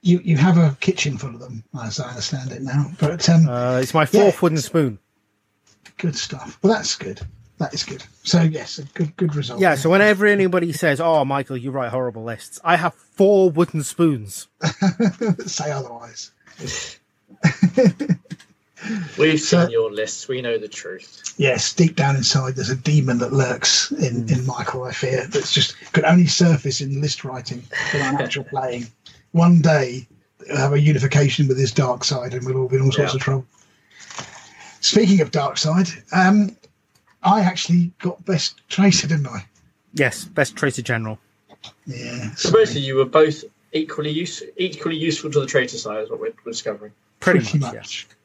You you have a kitchen full of them, as I understand it now. But um, Uh, it's my fourth Yeah. wooden spoon. good stuff. Well, that's good. That is good. So yes, a good good result. Yeah. So whenever anybody says, "Oh, Michael, you write horrible lists," I have four wooden spoons. say otherwise. We've So- seen your lists. We know the truth. Yes, deep down inside, there's a demon that lurks in, in Michael. I fear that's just could only surface in list writing without actual playing. One day, he'll have a unification with his dark side, and we'll all be in all sorts Yeah. of trouble. Speaking of dark side, um, I actually got best tracer, didn't I? Yes, best tracer general. Yeah. So basically, you were both equally use, equally useful to the traitor side, is what we're, we're discovering. Pretty, much. Yes. Yeah.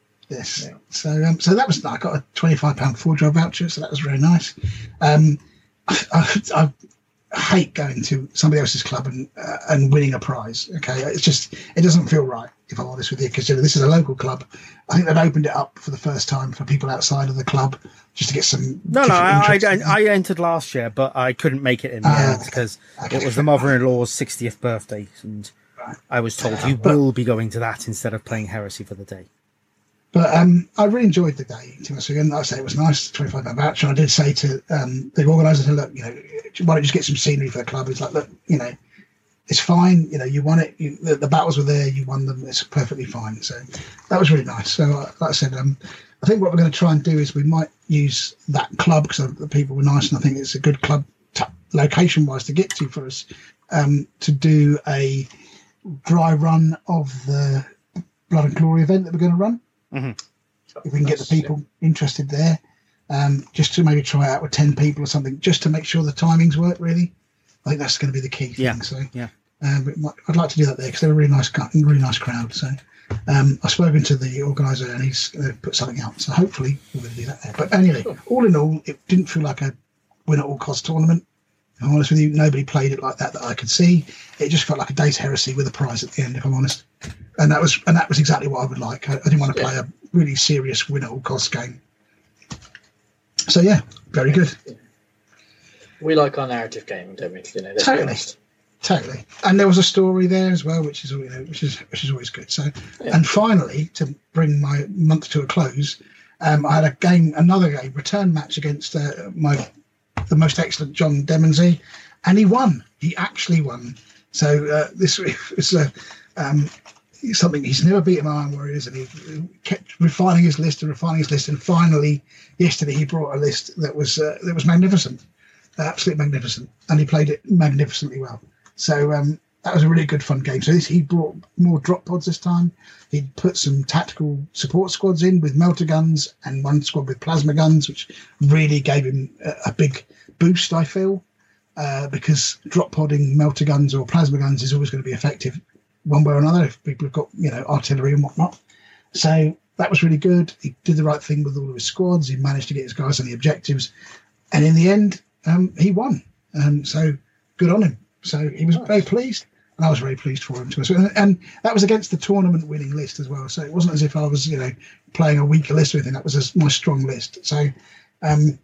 So um, so that was I got a twenty five pound four job voucher, so that was very nice. Um, I, I, I hate going to somebody else's club and uh, and winning a prize. Okay, it's just it doesn't feel right if I'm honest with you because you know, this is a local club. I think they've opened it up for the first time for people outside of the club just to get some. No, no, I. I, I entered last year, but I couldn't make it in the end because okay. it was the mother-in-law's 60th birthday, and. I was told you will be going to that instead of playing Heresy for the day. But um, I really enjoyed the day. To be honest. And like I say, it was nice. Twenty five pound voucher. I did say to um, the organizer, to look, you know, why don't you just get some scenery for the club? He's like, look, you know, it's fine. You know, you won it. You, the, the battles were there. You won them. It's perfectly fine. So that was really nice. So, uh, like I said, um, I think what we're going to try and do is we might use that club because the people were nice, and I think it's a good club t- location wise to get to for us um, to do a dry run of the Blood and Glory event that we're going to run if we can get the people interested there, um, just to maybe try out with 10 people or something, just to make sure the timings work, really. I think that's going to be the key thing. Yeah, So, yeah. um, I'd like to do that there because they're a really nice, really nice crowd. So, um, I've spoken to the organizer and he's going to put something out. So, hopefully, we're going to do that there. But anyway, all in all, it didn't feel like a win at all cost tournament. I'm honest with you, nobody played it like that that I could see. It just felt like a day's heresy with a prize at the end, if I'm honest. And that was and that was exactly what I would like. I, I didn't want to play a really serious win at all cost game. So yeah, very good, We like our narrative game, don't we? You know, Totally. totally. And there was a story there as well, which is you know which is which is always good. So, and finally, to bring my month to a close, um, I had a game, another game, return match against uh, my the most excellent John Demonsey, and he won. He actually won. So uh, this was a, um, something he's never beaten Iron Warriors, and he kept refining his list and refining his list, and finally yesterday he brought a list that was uh, that was magnificent, absolutely magnificent, and he played it magnificently well. So um, that was a really good fun game. So this, he brought more drop pods this time. He put some tactical support squads in with melter guns and one squad with plasma guns, which really gave him a, a big boost. I feel uh, because drop podding melter guns or plasma guns is always going to be effective one way or another if people have got you know artillery and whatnot. So that was really good. He did the right thing with all of his squads. He managed to get his guys on the objectives, and in the end, um, he won. Um, so good on him. So he was very pleased. And I was very pleased for him to us. And, and that was against the tournament winning list as well. So it wasn't as if I was, you know, playing a weaker list or anything. That was a, my strong list. So, um,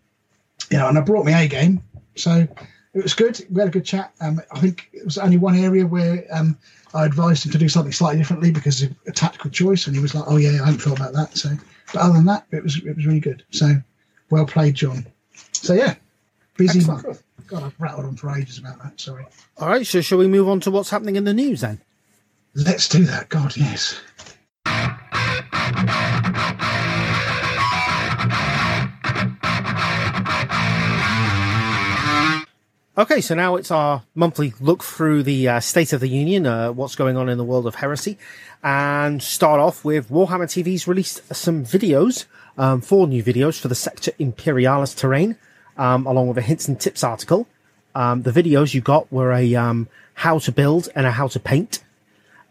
you know, and I brought my A game. So it was good. We had a good chat. Um, I think it was only one area where um, I advised him to do something slightly differently because of a tactical choice, and he was like, "Oh yeah, I hadn't thought about that." So, but other than that, it was it was really good. So, well played, John. So yeah, busy Excellent. month. God, I've rattled on for ages about that. Sorry. All right, so shall we move on to what's happening in the news then? Let's do that. God, yes. Okay, so now it's our monthly look through the uh, State of the Union, uh, what's going on in the world of heresy, and start off with Warhammer TV's released some videos, um, four new videos for the Sector Imperialis terrain, um, along with a hints and tips article. Um, the videos you got were a um, how to build and a how to paint.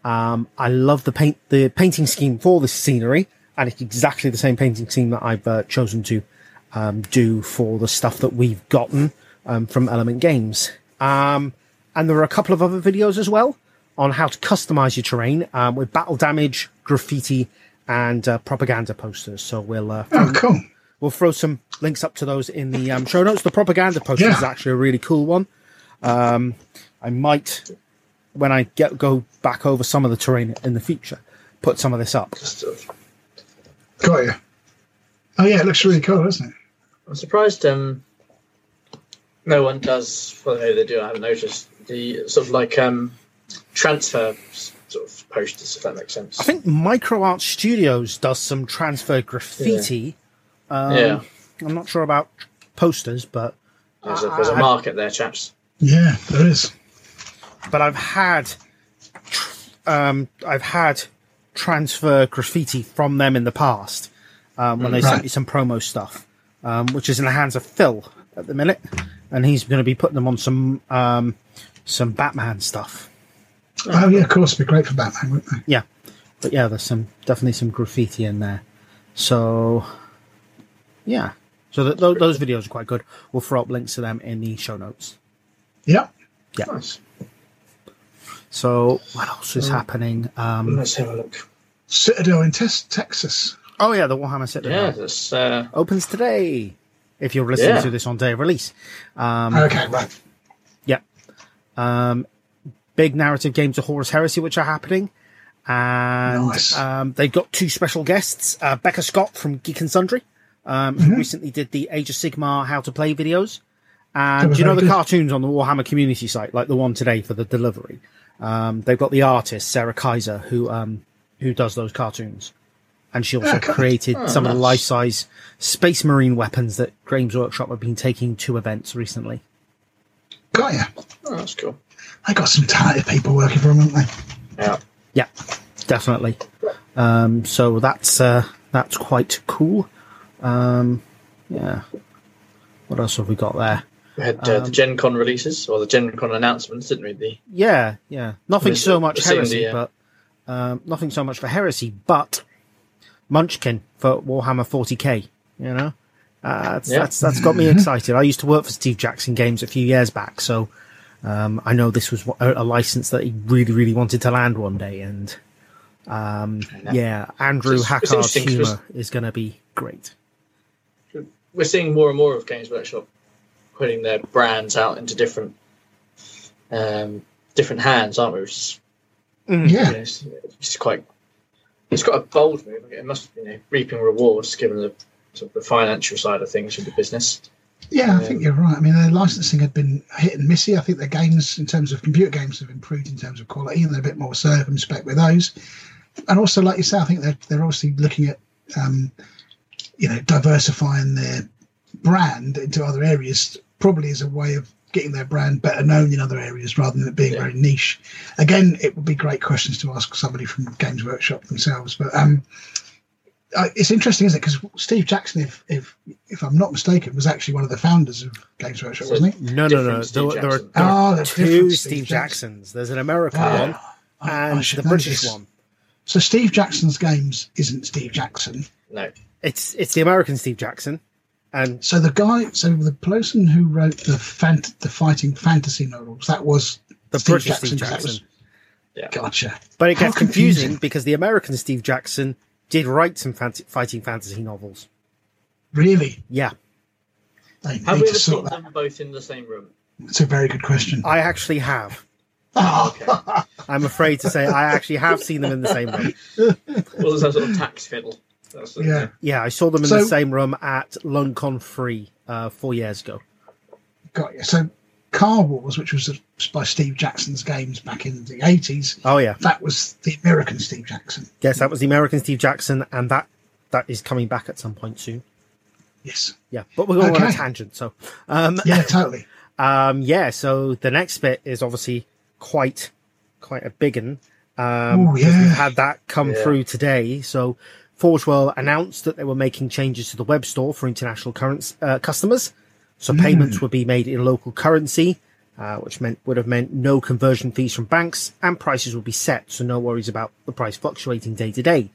Um, I love the paint, the painting scheme for this scenery, and it's exactly the same painting scheme that I've uh, chosen to um, do for the stuff that we've gotten um, from Element Games. And there are a couple of other videos as well on how to customize your terrain with battle damage, graffiti, and uh, propaganda posters. So we'll uh, Oh, cool. We'll throw some links up to those in the um, show notes. The propaganda poster Yeah. is actually a really cool one. Um, I might, when I get go back over some of the terrain in the future, put some of this up. Just, uh, Got you. Oh yeah, it looks really cool, doesn't it? I'm surprised um, no one does. Well, maybe they do. I haven't noticed the sort of like um, transfer sort of posters, if that makes sense. I think Micro Art Studios does some transfer graffiti. Um, yeah, I'm not sure about posters, but there's a, there's a I- market there, chaps. Yeah, there is. but I've had um, I've had transfer graffiti from them in the past um, when they sent me some promo stuff, um, which is in the hands of Phil at the minute, and he's going to be putting them on some um, some Batman stuff. Oh yeah, of course, it'd be great for Batman, wouldn't they? Yeah, but yeah, there's some definitely some graffiti in there. So yeah, so th- th- those videos are quite good. We'll throw up links to them in the show notes. Yeah. Yeah. Nice. So what else is happening? Um, Let's have a look. Citadel in Tes- Texas. oh yeah, the Warhammer Citadel. Yeah, that's uh, opens today. If you're listening Yeah. to this on day of release, um, Okay, right. yeah. Um, big narrative games of Horus Heresy, which are happening, and Nice. um, they've got two special guests: uh, Becca Scott from Geek and Sundry, um, Mm-hmm. who recently did the Age of Sigmar How to Play videos, and do you know the good. cartoons on the Warhammer community site, like the one today for the delivery. Um, they've got the artist Sarah Kaiser who um, who does those cartoons, and she also Ah, cool. created Oh, some of the life-size Space Marine weapons that Games Workshop have been taking to events recently. Got ya. oh, that's cool. They got some talented people working for them, haven't they? Yeah, Yeah, definitely. Um, so that's uh, that's quite cool. Um, yeah. What else have we got there? we had uh, Um, the Gen Con releases or the Gen Con announcements, didn't we? The Yeah, yeah. Nothing so much heresy, the, uh, but um, nothing so much for heresy, but Munchkin for Warhammer 40k. You know, uh, that's, Yeah. that's that's got me excited. I used to work for Steve Jackson Games a few years back, so um, I know this was a, a license that he really, really wanted to land one day, and um, yeah, Andrew It's- it's Hackard's humor is going to be great. We're seeing more and more of Games Workshop putting their brands out into different um, different hands, aren't we? Which is, Mm. Yeah. you know, it's, it's quite it's quite a bold move. It must you know reaping rewards given the sort of the financial side of things with the business. Yeah, I think you're right. I mean, their licensing had been hit and missy. I think their games, in terms of computer games, have improved in terms of quality, and they're a bit more circumspect with those. And also, like you say, I think they're they're obviously looking at, um, you know, diversifying their brand into other areas, probably is a way of getting their brand better known in other areas rather than it being Yeah. very niche. Again, it would be great questions to ask somebody from Games Workshop themselves, but um, uh, it's interesting, isn't it? Because Steve Jackson, if if if I'm not mistaken, was actually one of the founders of Games Workshop, So- wasn't he? No, no, no. There, Steve there are, there Oh, there's two Steve, Steve Jacksons. There's an American Oh. one I- I and should the British this. one. So Steve Jackson's games isn't Steve Jackson. No, It's it's the American Steve Jackson, and So the guy, so the person who wrote the fant- the fighting fantasy novels, that was the Steve British Steve 'cause that Jackson. was- Gotcha. But it How gets confusing, confusing. because the American Steve Jackson did write some fancy, fighting fantasy novels. Really? Yeah, They Have we ever seen that. them both in the same room? It's a very good question. I actually have. Oh, I'm afraid to say I actually have seen them in the same room. Well, there's that sort of tax fiddle. That's the- yeah, Yeah, I saw them in So- the same room at LonCon 3 uh, four years ago. got you. So, Car Wars, which was by Steve Jackson's games back in the 80s, Oh, yeah. that was the American Steve Jackson. Yes, that was the American Steve Jackson, and that that is coming back at some point soon. Yes. Yeah, but we're going on a tangent. So, um, Yeah, totally. um, yeah. So the next bit is obviously quite quite a big one. Um, Ooh, 'cause yeah. We've had that come Yeah. through today. So Forge World announced that they were making changes to the web store for international current uh, customers. So payments would be made in local currency, uh, which meant would have meant no conversion fees from banks, and prices would be set. So no worries about the price fluctuating day to day.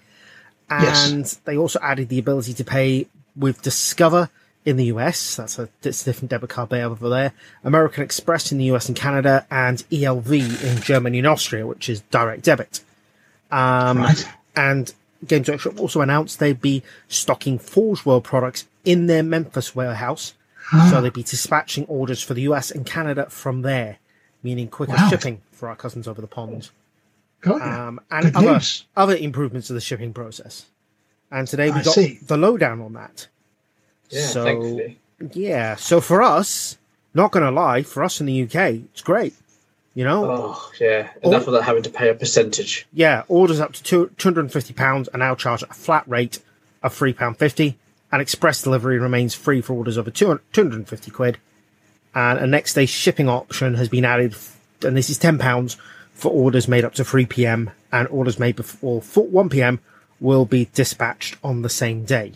Yes. And they also added the ability to pay with Discover in the US. That's a, that's a different debit card they have over there. American Express in the US and Canada, and ELV in Germany and Austria, which is direct debit. Um, Right. And Games Workshop also announced they'd be stocking Forge World products in their Memphis warehouse. so they'd be dispatching orders for the US and Canada from there, meaning quicker Wow. shipping for our cousins over the pond Got you. um, and Good other news. other improvements to the shipping process. And today we I got see. the lowdown on that. Yeah, So- thankfully. Yeah, so for us, not gonna lie, for us in the UK, it's great. You know, Oh, yeah. Enough of that having to pay a percentage. yeah, orders up to two hundred and fifty pounds are now charged at a flat rate of three pound fifty, and express delivery remains free for orders over 200 250 quid. And a next day shipping option has been added, and this is ten pounds for orders made up to three pm, and orders made before one pm will be dispatched on the same day.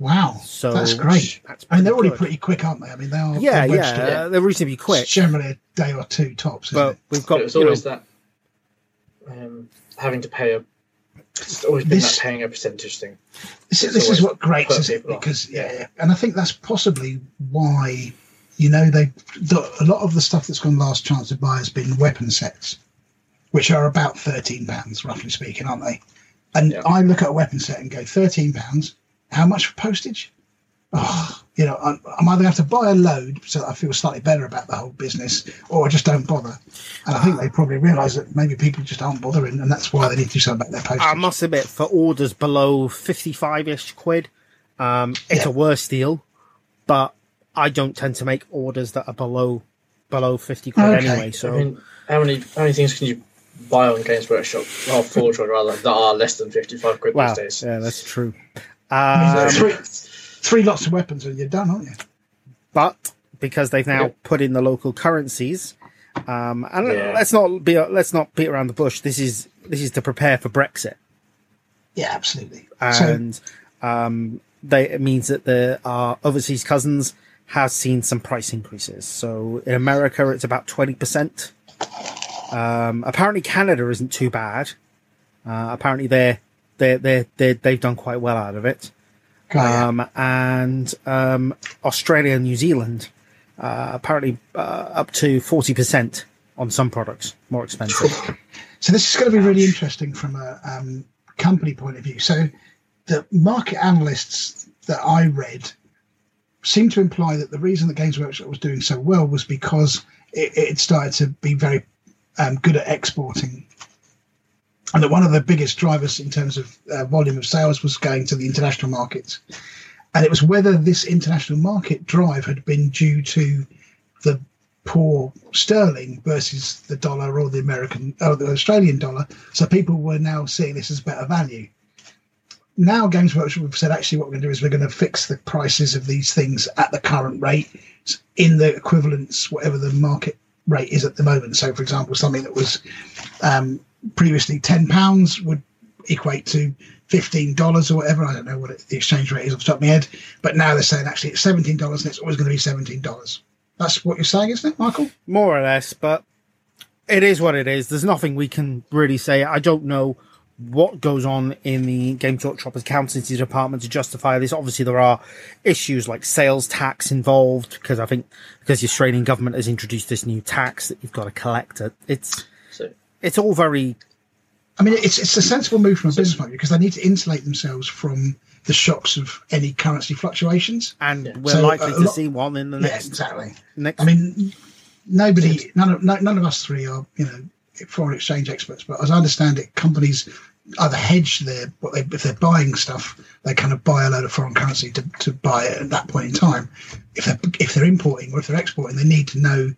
Wow. So that's great. that's I mean, they're already good. pretty quick, aren't they? I mean, they are. Yeah, the web yeah, uh, they're reasonably It's quick, generally a day or two tops. Isn't but it? we've got it's you know, always that um, having to pay a. It's always been This- that paying a percentage thing. This, is- this is what grates put is it people off. because yeah, yeah, and I think that's possibly why you know they the, a lot of the stuff that's gone last chance to buy has been weapon sets, which are about thirteen pounds roughly speaking, aren't they? And Yeah. I look at a weapon set and go thirteen pounds. How much for postage? Oh, you know, I'm, I'm either going to have to buy a load so that I feel slightly better about the whole business, or I just don't bother. And I think they probably realise that maybe people just aren't bothering, and that's why they need to do something about their postage. I must admit, for orders below 55 ish quid, um, it's Yeah. a worse deal, but I don't tend to make orders that are below below 50 quid Okay. anyway. So, I mean, how many how many things can you buy on Games Workshop or Forge World rather that are less than fifty five quid wow. these days? Yeah, that's true. Um, three, three lots of weapons and you're done, aren't you? but because they've now Yeah. put in the local currencies, um, and Yeah. let's not be let's not beat around the bush. This is this is to prepare for Brexit. Yeah, absolutely. so, and um, they, it means that the our overseas cousins have seen some price increases. So in America, it's about twenty percent. Um, apparently, Canada isn't too bad. Uh, apparently, they're they they they they've done quite well out of it. oh, yeah. Um, and um, Australia and New Zealand uh, apparently uh, up to forty percent on some products, more expensive. so this is going to be really interesting from a um, company point of view. So the market analysts that I read seem to imply that the reason that Games Workshop was doing so well was because it, it started to be very um, good at exporting. And that one of the biggest drivers in terms of uh, volume of sales was going to the international markets. And it was whether this international market drive had been due to the poor sterling versus the dollar or the American or the Australian dollar. So people were now seeing this as better value. Now Games Workshop have said actually what we're going to do is we're going to fix the prices of these things at the current rate in the equivalence whatever the market rate is at the moment. So for example, something that was um, previously ten pounds would equate to fifteen dollars or whatever. I don't know what it, the exchange rate is off the top of my head, but now they're saying actually it's seventeen dollars and it's always going to be seventeen dollars. That's what you're saying, isn't it, Michael? more or less, but it is what it is. There's nothing we can really say. I don't know what goes on in the Games Workshop accountancy department to justify this. Obviously, there are issues like sales tax involved because I think because the Australian government has introduced this new tax that you've got to collect it. It's it's all very I mean, it's it's a sensible move from a business point of view because they need to insulate themselves from the shocks of any currency fluctuations. and we're So, likely uh, to lot- see one in the Yeah, next exactly. next I mean, nobody, none of no, none of us three are you know foreign exchange experts, but as I understand it, companies either hedge their what they if they're buying stuff, they kind of buy a load of foreign currency to, to buy it at that point in time. If they're if they're importing or if they're exporting, they need to know.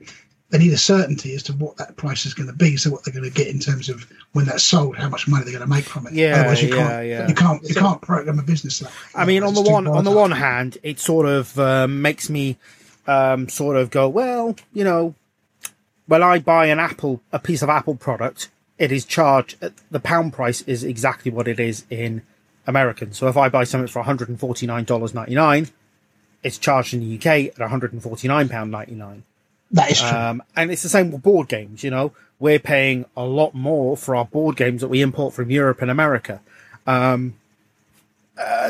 They need a certainty as to what that price is going to be, so what they're going to get in terms of when that's sold, how much money they're going to make from it. Yeah, Otherwise, you yeah, can't, yeah. you can't, you can't program a business like that. I mean, on the one on the one hand, it sort of um, makes me um, sort of go, well, you know, when I buy an Apple, a piece of Apple product, it is charged. The pound price is exactly what it is in American. So if I buy something for one hundred and forty nine dollars ninety nine, it's charged in the UK at one hundred and forty nine pound ninety nine. That is true. Um, and it's the same with board games. You know, we're paying a lot more for our board games that we import from Europe and America.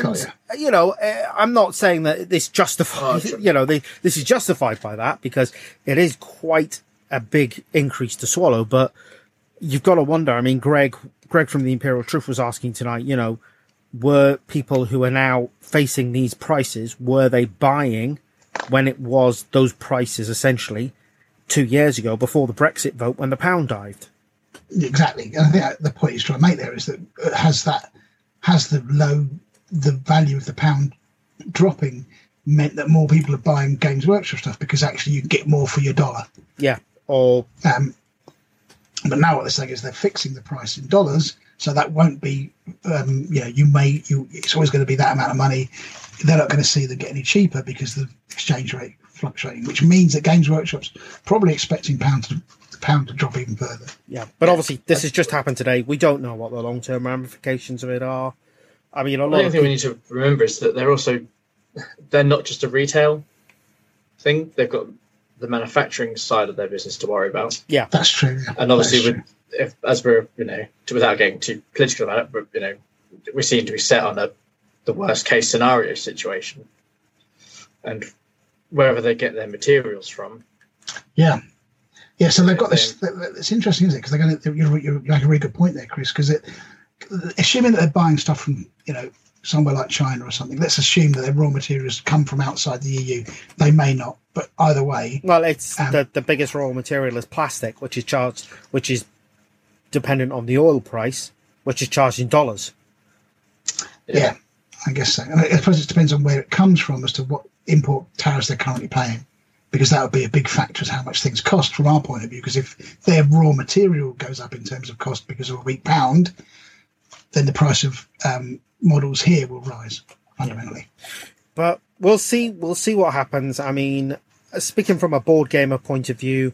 Got ya. you know, eh, I'm not saying that this justifies, Oh, you know, they, this is justified by that because it is quite a big increase to swallow. But you've got to wonder. I mean, Greg, Greg from the Imperial Truth was asking tonight. You know, were people who are now facing these prices were they buying when it was those prices essentially two years ago before the Brexit vote when the pound dived? Exactly. And I think the point he's trying to make there is that uh, has that has the low the value of the pound dropping meant that more people are buying Games Workshop stuff because actually you can get more for your dollar. Yeah. Or Um, but now what they're saying is they're fixing the price in dollars, so that won't be. Um, you know, you may you. It's always going to be that amount of money. They're not going to see them get any cheaper because the exchange rate fluctuating, which means that Games Workshop's probably expecting pound to pound to drop even further. Yeah, but obviously this has just happened today. We don't know what the long term ramifications of it are. I mean, a The only of thing we need to remember is that they're also they're not just a retail thing. They've got the manufacturing side of their business to worry about, yeah, That's true. yeah. and obviously, That's with if as we're you know to, without getting too political about it, but you know we seem to be set on a the worst case scenario situation, and wherever they get their materials from, Yeah, yeah. So they've got this. It's interesting, isn't it? Because they're going to. You're, you're, you make a really good point there, Chris. Because it, assuming that they're buying stuff from you know somewhere like China or something, let's assume that their raw materials come from outside the EU. They may not, but either way, well, it's Um, the the biggest raw material is plastic, which is charged, which is dependent on the oil price, which is charged in dollars. yeah, I guess so. I suppose it depends on where it comes from as to what import tariffs they're currently paying. Because that would be a big factor as how much things cost from our point of view. Because if their raw material goes up in terms of cost because of a weak pound, then the price of um, models here will rise fundamentally. But we'll see. We'll see what happens. I mean, speaking from a board gamer point of view,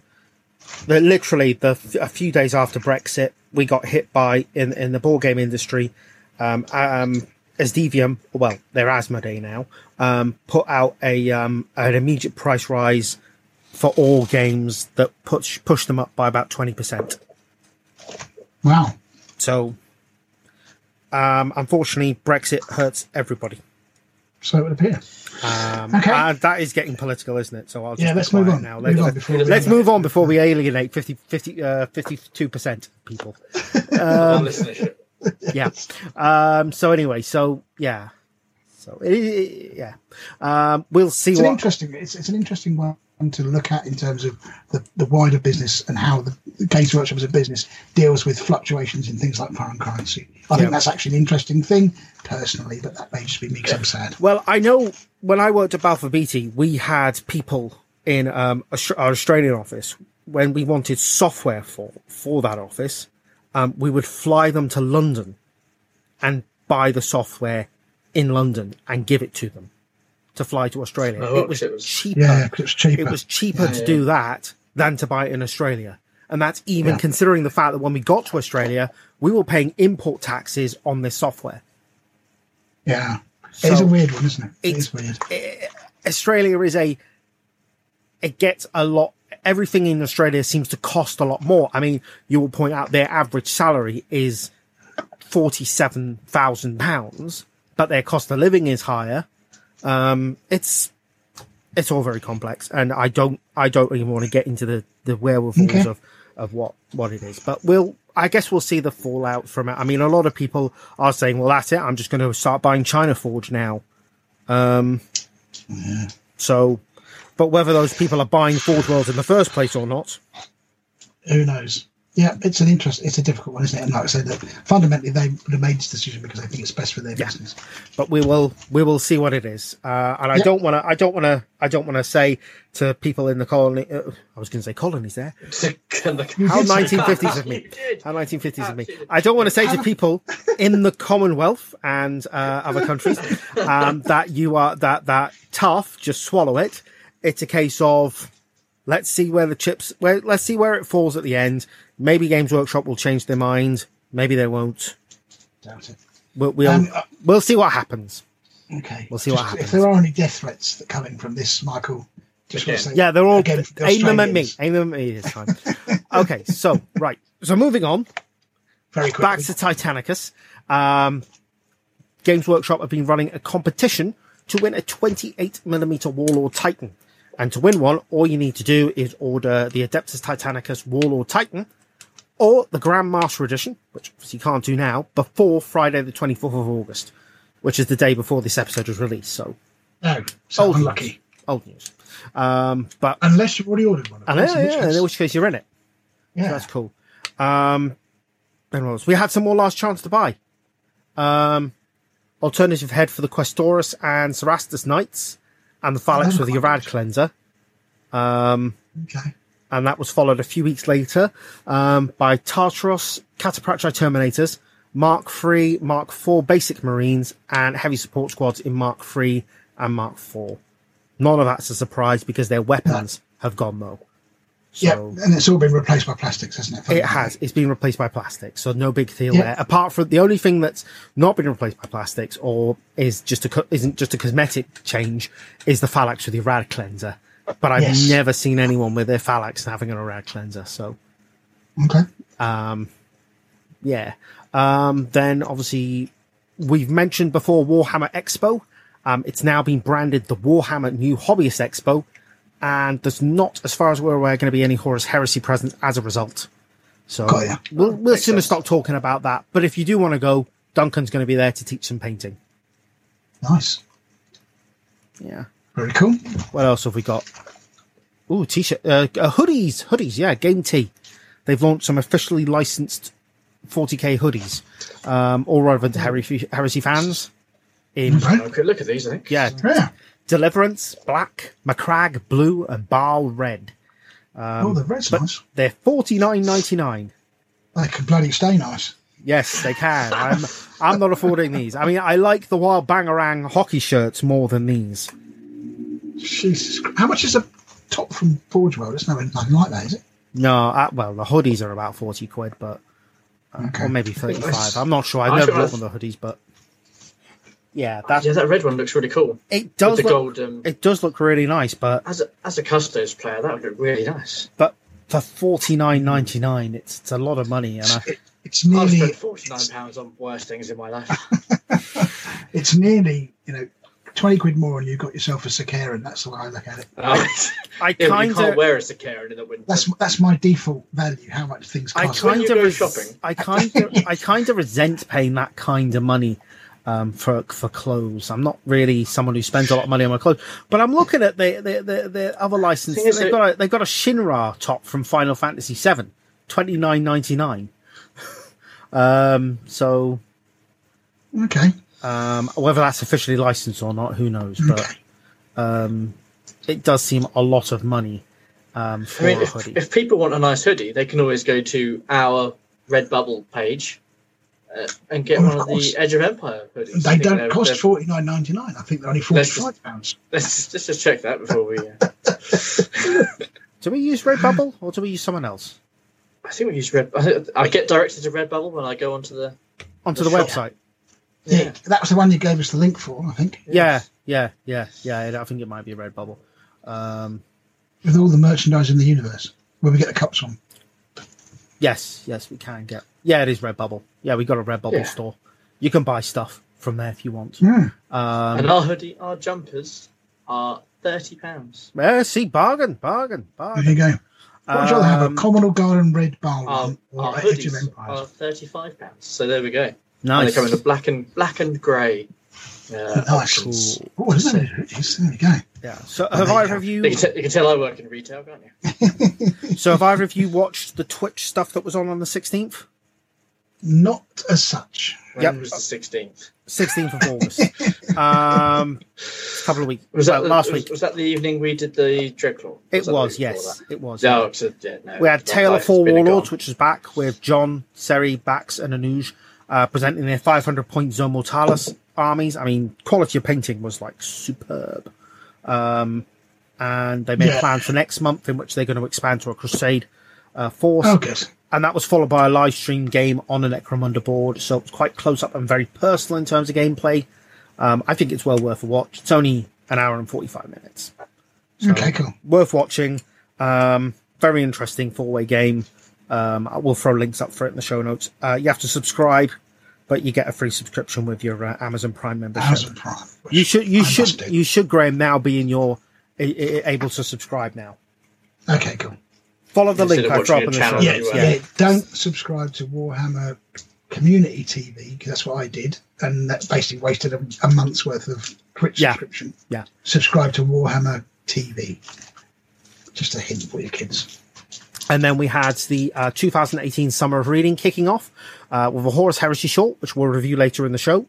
the, literally the a few days after Brexit, we got hit by in in the board game industry. Um, um, Esdevium, well, they're Asmodee now, um, put out a um, an immediate price rise for all games that push push them up by about twenty percent. Wow. So, um, unfortunately, Brexit hurts everybody. So it would appear. Um, Okay. and that is getting political, isn't it? So I'll just Yeah, let's move on. now. Let's, on before we let's move on before we alienate 50, 50, uh, 52% people. Um, Yeah. Um, so anyway, so yeah. So it, it- yeah. Um, we'll see It's an interesting. It's, it's an interesting one to look at in terms of the, the wider business and how the Games Workshop as a business deals with fluctuations in things like foreign currency. I Yeah. think that's actually an interesting thing personally, but that may just be me because I'm sad. Well, I know when I worked at Balfour Beatty, we had people in um, our Australian office when we wanted software for for that office. Um, we would fly them to London and buy the software in London and give it to them to fly to Australia. Oh, it was it was- cheaper. Yeah, because it's cheaper. It was cheaper to Yeah. do that than to buy it in Australia. And that's even Yeah. considering the fact that when we got to Australia, we were paying import taxes on this software. yeah, it is a weird one, isn't it? It It's- is weird. Australia is a it gets a lot everything in Australia seems to cost a lot more. I mean, you will point out their average salary is forty seven thousand pounds, but their cost of living is higher. Um it's it's all very complex and I don't I don't even want to get into the, the wherewithals Okay. of, of what, what it is. But we'll I guess we'll see the fallout from it. I mean, a lot of people are saying, "Well, that's it. I'm just going to start buying China Forge now." Um, so, but whether those people are buying Forge Worlds in the first place or not, Who knows? Yeah, it's an interest. It's a difficult one, isn't it? And like I said, fundamentally they would have made this decision because they think it's best for their Yeah. business. but we will we will see what it is. Uh, and I Yeah. don't want to I don't want to I don't want to say to people in the colony. Uh, I was going to say colonies there. How 1950s of me. How 1950s of me. I don't want to say to people in the Commonwealth and uh, other countries um, that you are that that tough. Just swallow it. It's a case of let's see where the chips. Where let's see where it falls at the end. Maybe Games Workshop will change their mind. Maybe they won't. Doubt it. We'll we'll, Um, uh, we'll see what happens. Okay. We'll see what happens. If there are any death threats that come in from this, Michael, just want to say, Yeah, they're all again, the aim them at me. Australians, Aim them at me this time. okay, so right. So moving on. Very quickly. back to Titanicus. Um, Games Workshop have been running a competition to win a 28 millimeter Warlord Titan. And to win one, all you need to do is order the Adeptus Titanicus Warlord Titan or the Grandmaster Edition, which obviously you can't do now, before Friday the 24th of August, which is the day before this episode was released. So, no, so Old unlucky. old news. Um, but, Unless you've already ordered one. of and yeah, in which yeah, case- in which case you're in it. So yeah. that's cool. Um? We had some more last chance to buy. Um, alternative head for the Questoris and Cerastus Knights, and the Phalanx Oh, with the nice. Cleanser. Um, Okay. and that was followed a few weeks later um, by Tartaros Cataphractii Terminators, Mark III, Mark IV Basic Marines, and heavy support squads in Mark III and Mark IV. None of that's a surprise because their weapons have gone Yeah, and it's all been replaced by plastics, hasn't it? it has. It's been replaced by plastics, so no big deal Yeah. there. Apart from the only thing that's not been replaced by plastics, or is just a isn't just a cosmetic change, is the phalanx with the rad cleanser. But I've Yes. never seen anyone with their phalanx having a rad cleanser. So Okay. Um, yeah. Um, then obviously we've mentioned before Warhammer Expo. Um, it's now been branded the Warhammer New Hobbyist Expo, and there's not, as far as we're aware, going to be any Horus Heresy present as a result. So Got ya. we'll we'll Makes sooner sense. stop talking about that. But if you do want to go, Duncan's going to be there to teach some painting. Nice. Yeah. Very cool. What else have we got? Ooh, t-shirt, uh, uh, hoodies, hoodies. Yeah, Game T. They've launched some officially licensed 40k hoodies, um, all relevant to Heresy, Heresy fans. In Okay. Have a quick look at these, I think. yeah, Yeah. Deliverance black, Macragge blue, and Baal red. oh, the red's But nice. they're forty nine ninety nine. They can bloody stay nice. Yes, they can. I'm I'm not affording these. I mean, I like the Wild Bangarang hockey shirts more than these. Jesus. How much is a top from Forge World? It's nothing, nothing like that, is it? No, uh, well, the hoodies are about forty quid, but Okay. or maybe thirty five. I'm not sure. I've I never feel bought one of the hoodies, but yeah, that Yeah, that red one looks really cool. it With does the look, gold. Um, it does look really nice, but as a as a Custos player, that would look really nice. but for forty nine ninety nine, it's it's a lot of money, and I, It, it's I've nearly spent forty nine pounds on worse things in my life. it's nearly, you know, twenty quid more and you've got yourself a Sicaran. That's the way I look at it. I Uh, yeah, but kind you can't wear a Sicaran in the winter. That's that's my default value, how much things I cost. When kind you of go res- shopping. I kind of I kind of resent paying that kind of money um, for for clothes. I'm not really someone who spends a lot of money on my clothes, but I'm looking at the the the, the other license. They've got a, they've got a Shinra top from Final Fantasy VII, twenty nine ninety nine. Um, so Okay. um, whether that's officially licensed or not, who knows? But Okay. um, it does seem a lot of money um, for I mean, a if, hoodie. if people want a nice hoodie, they can always go to our Redbubble page uh, and get of one of course. the Edge of Empire hoodies. They don't they're- cost forty nine ninety nine. I think they're only forty Let's just- pounds. Let's, let's just check that before we. Uh, do we use Redbubble or do we use someone else I think we use Red. I, I get directed to Redbubble when I go onto the. onto the Sure. website? Yeah. Yeah. that was the one you gave us the link for, I think, Yeah, yeah, yeah, yeah. I think it might be a Redbubble. Um, with all the merchandise in the universe where we get the cups from. yes, yes, we can get. Yeah, it is Redbubble. Yeah, we got a Redbubble Yeah. store. You can buy stuff from there if you want. Hmm. Um, and our hoodie, our jumpers are thirty pounds. yeah, see, bargain, bargain, bargain. There you go. What would you rather have, a Um, garden red Balrog Our, or our a Edge of Empires? are thirty-five pounds. So there we go. And Nice. they come in the black and black and grey. Uh, Nice. options. Oh, isn't it? Hoodies? There we go. Yeah. So have there you either of You you? can, t- you can tell I work in retail, can't you? So have either of you watched the Twitch stuff that was on on the sixteenth? Not as such. When Yep. was the sixteenth? Sixteenth of August. um, a couple of weeks. Was that well, the, last was, week? Was that the evening we did the Dreadclaw? It was. Yes, it was. that? No, so, yeah, no. We had my Tale of Four Warlords, which is back with John, Seri, Bax, and Anuj uh, presenting their 500 point Zone Mortalis armies. I mean, quality of painting was like superb. Um, and they made Yeah. plans for next month in which they're going to expand to a Crusade uh, force. Oh, good. And that was followed by a live stream game on the Necromunda board. So it's quite close up and very personal in terms of gameplay. Um, I think it's well worth a watch. It's only an hour and 45 minutes Okay, cool. worth watching. Um, very interesting four way game. Um, I will throw links up for it in the show notes. Uh, you have to subscribe, but you get a free subscription with your uh, Amazon Prime membership. Amazon Prime. You should, you I should, you should, Graham, now be in your a- a- able to subscribe now. Okay, cool. Follow the Instead link I watching drop in the show Yeah, you notes. were- yeah. Yeah. Don't subscribe to Warhammer Community TV because that's what I did, and that basically wasted a, a month's worth of Twitch Yeah. subscription. Yeah. Subscribe to Warhammer TV. Just a hint for your kids. And then we had the uh, 2018 Summer of Reading kicking off uh, with a Horus Heresy short, which we'll review later in the show.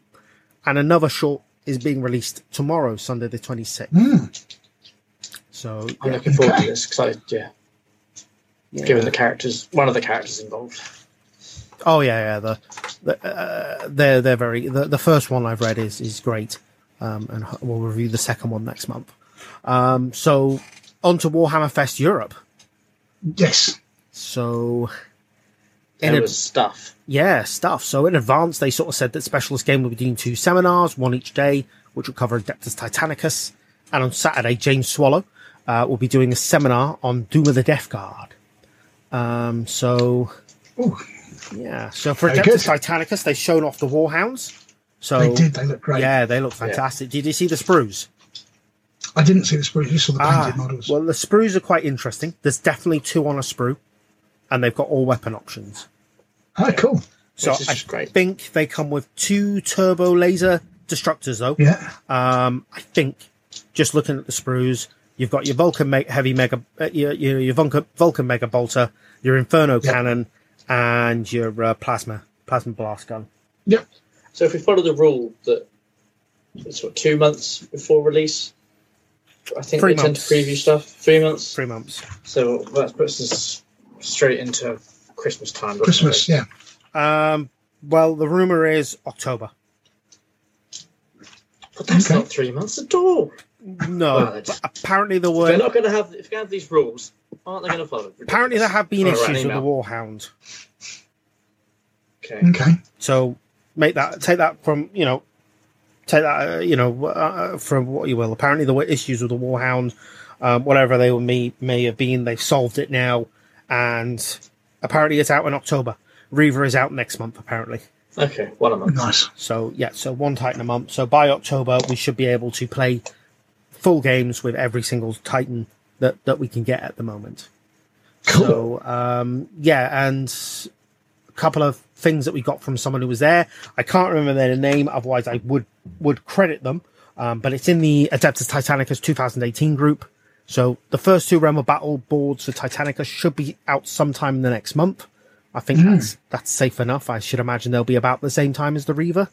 And another short is being released tomorrow, Sunday the 26th. Hmm. So, I'm yeah, looking forward Okay. to this because I, yeah, yeah. given the characters, one of the characters involved. Oh yeah, yeah. The, the uh, they're they're very. The, the first one I've read is is great, um, and we'll review the second one next month. Um, so on to Warhammer Fest Europe. Yes. So in There a, was stuff. yeah, stuff. So in advance, they sort of said that Specialist Game will be doing two seminars, one each day, which will cover Adeptus Titanicus, and on Saturday, James Swallow uh, will be doing a seminar on Doom of the Death Guard. Um, so Oh, yeah, so for Adeptus. Titanicus, they've shown off the Warhounds. So they did. They look great. Yeah, they look fantastic. Did you see the sprues? I didn't see the sprues. Just saw the painted Ah, models. well, the sprues are quite interesting. There's definitely two on a sprue, and they've got all weapon options. oh, cool. So I great. think they come with two turbo laser destructors, though. Yeah. Um, I think just looking at the sprues, you've got your Vulcan me- heavy mega, uh, your, your, your Vulcan, Vulcan mega bolter, your Inferno Yeah. cannon, and your uh, plasma plasma blast gun. Yep. So if we follow the rule that it's what two months before release, I think Three they tend to preview stuff. Three months. Three months. So that puts us straight into Christmas time. Christmas. it? Yeah. Um, well, the rumor is October. But that's Okay. not three months at all. No, but apparently there If they're not going to have, if they have these rules, aren't they going to follow? it? apparently there have been Or write an issues with the email. Warhound. Okay. Okay. So make that take that from you know take that uh, you know uh, from what you will. Apparently there were issues with the Warhound, um, whatever they may may have been. They've solved it now, and apparently it's out in October. Reaver is out next month apparently. Okay. One a month. Nice. So yeah, so one Titan a month. So by October we should be able to play full games with every single Titan that that we can get at the moment. Cool. So um, yeah, and a couple of things that we got from someone who was there. I can't remember their name, otherwise I would would credit them. Um, but it's in the Adeptus Titanicus 2018 group. So the first two Realm of Battle boards for Titanicus should be out sometime in the next month. I think that's that's safe enough. I should imagine they'll be about the same time as the Reaver.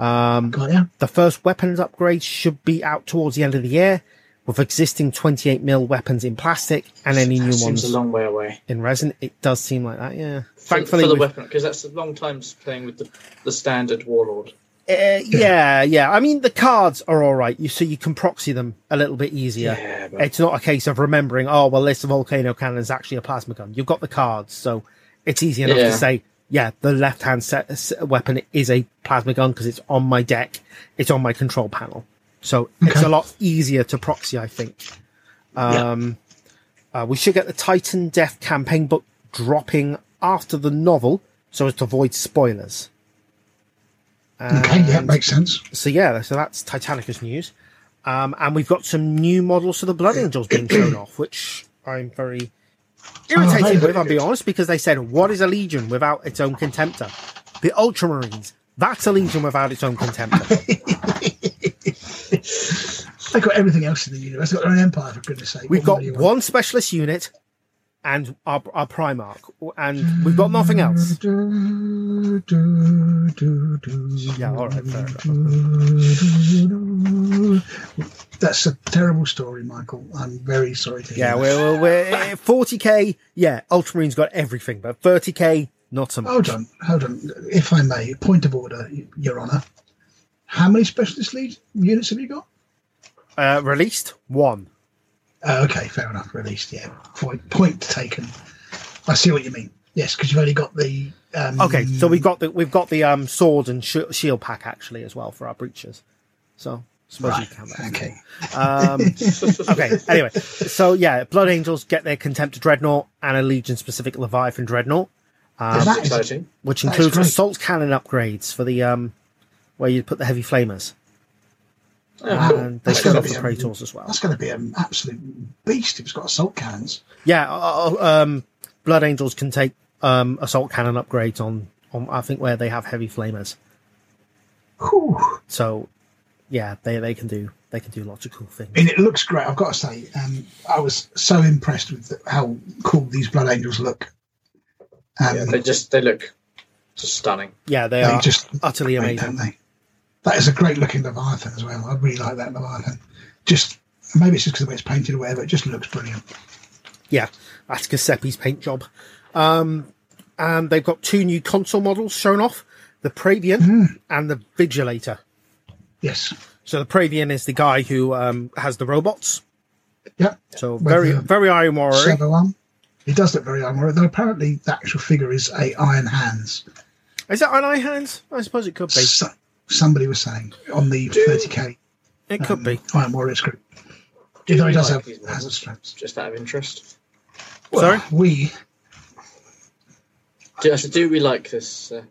Ya. The first weapons upgrade should be out towards the end of the year, with existing 28 mil weapons in plastic and any new Seems ones a long way away. in resin. It does seem like that, yeah. For, Thankfully, for the weapon, because that's a long time playing with the, the standard warlord. Uh, yeah, yeah. I mean, the cards are all right. You so you can proxy them a little bit easier. Yeah, but- It's not a case of remembering. Oh, well, this volcano cannon is actually a plasma gun. You've got the cards, so it's easy enough to say. Yeah, the left hand weapon is a plasma gun because it's on my deck. It's on my control panel, so it's a lot easier to proxy. I think. Um, uh, we should get the Titandeath campaign book dropping after the novel, so as to avoid spoilers. Okay. Yeah. Makes sense. so yeah, so that's Titanicus news. Um, and we've got some new models for the Blood Angels being shown off, which I'm very irritated with, I'll be honest, because they said, what is a legion without its own contemptor? The Ultramarines. That's a legion without its own contemptor. They've got everything else in the universe. They've got their own empire, for goodness sake. We've What got more do you want? one specialist unit and our, our Primarch, and we've got nothing else. Yeah, all right, fair enough. That's a terrible story, Michael. I'm very sorry to hear. Yeah, we're, we're, we're 40k. Yeah, Ultramarines got everything, but 30k, not so much. Hold on, hold on. If I may, point of order, Your Honour. How many specialist lead units have you got? Uh, released one. Oh, okay, fair enough. Released, yeah. Point, point taken. I see what you mean. Yes, because you've only got the. Um, Okay, so we've got the we've got the um sword and sh- shield pack actually as well for our breaches. So suppose Right, you count okay. Um, okay. Anyway, so yeah, Blood Angels get their Contempt Dreadnought and a Legion specific Leviathan Dreadnought, That That's exciting. which That's includes assault cannon upgrades for the um where you put the heavy flamers, Oh, cool. and they That's show gonna the be a- as well. That's going to be an absolute beast if it's got assault cannons. Yeah, uh, uh, um, Blood Angels can take um assault cannon upgrades on on I think where they have heavy flamers. Whew. So yeah, they they can do they can do lots of cool things. I mean, it looks great. I've got to say, um, I was so impressed with how cool these Blood Angels look. Um, Yeah, they just they look just stunning. Yeah, they, they are just utterly great, amazing. don't they? That is a great looking Leviathan as well. I really like that Leviathan. Just maybe it's just because the way it's painted or whatever. It just looks brilliant. Yeah, that's Giuseppe's paint job. Um, and they've got two new consul models shown off: the Praevian Hmm. and the Vigilator. Yes. So the Praevian is the guy who um, has the robots. Yeah. So With very the very Iron Warrior. Arm. He does look very Iron Warrior, though apparently the actual figure is a Iron Hands. Is that an eye hands? I suppose it could be. So, somebody was saying on the 30k It could be. Iron Warriors group. Do Although we he does like have hazard straps. Just out of interest. Well, Sorry? We Do, I do we like this? Uh,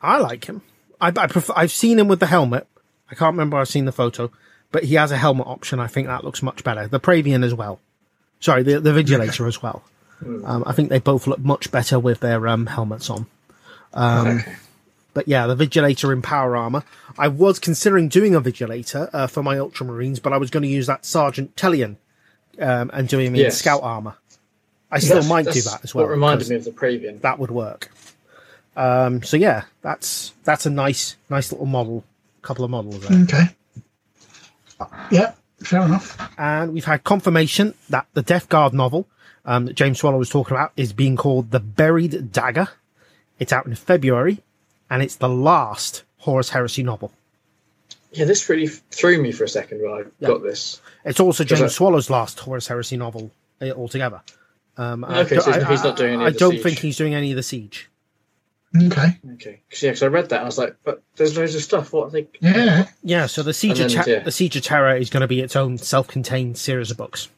I like him. I, I prefer, I've seen him with the helmet. I can't remember. I've seen the photo, but he has a helmet option. I think that looks much better. The Praevian as well. Sorry, the the Vigilator as well. Um, I think they both look much better with their um, helmets on. okay. But yeah, the Vigilator in power armor. I was considering doing a Vigilator uh, for my Ultramarines, but I was going to use that Sergeant Tellian um, and doing him in scout armor. I still That's- might do that as well. What reminded me of the Praevian. that would work. Um, so yeah, that's that's a nice nice little model, couple of models there. okay. Yeah, fair enough. And we've had confirmation that the Death Guard novel um, that James Swallow was talking about is being called The Buried Dagger. It's out in February, and it's the last Horus Heresy novel. Yeah, this really threw me for a second when I Yeah. got this. It's also Does James it- Swallow's last Horus Heresy novel uh, altogether. Um, I Okay, do- so he's- I- he's not doing any I of the don't Siege. think he's doing any of the siege. Okay. Okay, cause, yeah, because I read that and I was like, but there's loads of stuff. What I think? Yeah. Yeah, so the siege And of then, Ter- yeah. the siege of Terra is going to be its own self-contained series of books.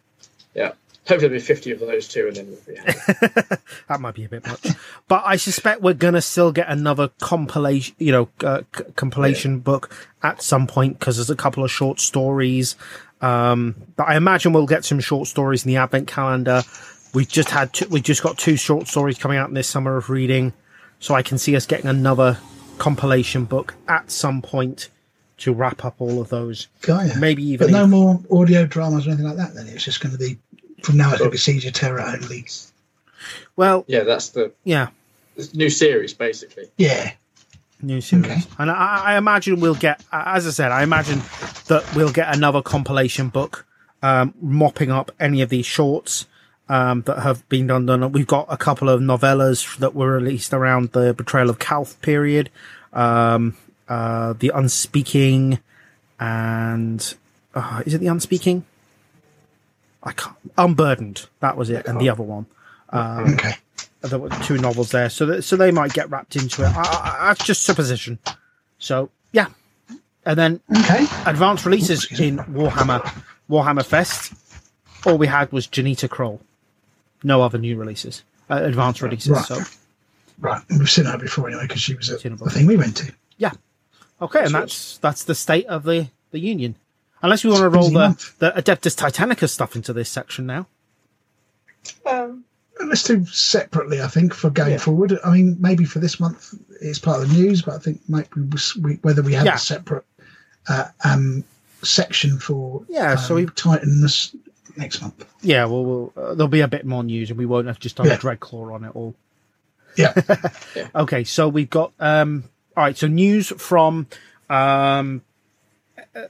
Yeah, hopefully there'll be fifty of those too, and then we'll be happy. That might be a bit much, but I suspect we're gonna still get another compilation, you know, uh, c- compilation book at some point because there's a couple of short stories. Um, but I imagine we'll get some short stories in the advent calendar. We've just had two, we just got two short stories coming out in this summer of reading, so I can see us getting another compilation book at some point to wrap up all of those. Gaia. Maybe even But no in- more audio dramas or anything like that. Then it's just going to be from now. It's going to be Siege of Terra only. well, yeah, that's the yeah, new series basically. Yeah. new series. Okay. And I, I imagine we'll get, as I said, I imagine that we'll get another compilation book, um, mopping up any of these shorts, um, that have been done. done. We've got a couple of novellas that were released around the Betrayal of Calth period, um, uh, The Unspeaking, and, uh, is it The Unspeaking? I can't, Unburdened. That was it. And the other one Okay. there were two novels there, so that, so they might get wrapped into it. I, I, that's just supposition. So yeah, and then Okay. advanced releases me. in Warhammer Warhammer Fest. All we had was Jenetia Krole. No other new releases, uh, advanced releases. Right. So Right. We've seen her before anyway because she was at the thing we went to. yeah, okay, and that's that's the state of the the Union. Unless we want to roll the the Adeptus Titanicus stuff into this section now. Um, let's do separately. I think for going Yeah. forward. I mean, maybe for this month it's part of the news, but I think maybe we, whether we have Yeah. a separate uh, um, section for Yeah, so um, we- Titan this next month. Yeah, well, we'll uh, there'll be a bit more news, and we won't have just done Yeah. a Dreadclaw on it all. Yeah, Okay, so we've got um all right, so news from um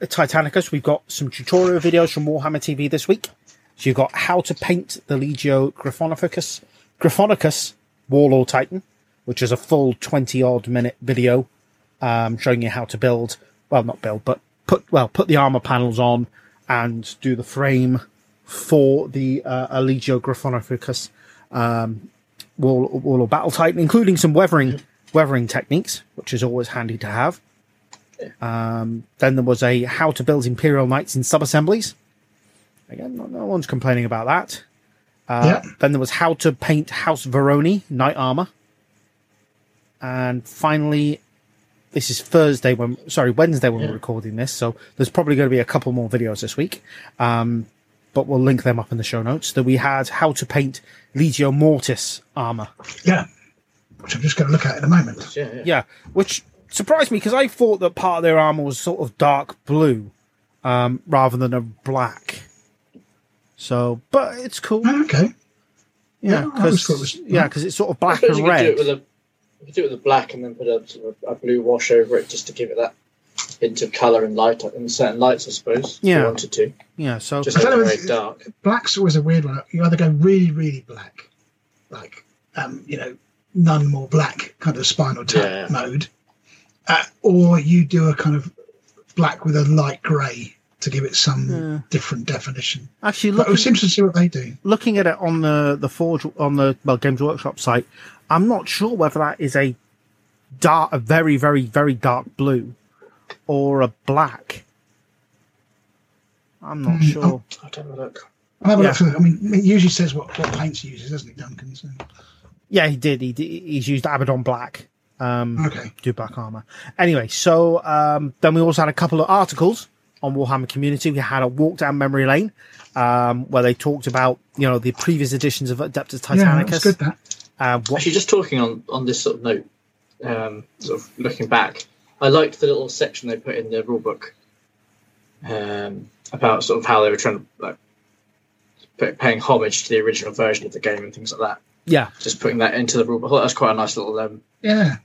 Titanicus. We've got some tutorial videos from Warhammer TV this week. So you've got how to paint the Legio Gryphonicus Gryphonicus Warlord Titan, which is a full twenty odd minute video um showing you how to build well not build, but put well, put the armor panels on and do the frame for the uh, Legio Gryphonicus wall wall or battle titan, including some weathering weathering techniques, which is always handy to have. Um, then there was a how to build Imperial Knights in sub assemblies. Again, no, no one's complaining about that. Uh, Yeah. Then there was how to paint House Veroni knight armor, and finally, this is Thursday when sorry Wednesday when we're recording this, so there's probably going to be a couple more videos this week. Um, but we'll link them up in the show notes. That we had how to paint Legio Mortis armor. yeah. Which I'm just going to look at in a moment. Yeah, yeah. Yeah, which surprised me because I thought that part of their armor was sort of dark blue um, rather than a black. So, but it's cool. Okay. Yeah, Yeah, I always because thought it yeah, because it's sort of I black suppose and you could do it with a you could do it with a black and then put a sort of a blue wash over it just to give it that hint of colour and light in certain lights, I suppose. If Yeah. you wanted to. Yeah, so Just I don't know very if- dark. Black's always a weird one. You either go really, really black, like um, you know, none more black kind of spinal tap Yeah. mode, uh, or you do a kind of black with a light grey to give it some Yeah. different definition. actually, But it was interesting to see what they do. looking at it on the the Forge on the well Games Workshop site, I'm not sure whether that is a dark, a very, very, very dark blue, or a black. I'm not Mm, sure. I'll have a look. I'll have a Yeah. look for. I mean, it usually says what, what paints he uses, doesn't it, Duncan? So, Yeah, he did. He did, he's used Abaddon Black. Um, okay. do black armor. Anyway, so um, then we also had a couple of articles on Warhammer Community. We had a walk down memory lane um, where they talked about you know the previous editions of Adeptus Yeah, that Titanicus. was good. That. uh, what, Actually, just talking on, on this sort of note, um, sort of looking back, I liked the little section they put in the rulebook um, about sort of how they were trying to like pay- paying homage to the original version of the game and things like that. yeah, Just putting that into the rulebook. I thought that was quite a nice little um, Yeah,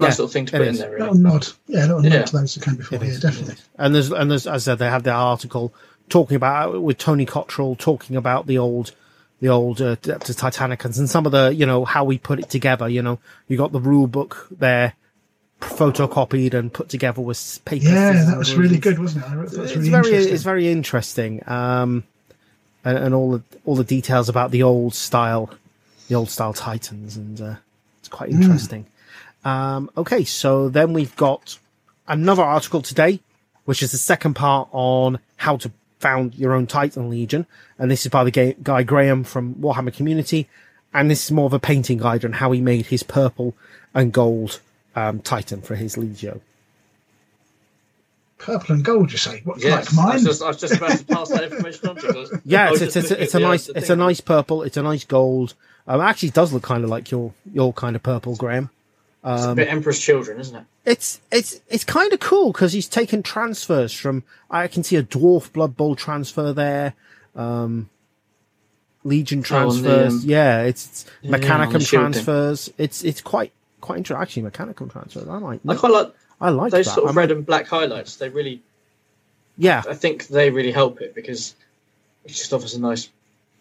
Yeah, nice little thing to it put in is. there. little Really. nod. Yeah, little Yeah. nod to those that came before. It Yeah, is, definitely. and there's and there's as I said they have their article talking about with Tony Cottrell talking about the old the old uh, Adeptus Titanicus and some of the you know how we put it together. You know, you got the rule book there photocopied and put together with paper. Yeah, that was really good, wasn't it? I thought that was it's really very interesting. it's very interesting um and, and all the all the details about the old style the old style titans and uh, it's quite interesting um okay so then we've got another article today which is the second part on how to found your own titan legion and this is by the ga- guy graham from warhammer community and this is more of a painting guide on how he made his purple and gold um, titan for his legio Purple and gold, you say? What, Yes, like I mine? was, just, I was just about to pass that information on to you. Yeah, it's, it's, it's, it's a nice it's a nice purple. It's a nice gold. Um, actually, it does look kind of like your your kind of purple, Graham. It's a bit Emperor's Children, isn't it? It's it's it's kind of cool because he's taken transfers from. I can see a dwarf Blood Bowl transfer there. Um, Legion Oh, the, transfers. um, yeah, it's, it's yeah, Mechanicum shield thing. transfers. It's it's quite quite interesting. Actually, Mechanicum transfers. I like. I quite like I like those that. sort of I'm- red and black highlights. They really, yeah, I think they really help it because it just offers a nice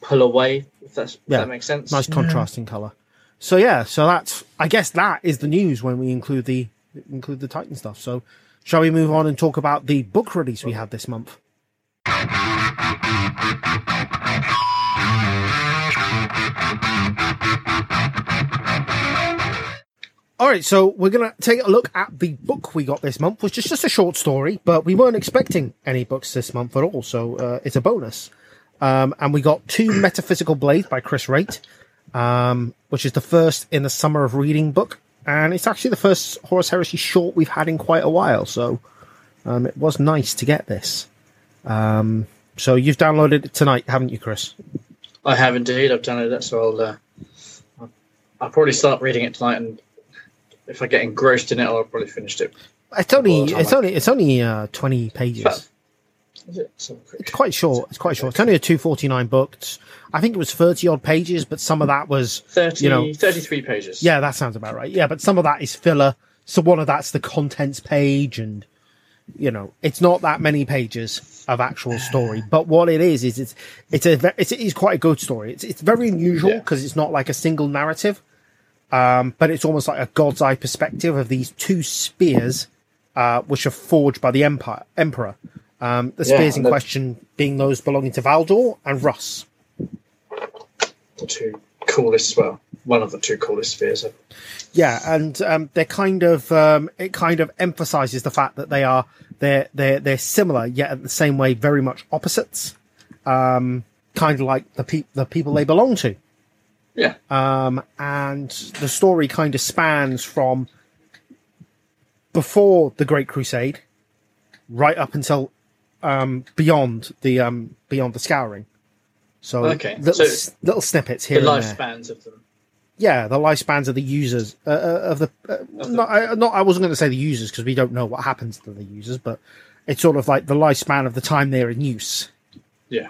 pull away. If that's if Yeah. that makes sense. nice contrasting color. So yeah, so that's I guess that is the news when we include the include the Titan stuff. So shall we move on and talk about the book release we had this month? All right, so we're going to take a look at the book we got this month, which is just a short story, but we weren't expecting any books this month at all, so uh, it's a bonus. Um, and we got two Metaphysical Blades by Chris Wraight, um, which is the first in the Summer of Reading book, and it's actually the first Horus Heresy short we've had in quite a while, so um, it was nice to get this. Um, so you've downloaded it tonight, haven't you, Chris? I have indeed. I've downloaded it. so I'll uh, I'll probably start reading it tonight, and if I get engrossed in it, I'll probably finish it. It's only it's only it's only uh, twenty pages. But- it? So. It's quite short. It's quite short. It's only a two forty nine book. It's- I think it was thirty odd pages, but some of that was 30, you know 33 pages. yeah, that sounds about right. Yeah, but some of that is filler. So one of that's the contents page, and you know, it's not that many pages of actual story. But what it is is it's it's a it's, it's quite a good story. It's it's very unusual Yeah. because it's not like a single narrative, um, but it's almost like a god's eye perspective of these two spears, uh, which are forged by the empire emperor. Um, the Yeah, spears in the- question being those belonging to Valdor and Russ. The two coolest, well, one of the two coolest spheres. ever. Yeah, and um, they're kind of um, it kind of emphasizes the fact that they are they're they're they're similar yet at the same way very much opposites. Um, kind of like the pe- the people they belong to. Yeah. Um, and the story kind of spans from before the Great Crusade, right up until um, beyond the um, beyond the Scouring. So Okay, little, so little snippets here the lifespans of them. Yeah, the lifespans of the users uh, uh, of the. Uh, not, I, not, I wasn't going to say the users because we don't know what happens to the users, but it's sort of like the lifespan of the time they're in use. Yeah.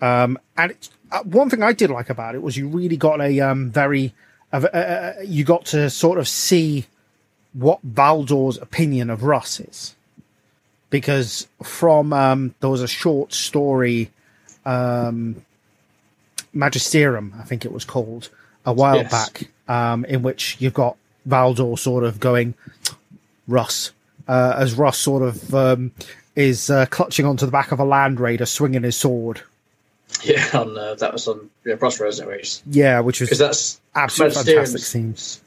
Um, and it's, uh, one thing I did like about it was you really got a um, very, uh, you got to sort of see what Valdor's opinion of Russ is, because from um, there was a short story, um, Magisterium, I think it was called, a while Yes. back, um, in which you've got Valdor sort of going, Russ, uh, as Russ sort of um, is uh, clutching onto the back of a Land Raider, swinging his sword. Yeah, on uh, that was on yeah, Prospero's Race. Yeah, which was Because that's absolutely fantastic scenes.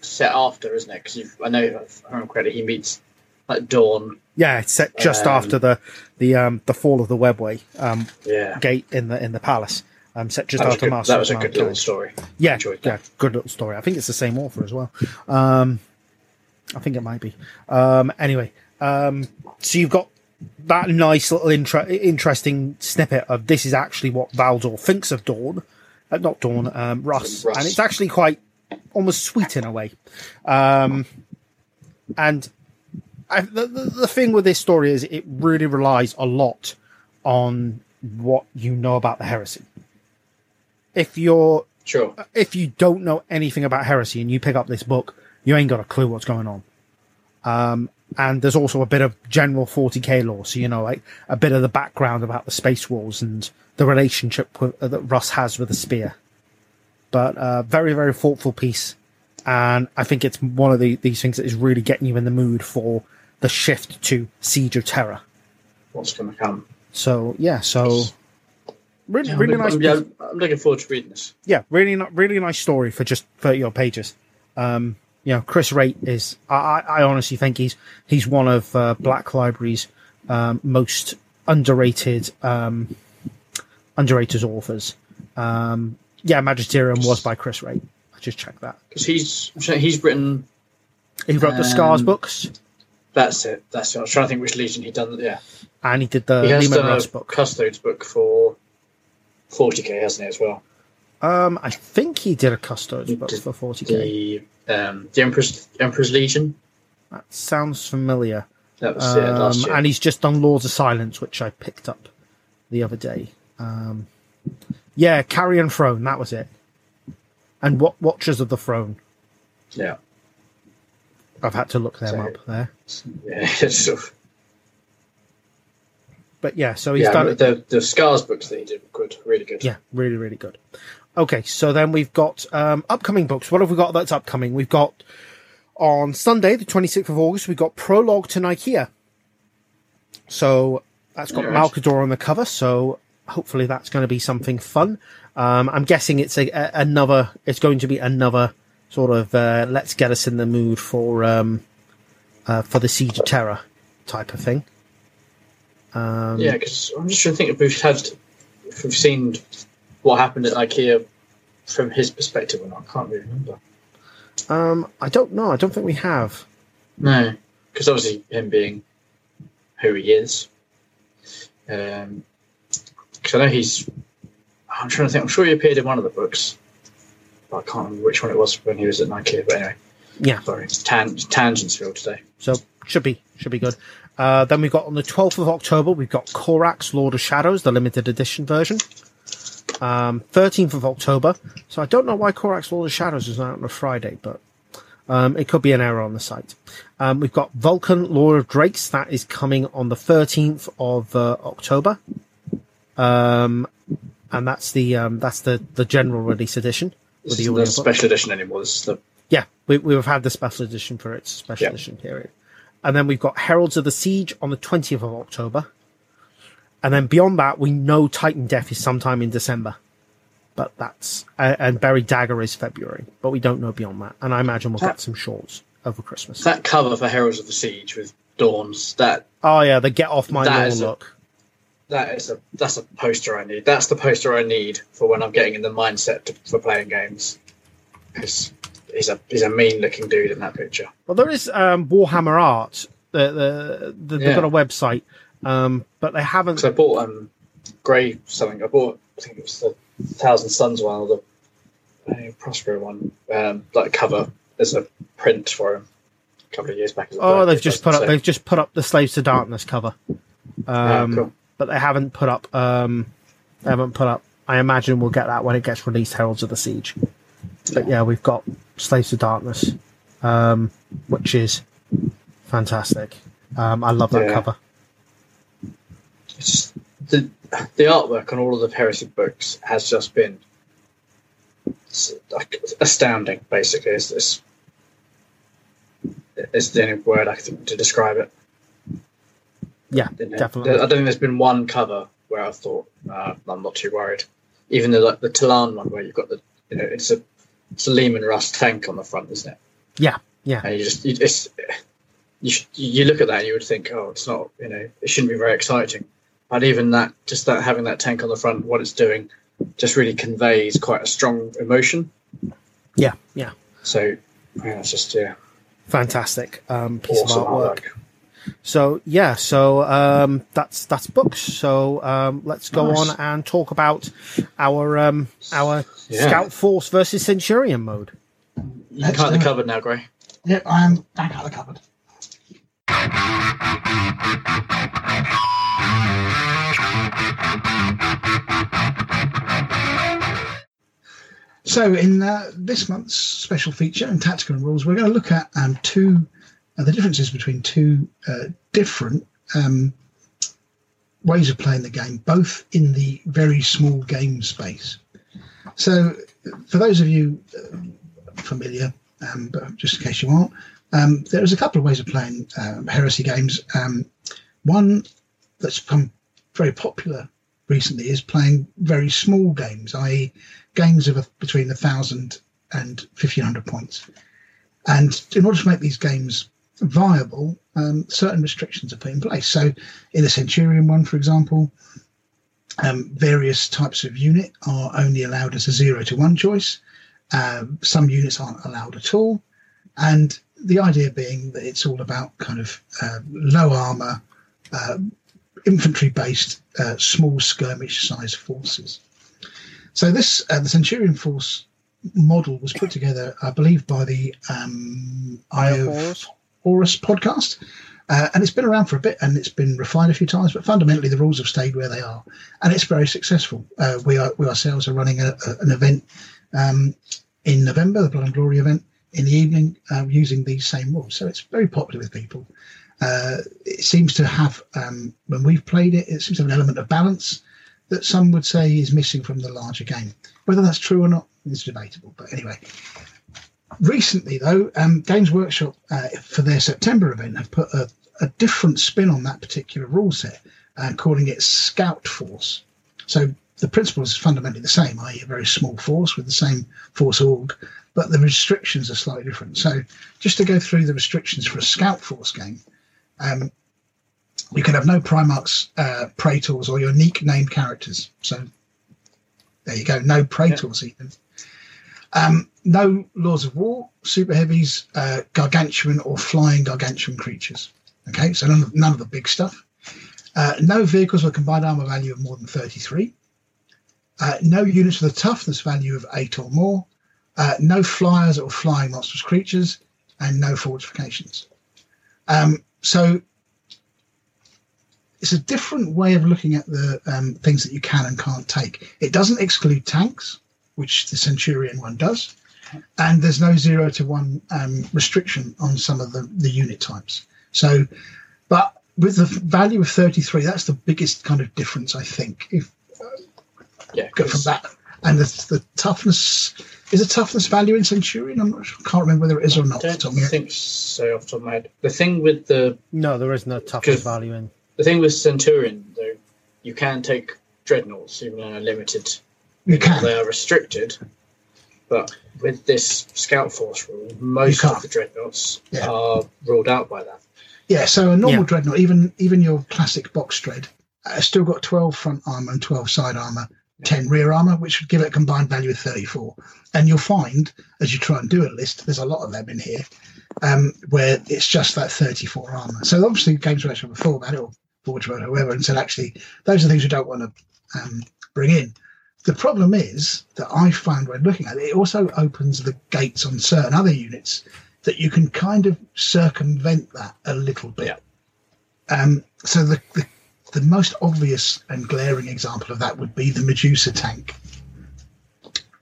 set after, isn't it? Because I know, if I remember correctly, he meets like Dorn. Yeah, it's set just Um, after the the um, the fall of the Webway um, Yeah. gate in the in the palace. Um, set just after good, Master that was a good little story. Yeah, yeah, good little story. I think it's the same author as well. Um, I think it might be. Um, anyway, um, so you've got that nice little intra- interesting snippet of this is actually what Valdor thinks of Dorn, uh, not Dorn, um, Russ. Russ. and it's actually quite almost sweet in a way. Um, and I, the, the the thing with this story is it really relies a lot on what you know about the heresy. If you're Sure. if you don't know anything about heresy and you pick up this book, you ain't got a clue what's going on. Um, and there's also a bit of general 40k lore, so you know, like a bit of the background about the Space Wolves and the relationship with, uh, that Russ has with the spear. But uh, very, very thoughtful piece, and I think it's one of the, these things that is really getting you in the mood for the shift to Siege of Terra. What's going to come? So yeah, so really, Yeah, really nice. I'm, piece yeah, I'm looking forward to reading this. yeah, really, not really nice story for just thirty odd pages. Um, you know, Chris Wraight is. I, I honestly think he's he's one of uh, Black Library's um, most underrated um, underrated authors. Um, yeah, Magisterium was by Chris Wraight. I just checked that. Because he's he's written. He wrote the Scars Um, books, That's it. That's it. I was trying to think which Legion he'd done. Yeah. and he did the he Leman Russ book. Custodes book for 40k, hasn't he, as well? Um, I think he did a Custodes He book did for forty k. The um, the Emperor's Emperor's Legion. That sounds familiar. That was yeah, last Um, year. and he's just done Lords of Silence, which I picked up the other day. Um, yeah, Carrion Throne, that was it. And what Watchers of the Throne? yeah. I've had to look them So- up there. Yeah. sort of- But yeah, so he's yeah. done. The the Scars books that he did were good. Really good. Yeah, really, really good. Okay, so then we've got um, upcoming books. What have we got that's upcoming? We've got on Sunday, the 26th of August, we've got Prologue to Nikaea. So that's got Alright. Malkador on the cover, so hopefully that's going to be something fun. Um, I'm guessing it's a, a, another, it's going to be another sort of uh, let's get us in the mood for um, uh, for the Siege of Terra type of thing. Um, Yeah, because I'm just trying to think if we've had, if we've seen what happened at Nikaea from his perspective or not. I can't really remember. um, I don't know. I don't think we have. No, because obviously him being who he is. Um, because I know he's. I'm trying to think. I'm sure he appeared in one of the books. but I can't remember which one it was when he was at Nike. But anyway, Yeah. sorry, tan- tangents field today. So should be should be good. Uh, then we've got on the 12th of October, we've got Corax Lord of Shadows, the limited edition version. Um, 13th of October. So I don't know why Corax Lord of Shadows is out on a Friday, but um, it could be an error on the site. Um, we've got Vulkan Lord of Drakes that is coming on the 13th of uh, October. Um, and that's the um, that's the, the general release edition This the isn't the special edition anymore. This is the yeah, we, we've had the special edition for its special Yeah. edition period. And then we've got Heralds of the Siege on the 20th of October. And then beyond that, we know Titandeath is sometime in December. But that's, uh, and Buried Dagger is February. But we don't know beyond that. And I imagine we'll get some shorts over Christmas. that cover for Heralds of the Siege with Dorn's. That oh, yeah, the Get Off My That Lawn look. that is a that's a poster I need. That's the poster I need for when I'm getting in the mindset to, for playing games. Because he's a he's a mean looking dude in that picture. Well, there is um, Warhammer Art. The, the, the, They've got a website. Um, but they haven't. Because I bought um Grey something. I bought I think it was the Thousand Sons one or the uh, Prospero one. Um, like cover. There's a print for him a couple of years back. Oh, they've just put up. so- They've just put up the Slaves to Darkness cover, um, Oh, cool. but they haven't put up. Um, they haven't put up. I imagine we'll get that when it gets released. Heralds of the Siege. But yeah, we've got Slaves to Darkness, um, which is fantastic. Um, I love that Yeah. cover. It's the the artwork on all of the heresy books has just been like astounding. Basically, it's this. It's the only word I can think to describe it. Yeah, definitely. I don't think there's been one cover where I thought uh, I'm not too worried. Even the like the Tallarn one where you've got the you know it's a it's a Leman Russ tank on the front, isn't it? Yeah, yeah, And you just you, it's you you look at that and you would think, oh, it's not you know it shouldn't be very exciting. But even that, just that having that tank on the front, what it's doing, just really conveys quite a strong emotion. yeah, yeah. So yeah, it's just yeah, Fantastic um, piece awesome of artwork. artwork. So yeah, so um, that's that's books. So um, let's go Nice. on and talk about our um, our Yeah. Scout Force versus Centurion mode. You can Let's cut do the it. cupboard now, Gray. Yep, I am back out of the cupboard. So, in uh, this month's special feature in tactical rules, we're going to look at um, two uh, the differences between two uh, different um, ways of playing the game, both in the very small game space. So, for those of you uh, familiar, um, but just in case you aren't, um, there's a couple of ways of playing um, heresy games. Um, one that's become very popular recently is playing very small games, i.e., games of a, between a thousand and fifteen hundred points. And in order to make these games viable, um, certain restrictions are put in place. So, in the Centurion one, for example, um, various types of unit are only allowed as a zero to one choice. Um, some units aren't allowed at all. And the idea being that it's all about kind of uh, low armor, uh, infantry based, uh, small skirmish size forces. So, this, uh, the Centurion Force model was put together, I believe, by the um, Eye of Horus podcast. Uh, and it's been around for a bit and it's been refined a few times, but fundamentally the rules have stayed where they are, and it's very successful. Uh, we are we ourselves are running a, a, an event um, in November, the Blood and Glory event, in the evening um, using these same rules. So it's very popular with people. Uh, it seems to have, um, when we've played it, it seems to have an element of balance that some would say is missing from the larger game. Whether that's true or not is debatable. But anyway, recently though, um, Games Workshop uh, for their September event have put a, a different spin on that particular rule set, uh, calling it Scout Force. So the principle is fundamentally the same, i.e., a very small force with the same force org, but the restrictions are slightly different. So just to go through the restrictions for a Scout Force game, um, you can have no Primarchs, uh, Praetors, or unique named characters. So there you go, no Praetors even. Um, no Laws of War, Super Heavies, uh, Gargantuan, or flying Gargantuan creatures. Okay, so none of, none of the big stuff. Uh, no vehicles with a combined armor value of more than 33. Uh, no units with a toughness value of 8 or more. uh, no flyers or flying monstrous creatures, and no fortifications. Um, so it's a different way of looking at the um, things that you can and can't take. It doesn't exclude tanks, which the Centurion one does, and there's no zero to one um, restriction on some of the, the unit types. So, but with the value of 33, that's the biggest kind of difference, I think. If Yeah, go from 'cause that, and the, the toughness is a toughness value in Centurion. I'm not sure, can't remember whether it is or not. off the don't top of my head. think so off the top of my head. The thing with the No, there is no toughness value in. the thing with Centurion though, you can take dreadnoughts even in a limited. You can. They are restricted, but with this Scout Force rule, most of the dreadnoughts Yeah. are ruled out by that. Yeah, so a normal Yeah. dreadnought, even even your classic box dread, uh, still got 12 front armor and 12 side armor, 10 rear armor, which would give it a combined value of 34. And you'll find, as you try and do a list, there's a lot of them in here, um, where it's just that 34 armor. So obviously, Games Workshop have thought about it, or Forge World, whoever, and said, actually, those are things we don't want to um, bring in. The problem is that I find when looking at it, it also opens the gates on certain other units that you can kind of circumvent that a little bit. Yeah. Um, so the, the the most obvious and glaring example of that would be the Medusa tank.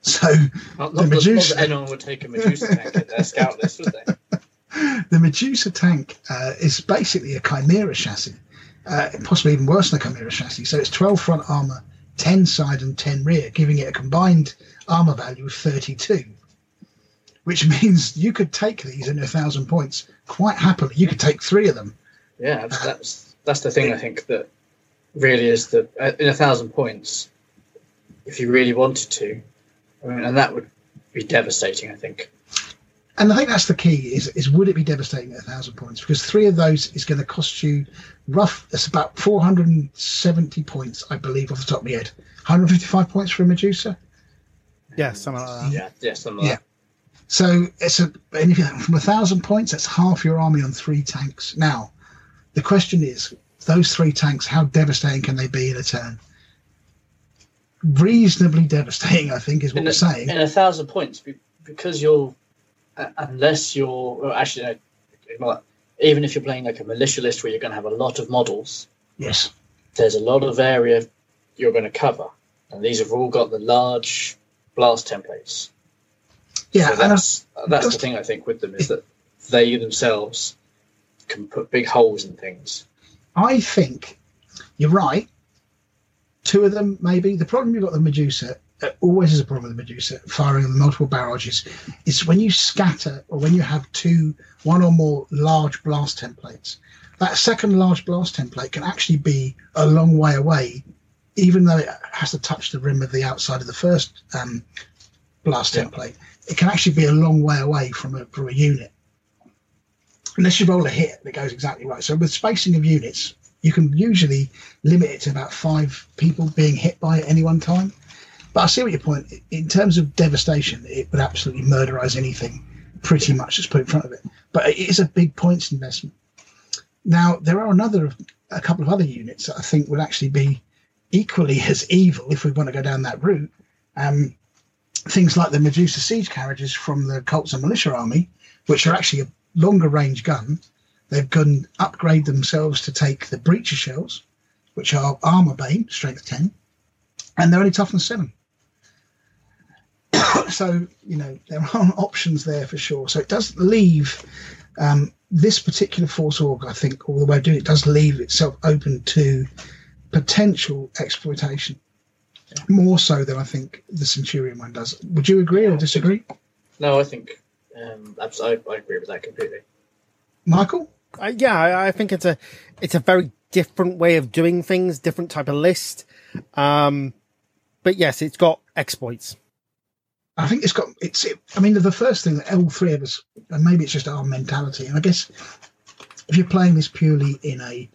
So Not, The not, not Medusa. that anyone would take a Medusa tank in their scout list, would they? the Medusa tank uh, is basically a Chimera chassis, uh, possibly even worse than a Chimera chassis. So it's 12 front armor, 10 side, and 10 rear, giving it a combined armor value of 32. Which means you could take these in a thousand points quite happily. You could take three of them. Yeah, that's that's, the thing I think that really is the uh, in a thousand points. If you really wanted to, I mean, and that would be devastating. I think. And I think that's the key: is is would it be devastating at a thousand points? Because three of those is going to cost you rough. It's about four hundred and seventy points, I believe, off the top of my head. One hundred fifty-five points for a Medusa. Yeah, something like that. Yeah, yeah, something like Yeah. So it's a and if you, from a thousand points, that's half your army on three tanks. Now, the question is, those three tanks, how devastating can they be in a turn? Reasonably devastating, I think, is what in we're a, saying. in a thousand points because you're unless you're well, actually no, even if you're playing like a militia list where you're going to have a lot of models yes. there's a lot of area you're going to cover and these have all got the large blast templates Yeah, so that's that's the thing i think with them is that they themselves can put big holes in things I think you're right. Two of them, maybe. The problem you've got the Medusa, uh, always is a problem with the Medusa, firing multiple barrages, is when you scatter or when you have two, one or more large blast templates, that second large blast template can actually be a long way away, even though it has to touch the rim of the outside of the first um, blast Yeah. template. It can actually be a long way away from a, from a unit unless you roll a hit that goes exactly right. So with spacing of units, you can usually limit it to about five people being hit by it at any one time. But I see what your point. In terms of devastation, it would absolutely murderize anything, pretty much that's put in front of it. But it is a big points investment. Now there are another, a couple of other units that I think would actually be equally as evil if we want to go down that route. Um, things like the Medusa siege carriages from the Cults and Militia Army, which are actually a longer range gun. They've gone upgrade themselves to take the breacher shells, which are armor bane, strength 10, and they're only toughness 7. so, you know, there are options there for sure. So it does leave um, this particular Force Org, I think, all the way of doing it, does leave itself open to potential exploitation. More so than I think the Centurion one does. Would you agree or disagree? no i think um, abs- I, I agree with that completely Michael? Uh, yeah, I, I think it's a it's a very different way of doing things, different type of list. Um, but yes, it's got exploits. I think it's got it's. It, I mean, the first thing that all three of us, and maybe it's just our mentality, and I guess if you're playing this purely in a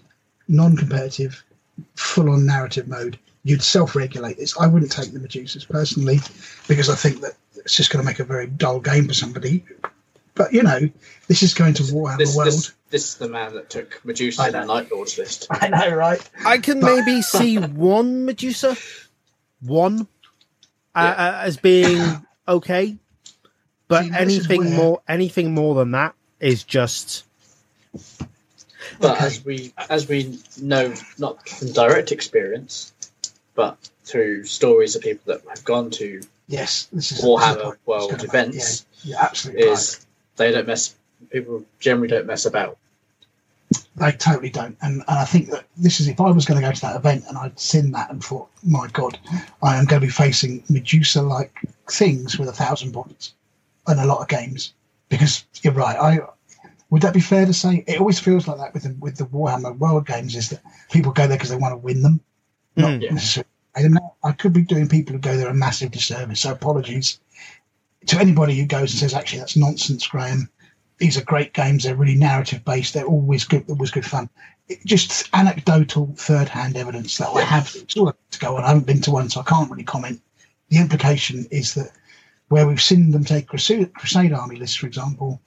non-competitive, full-on narrative mode, you'd self-regulate this. I wouldn't take the Medusas personally because I think that it's just going to make a very dull game for somebody. But you know, this is going to Warhammer this, the World. this, this is the man that took medusa I in the night lords list I know, right? I can maybe see one Medusa, one uh, uh, as being okay. But See, anything where- more, anything more than that is just But Okay. as we as we know, not from direct experience, but through stories of people that have gone to Yes, this is Warhammer this is the point I was World events, Yeah, yeah absolutely. right. is they don't mess. People generally don't mess about. They totally don't. And, and I think that this is if I was going to go to that event and I'd seen that and thought, my God, I am going to be facing Medusa like things with a thousand points and a lot of games. Because you're right. I would that be fair to say? It always feels like that with the, with the Warhammer World games is that people go there because they want to win them, not Mm. Yeah. necessarily. play them. Now, I could be doing people who go there a massive disservice. So apologies to anybody who goes and says, actually, that's nonsense, Graham these are great games. They're really narrative based. They're always good. Always good fun. It, just anecdotal, third hand evidence that I have. To go on. I haven't been to one, so I can't really comment. The implication is that where we've seen them take Crusade, Crusade Army lists, for example,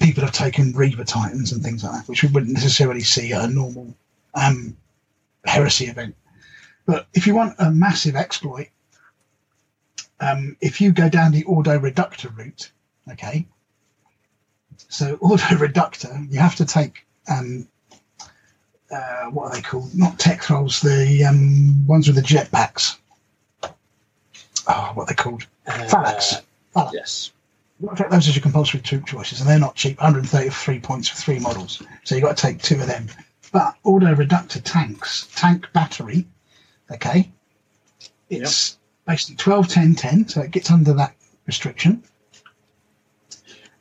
people have taken Reaver Titans and things like that, which we wouldn't necessarily see at a normal um, heresy event. But if you want a massive exploit, um, if you go down the Ordo Reductor route, okay, so Ordo Reductor, you have to take um, uh, what are they called? Not tech thralls, the um, ones with the jetpacks. Oh, what are they called? Thallax. Uh, Thallax. yes. You've got to take those as your compulsory troop choices, and they're not cheap. 133 points for three models, so you've got to take two of them. But Ordo Reductor tanks, tank battery, okay, it's basically 12, 10, 10, so it gets under that restriction.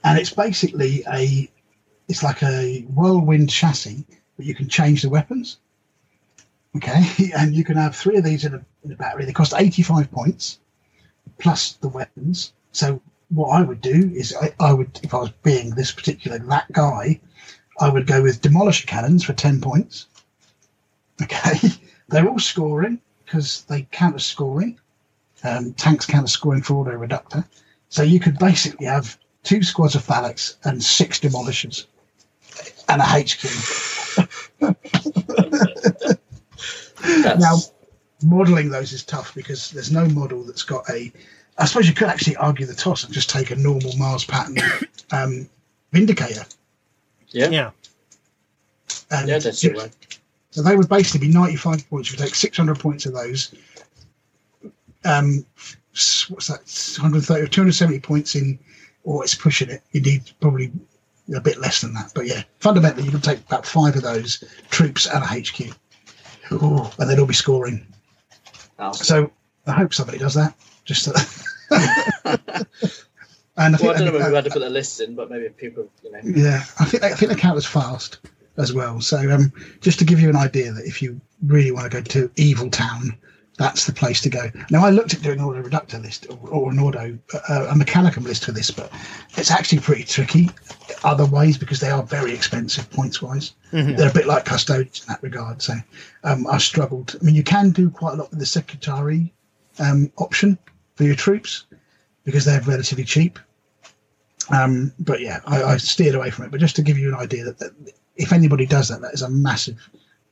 And it's basically a, it's like a whirlwind chassis, but you can change the weapons. Okay, and you can have three of these in a, in a battery. They cost 85 points plus the weapons. So what I would do is I, I would, if I was being this particular that guy, I would go with demolisher cannons for 10 points. Okay, they're all scoring because they counter scoring. Um, tanks counter scoring for Ordo Reductor. So you could basically have two squads of Thallax and six demolishers and a HQ. Now, modelling those is tough because there's no model that's got a. I suppose you could actually argue the toss and just take a normal Mars pattern um, Vindicator. yeah, yeah, yeah. That's your way. So they would basically be 95 points. You take 600 points of those. Um, what's that? 130 or 270 points in, or it's pushing it. You need probably a bit less than that. But yeah, fundamentally, you can take about five of those troops and a HQ. Ooh, and they'd all be scoring. Oh, So I hope somebody does that. Just to, and I well, I don't know uh, we had to put the lists in, but maybe people, you know, yeah, I think I think they count as fast as well. So um, just to give you an idea that if you really want to go to Evil Town, that's the place to go. Now I looked at doing an Ordo Reductor list or, an auto uh, a mechanicum list for this, but it's actually pretty tricky other ways because they are very expensive points wise. Mhm. They're a bit like custodians in that regard. So um, I struggled. I mean, you can do quite a lot with the Secutarii um, option for your troops because they're relatively cheap. Um, but yeah, I, I steered away from it. But just to give you an idea that, that if anybody does that, that is a massive.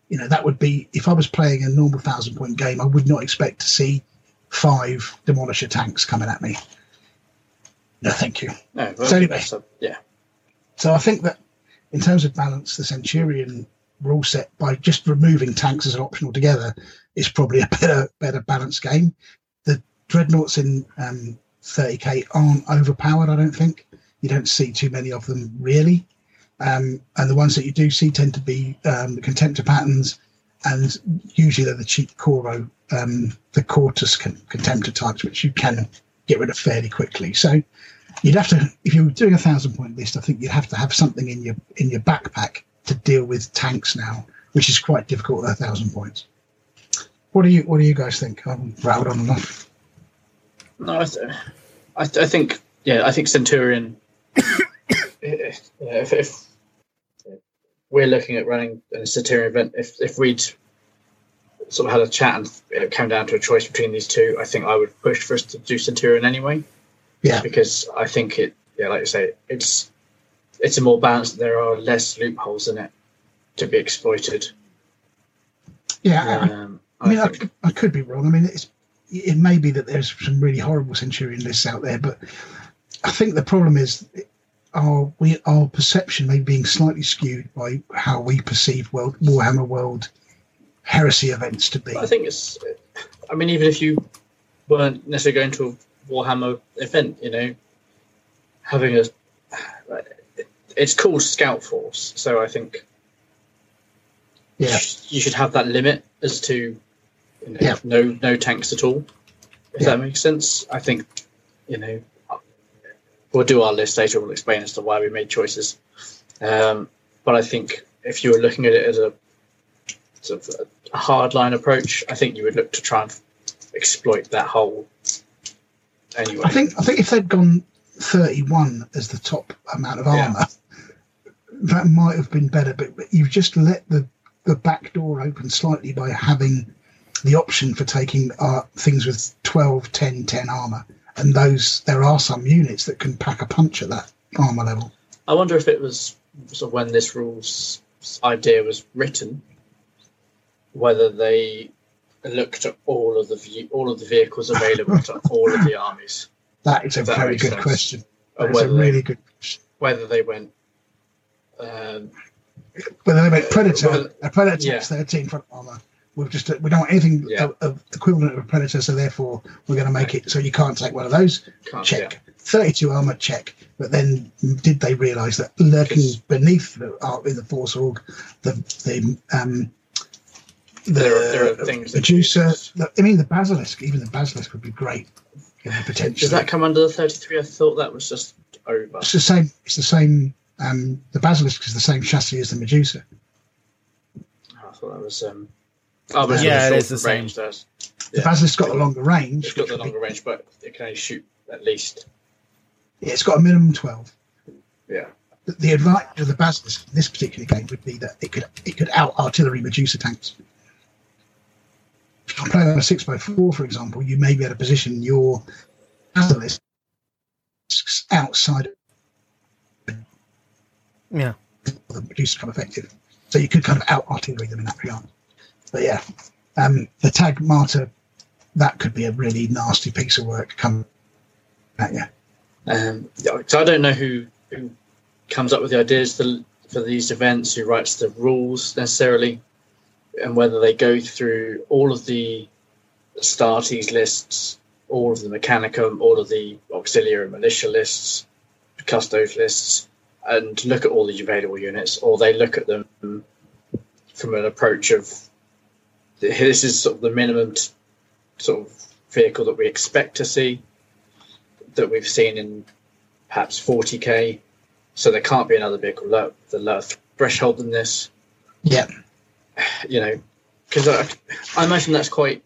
You know, that would be if I was playing a normal thousand point game, I would not expect to see five demolisher tanks coming at me. No, thank you. no, well, So anyway. a- yeah, So I think that in terms of balance, the Centurion rule set by just removing tanks as an option altogether is probably a better better balanced game. The dreadnoughts in um, 30k aren't overpowered. I don't think you don't see too many of them really, um, and the ones that you do see tend to be um, contemptor patterns, and usually they're the cheap Coro, um, the Cortus con- contemptor types, which you can get rid of fairly quickly. So you'd have to if you were doing a thousand point list i think you'd have to have something in your in your backpack to deal with tanks now which is quite difficult at a thousand points what do you what do you guys think i'm rattled on enough no, I, th- I, th- I think, yeah, I think Centurion. if, if we're looking at running a Centurion event, if if we'd sort of had a chat and it came down to a choice between these two, I think I would push for us to do Centurion anyway. Yeah. because I think it, yeah, like you say, it's it's a more balanced. There are less loopholes in it to be exploited. yeah Um, I, I mean I, think- could- I could be wrong i mean it's it may be that there's some really horrible centurion lists out there but I think the problem is our we our perception may be being slightly skewed by how we perceive world Warhammer World heresy events to be. I think it's. I mean, even if you weren't necessarily going to a Warhammer event, you know, having a. It's called Scout Force, so I think Yeah. you should have that limit as to you know, Yeah. no no tanks at all. If Yeah. that makes sense, I think you know we'll do our list later. We'll explain as to why we made choices. Um, but I think if you were looking at it as a sort of a hardline approach, I think you would look to try and exploit that hole. Anyway, I think I think if they'd gone 31 as the top amount of Yeah. armor, that might have been better. But, but you've just let the the back door open slightly by having the option for taking uh, things with 12, 10, 10 armor. And those there are some units that can pack a punch at that armor level. I wonder if it was sort of when this rules idea was written, whether they looked at all of the view, all of the vehicles available to all of the armies, That is a that very good sense. question. That's a really they, good question. whether they went. Um, Whether they make Predator, a Predator yeah. takes 13 front armor. We've just we don't want anything Yeah. of, of equivalent of a Predator, so therefore we're going to make it so you can't take one of those. can't, check. 32 armor, check. But then did they realise that lurking beneath the uh, in the Force Org, the the um the There are- there are things that- Medusa. the- I mean, the Basilisk. Even the Basilisk would be great. You know, Yeah. potentially. Does that come under the thirty-three? I thought that was just over. it's the same. It's the same. Um, the Basilisk is the same chassis as the Medusa. I thought that was. Um, oh, but Yeah, yeah, it it is the same. range. There's, The Yeah. Basilisk's got the longer range. it's got the would be- longer range, but it can only shoot at least. yeah, it's got a minimum 12. Yeah. The, the advantage of the Basilisk in this particular game would be that it could it could out artillery Medusa tanks. If you're playing on a six x four, for example, you may be able to position your Basilisks outside Yeah. the Medusa become effective. So you could kind of out artillery them in that regard. But yeah, um, the Tag Martyr, that could be a really nasty piece of work coming at you. Um, so I don't know who who comes up with the ideas for, for these events, who writes the rules necessarily, and whether they go through all of the Starties lists, all of the Mechanicum, all of the auxiliary militia lists, custos lists, and look at all the available units, or they look at them from an approach of this is sort of the minimum t- sort of vehicle that we expect to see that we've seen in perhaps 40k. So there can't be another vehicle low, the lower threshold than this. Yeah, You know, because I, I imagine that's quite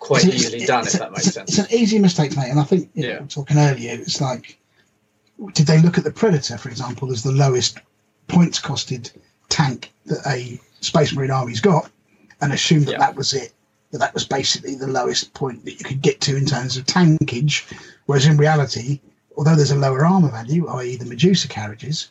quite It's- easily it's- done, if it's- that makes it's, sense. It's an easy mistake to make, and I think you know, Yeah. talking earlier, it's like, did they look at the Predator, for example, as the lowest points costed tank that a Space Marine army's got, and assume that Yeah. that was it? That that was basically the lowest point that you could get to in terms of tankage, whereas in reality, although there's a lower armor value, i.e., the Medusa carriages,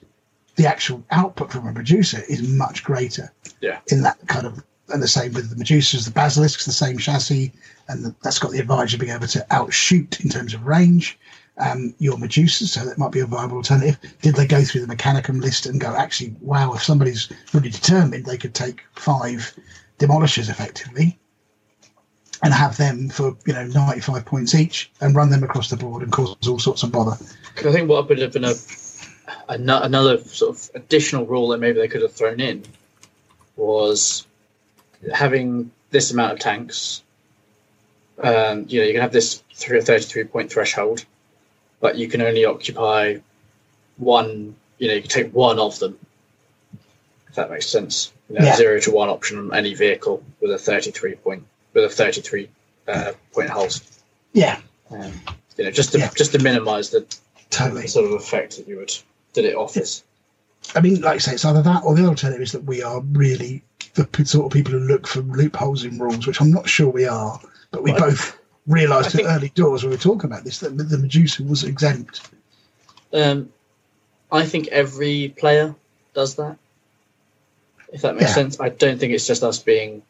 the actual output from a Medusa is much greater Yeah. in that kind of and the same with the Medusas, the Basilisks, the same chassis, and the, that's got the advantage of being able to outshoot in terms of range um, your Medusas, so that might be a viable alternative. Did they go through the Mechanicum list and go, actually, wow, if somebody's really determined, they could take five demolishers effectively and have them for you know 95 points each and run them across the board and cause all sorts of bother. I think what would have been a, another sort of additional rule that maybe they could have thrown in was having this amount of tanks. Um, you know, you can have this three- 33 point threshold, but you can only occupy one. You know, you can take one of them. If that makes sense. You know, Yeah. zero to one option on any vehicle with a 33 point with a 33 uh, point hull. Yeah, Um, you know, just to Yeah. just to minimise the totally. sort of effect that you would that it offers. I mean, like I say, it's either that or the alternative is that we are really the sort of people who look for loopholes in rules, which I'm not sure we are, but we both realised I at think- early doors when we were talking about this that the Medusa was exempt. Um, I think every player does that. If that makes Yeah. sense, I don't think it's just us being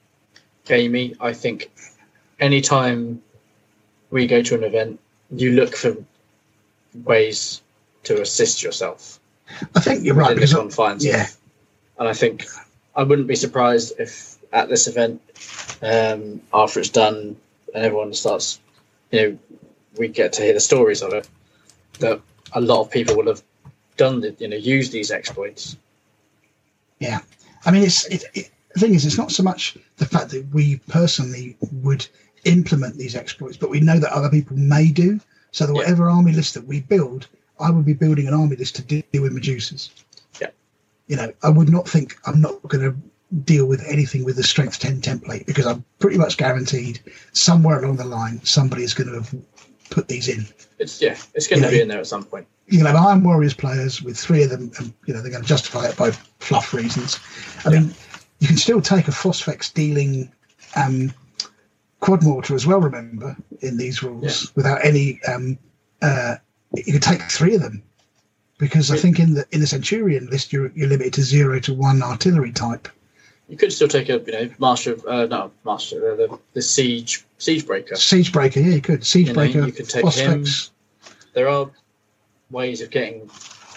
gamey. I think anytime we go to an event, you look for ways to assist yourself I think you're right because confines. yeah. Of, and I think I wouldn't be surprised if at this event, um, after it's done and everyone starts, you know, we get to hear the stories of it, that a lot of people will have done the, you know, used these exploits. Yeah, I mean, it's it, it, the thing is, it's not so much the fact that we personally would implement these exploits, but we know that other people may do. So that Yeah. whatever army list that we build, I would be building an army list to deal with Medusas. Yeah. You know, I would not think I'm not going to deal with anything with the strength 10 template because I'm pretty much guaranteed somewhere along the line somebody is going to have put these in. It's yeah, it's going Yeah. to be in there at some point. you can have Iron Warriors players with three of them, and you know they're going to justify it by fluff reasons. I mean, you can still take a Phosphex dealing um, quad mortar as well. Remember in these rules, without any, um, uh, you can take three of them because I think in the in the Centurion list you're you're limited to zero to one artillery type. You could still take a you know master uh, no master uh, the the siege siege breaker. Siege breaker, yeah, you could siege You know, breaker. you could take him. There are ways of getting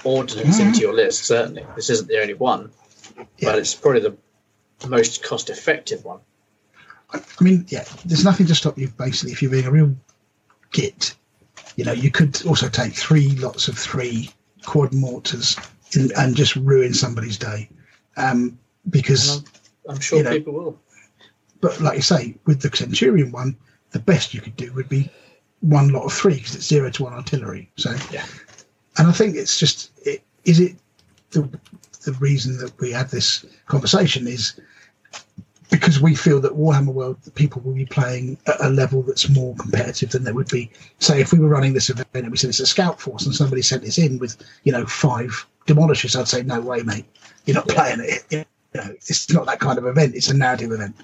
ordnance into your list. Certainly, this isn't the only one, Yeah. but it's probably the most cost effective one. I mean, yeah, there's nothing to stop you basically if you're being a real git. You know, you could also take three lots of three quad mortars in, and just ruin somebody's day. Um, because, I'm, sure You know- people will. but like you say, with the Centurion one, the best you could do would be one lot of three because it's zero to one artillery. So, Yeah. and I think it's just, it, is it the the reason that we had this conversation is because we feel that Warhammer World the people will be playing at a level that's more competitive than they would be. Say if we were running this event and we said it's a scout force and somebody sent us in with you know five demolishers, I'd say no way, mate, you're not Yeah. playing it. You know, it's not that kind of event. It's a narrative event.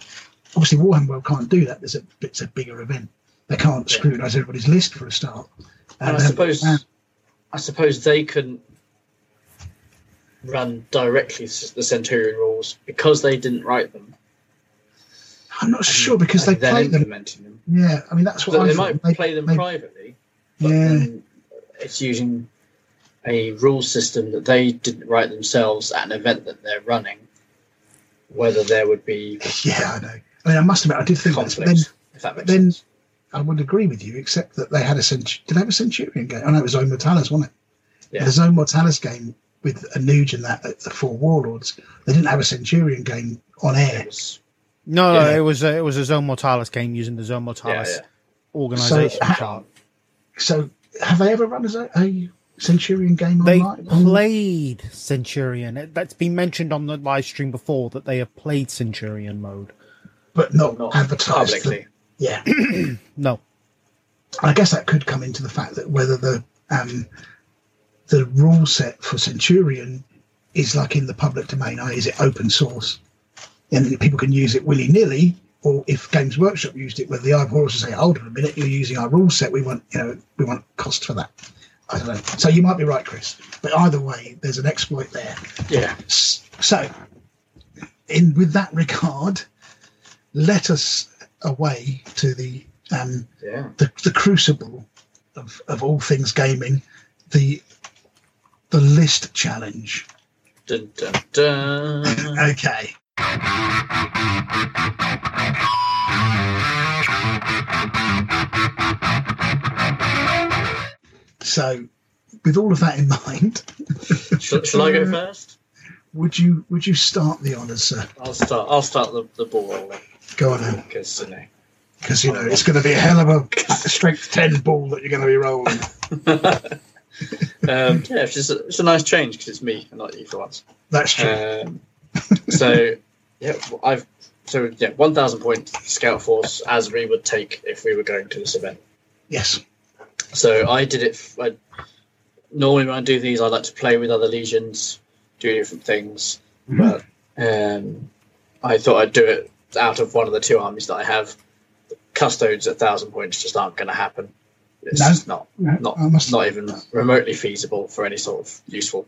Obviously, Warhammer World can't do that. There's a it's a bigger event. They can't Yeah. scrutinise everybody's list for a start. And I um, suppose uh, I suppose they couldn't run directly the Centurion rules because they didn't write them. I'm not sure because they play them. implementing them. Yeah, I mean that's what So they thought. might play them they- privately, but Yeah. then it's using a rule system that they didn't write themselves at an event that they're running. Whether there would be Yeah, I know. I mean, I must admit, I did think that, but then conflicts, if that makes then- sense. I would agree with you, except that they had a cent- did they have a Centurion game? Oh, I know it was Zone Mortalis, wasn't it? Yeah. The Zone Mortalis game with a Anuj and that, the four warlords. They didn't have a Centurion game on air. It was, No, no, it was a, it was a Zone Mortalis game using the Zone Mortalis yeah. organization So, chart. So, have they ever run as a, a Centurion game They online? played Centurion. That's been mentioned on the live stream before that they have played Centurion mode. but not, Not advertised. publicly. yeah, No, I guess that could come into the fact that whether the um, the rule set for Centurion is like in the public domain, i.e., is it open source, and people can use it willy nilly, or if Games Workshop used it, where the eyeballs say, "Hold on a minute, you're using our rule set. We want you know we want cost for that." I don't know. So you might be right, Chris. But either way, there's an exploit there. Yeah, So, in with that regard, let us away to the um, yeah. the, the crucible of, of all things gaming, the the list challenge. Dun, dun, dun. Okay. So, with all of that in mind, Shall, shall I go first? would you would you start the honours, sir? I'll start. I'll start the, the ball rolling Go on then, because you know. because you know it's going to be a hell of a strength ten ball that you're going to be rolling. um, yeah, it's just a, it's a nice change because it's me and not you for once. That's true. Um, so yeah, I've so yeah, one thousand point scout force as we would take if we were going to this event. yes. So I did it. f- I, normally when I do these, I like to play with other legions, do different things. But um, I thought I'd do it out of one of the two armies that I have. Custodes at thousand points just aren't going to happen. It's No. just not No, not not even remotely feasible for any sort of useful.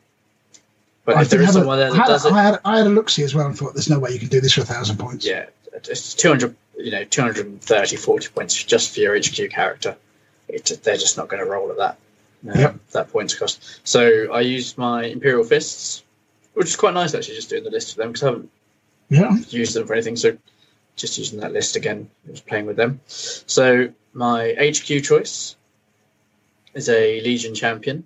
But I if there is have a- someone there that had, does it, I had, I had a look see as well and thought there's no way you can do this for a thousand points. yeah, it's 200, you know, 230, 40 points just for your HQ character. It, they're just not going to roll at that. Um, Yep. That points cost. So I used my Imperial Fists, which is quite nice actually, just doing the list of them because I haven't Yeah. used them for anything. So just using that list again, just playing with them. So my HQ choice is a Legion champion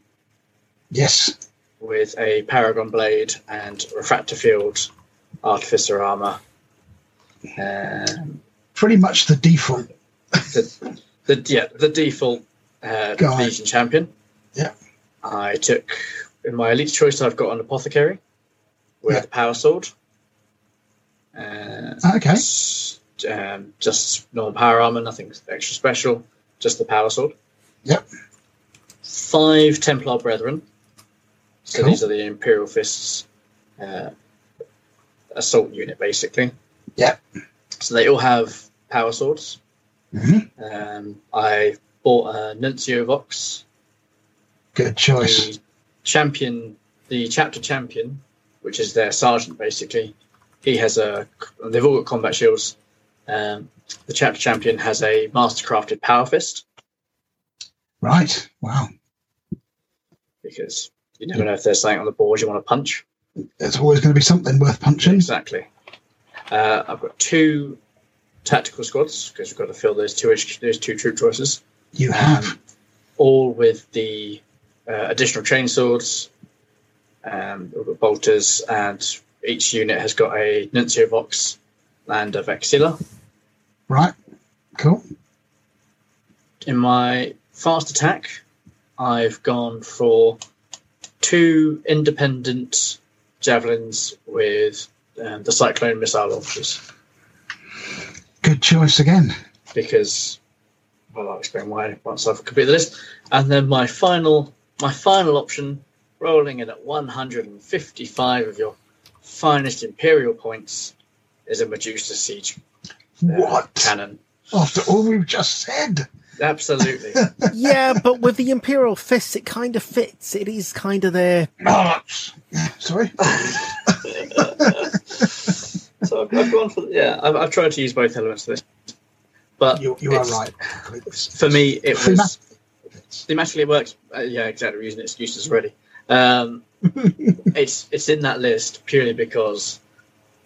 Yes. with a Paragon blade and Refractor Field Artificer armor. Um, Pretty much the default. the, the yeah the default uh, Guy. Legion champion. Yeah. I took in my elite choice. I've got an apothecary with Yeah. a power sword. Uh, Okay. um, just normal power armor, nothing extra special. Just the power sword. Yep. Five Templar brethren. So Cool. these are the Imperial Fists uh, assault unit, basically. Yep. So they all have power swords. Mhm. Um, I bought a Nuncio Vox, Good choice. the champion, the chapter champion, which is their sergeant basically. He has a. They've all got combat shields. Um, the chapter champion has a mastercrafted power fist Right. Wow. because you never know if there's something on the board you want to punch. There's always going to be something worth punching. Exactly. Uh, I've got two tactical squads because we've got to fill those two those two troop choices. You have. um, all with the uh, additional chain swords, um, bolters, and each unit has got a Nuncio Vox and a Vexilla. Right. Cool. In my fast attack, I've gone for two independent javelins with um, the Cyclone missile launchers Good choice again. because well, I'll explain why once I've completed the list. And then my final, my final option, rolling in at 155 of your finest Imperial points, is a Medusa Siege uh, What? cannon. After all we've just said. Absolutely. yeah, but with the Imperial Fists, it kind of fits. It is kind of there. Oh, sorry. so I've, I've gone for yeah. I've, I've tried to use both elements of this, but You, you are right. For me, it was Thematic. thematically it works. Uh, yeah, exactly. Using excuses already. Um, it's it's in that list purely because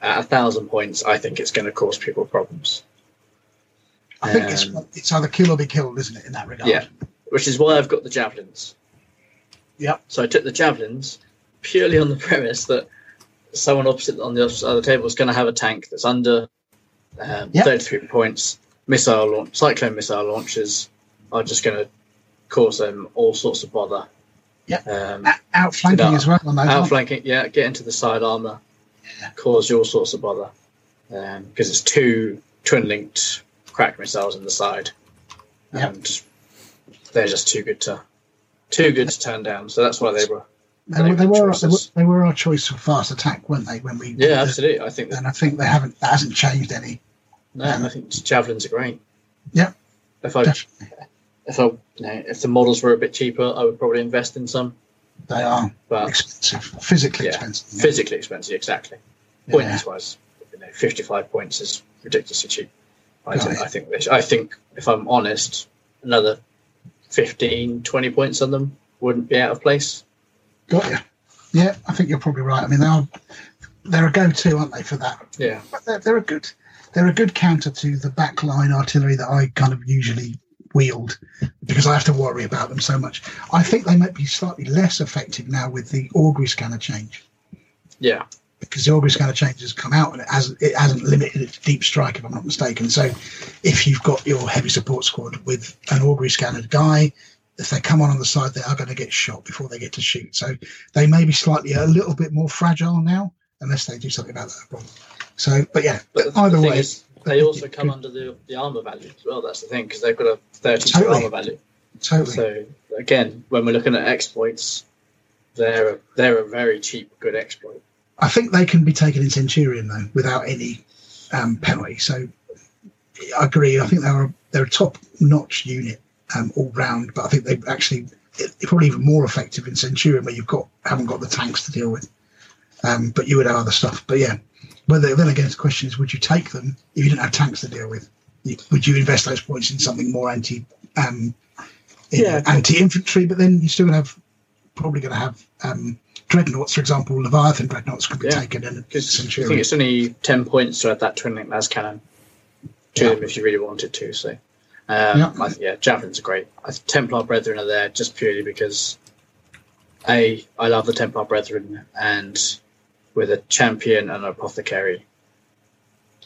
at a thousand points, I think it's going to cause people problems. I think it's Um, it's either kill or be killed, isn't it? In that regard. Yeah. which is why I've got the javelins. Yep. So I took the javelins purely on the premise that someone opposite on the other side of the table is going to have a tank that's under um, Yep. 33 points. Missile launch, cyclone missile launchers are just going to cause them all sorts of bother. Yep. Um, Outflanking No. as well on those. outflanking, yeah, get into the side armor, cause you all sorts of bother because it's two twin linked crack missiles in the side, Yep. and they're just too good to too good to turn down. So that's why they were. They, were, they, were, they, were, they were our choice for fast attack, weren't they? When we Yeah, absolutely. I think And I think they haven't. That hasn't changed any. no, I think javelins are great. Yeah. If I Definitely, if I you know, if the models were a bit cheaper, I would probably invest in some. they are But expensive, physically Yeah, expensive. physically expensive, exactly. Yeah. Points wise, you know, fifty-five points is ridiculously cheap. I, Right. I think. I think if I'm honest, another 15, 20 points on them wouldn't be out of place. Got you. Yeah, I think you're probably right. I mean, they are they're a go-to, aren't they, for that? Yeah, But they're, they're a good they're a good counter to the backline artillery that I kind of usually wield because I have to worry about them so much. I think they might be slightly less effective now with the augury scanner change yeah, because the augury scanner change has come out and it hasn't it hasn't limited it to deep strike if I'm not mistaken. So if you've got your heavy support squad with an augury scanner guy, if they come on on the side, they are going to get shot before they get to shoot. So they may be slightly a little bit more fragile now unless they do something about that problem. So, but yeah, but the, either the way, is, they also come under the the armor value as well. That's the thing because they've got a thirty-two Totally. armor value. totally. So again, when we're looking at exploits, they're a, they're a very cheap, good exploit. I think they can be taken in Centurion though without any um, penalty. So I agree. I think they're a, they're a top notch unit um, all round, but I think they actually probably even more effective in Centurion where you've got haven't got the tanks to deal with. Um, but you would have other stuff. But yeah, whether then again the question is, would you take them if you didn't have tanks to deal with? You- Would you invest those points in something more anti um, Yeah. anti infantry, but then you're still going to have probably going to have um, dreadnoughts, for example, Leviathan dreadnoughts could be Yeah. taken in a Because I think Centurion. it's only 10 points to add that twin link las cannon to Yeah. them if you really wanted to. So, um, Yeah. I, yeah, Javelins are great. I Templar Brethren are there just purely because, A, I love the Templar Brethren, and with a champion and an apothecary,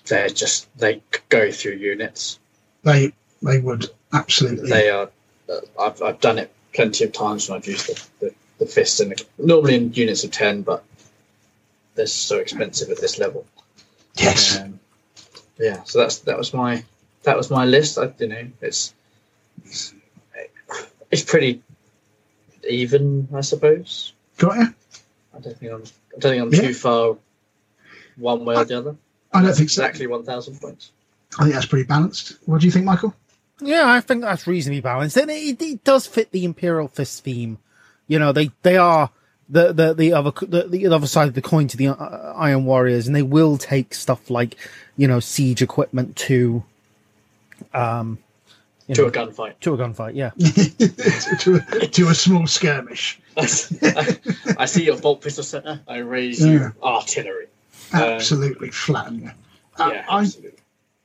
they're just, they go through units. They they would absolutely. They are, uh, I've, I've done it plenty of times when I've used the, the, the fist, and normally in units of 10, but they're so expensive at this level. yes. Um, yeah, so that's that was my that was my list. I you know it's it's, it's pretty even, I suppose. Got you? I don't think I'm I don't think I'm Yeah. too far one way or the other. I don't That's think so. exactly one thousand points. I think that's pretty balanced. What do you think, Michael? Yeah, I think that's reasonably balanced, and it, it does fit the Imperial Fist theme. You know, they they are the the the other the, the other side of the coin to the uh, Iron Warriors, and they will take stuff like you know siege equipment to um you To know, a gunfight. to a gunfight. Yeah, to, a, to a small skirmish. I, I see your bolt pistol center. I raise Yeah. you artillery. Um, Absolutely flatten you. Uh, yeah, I, absolutely.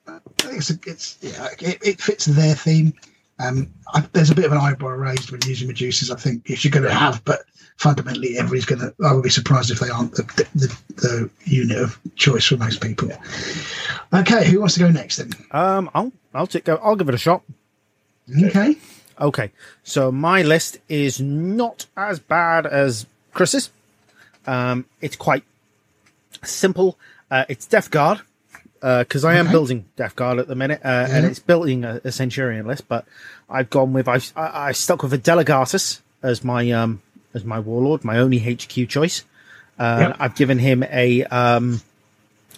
I think it's, a, it's yeah, it, it fits their theme. Um, I, there's a bit of an eyebrow raised when using Medusas. I think if you're going to have, but fundamentally, everybody's going to. I would be surprised if they aren't the, the, the unit of choice for most people. Okay, who wants to go next then? um, I'll I'll take go. I'll give it a shot. Okay, Okay, so my list is not as bad as Chris's. Um, it's quite simple. Uh, it's Death Guard because I am Okay. building Death Guard at the minute, uh, and it's building a, a Centurion list. But I've gone with I've, I, I stuck with a Delegatus as my um as my warlord, my only HQ choice. Uh, Yep. I've given him a um,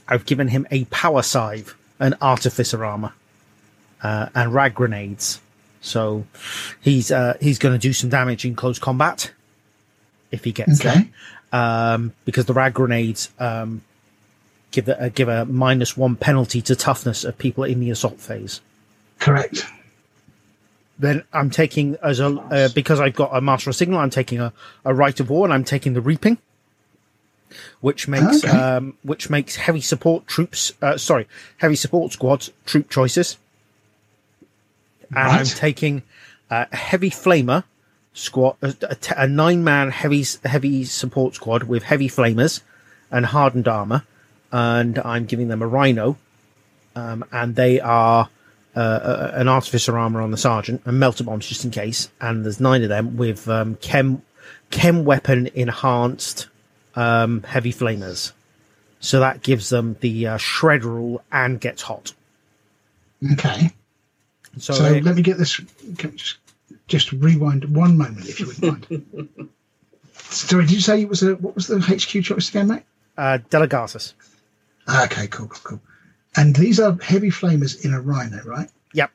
I've given him a power scythe, an artificer armor, uh, and rad grenades. So he's uh, he's going to do some damage in close combat if he gets okay, there, um, because the rad grenades um, give a, give a minus one penalty to toughness of people in the assault phase. correct. Then I'm taking as a uh, because I've got a master of signal. I'm taking a, a rite of war, and I'm taking the reaping, which makes Okay. um, which makes heavy support troops. Uh, sorry, heavy support squads troop choices. And I'm taking uh, a heavy flamer squad, a, a, t- a nine man heavy heavy support squad with heavy flamers and hardened armor, and I'm giving them a rhino, um, and they are uh, uh, an artificer armor on the sergeant and melter bombs just in case. And there's nine of them with um, chem chem weapon enhanced um, heavy flamers. So that gives them the uh, shred rule and gets hot. Okay, So, so they- let me get this. Just, just rewind one moment, if you wouldn't mind. Sorry, did you say it was a what was the HQ choice again, mate? uh, Delegatus. Okay, cool, cool, cool. And these are heavy flamers in a rhino, right? Yep,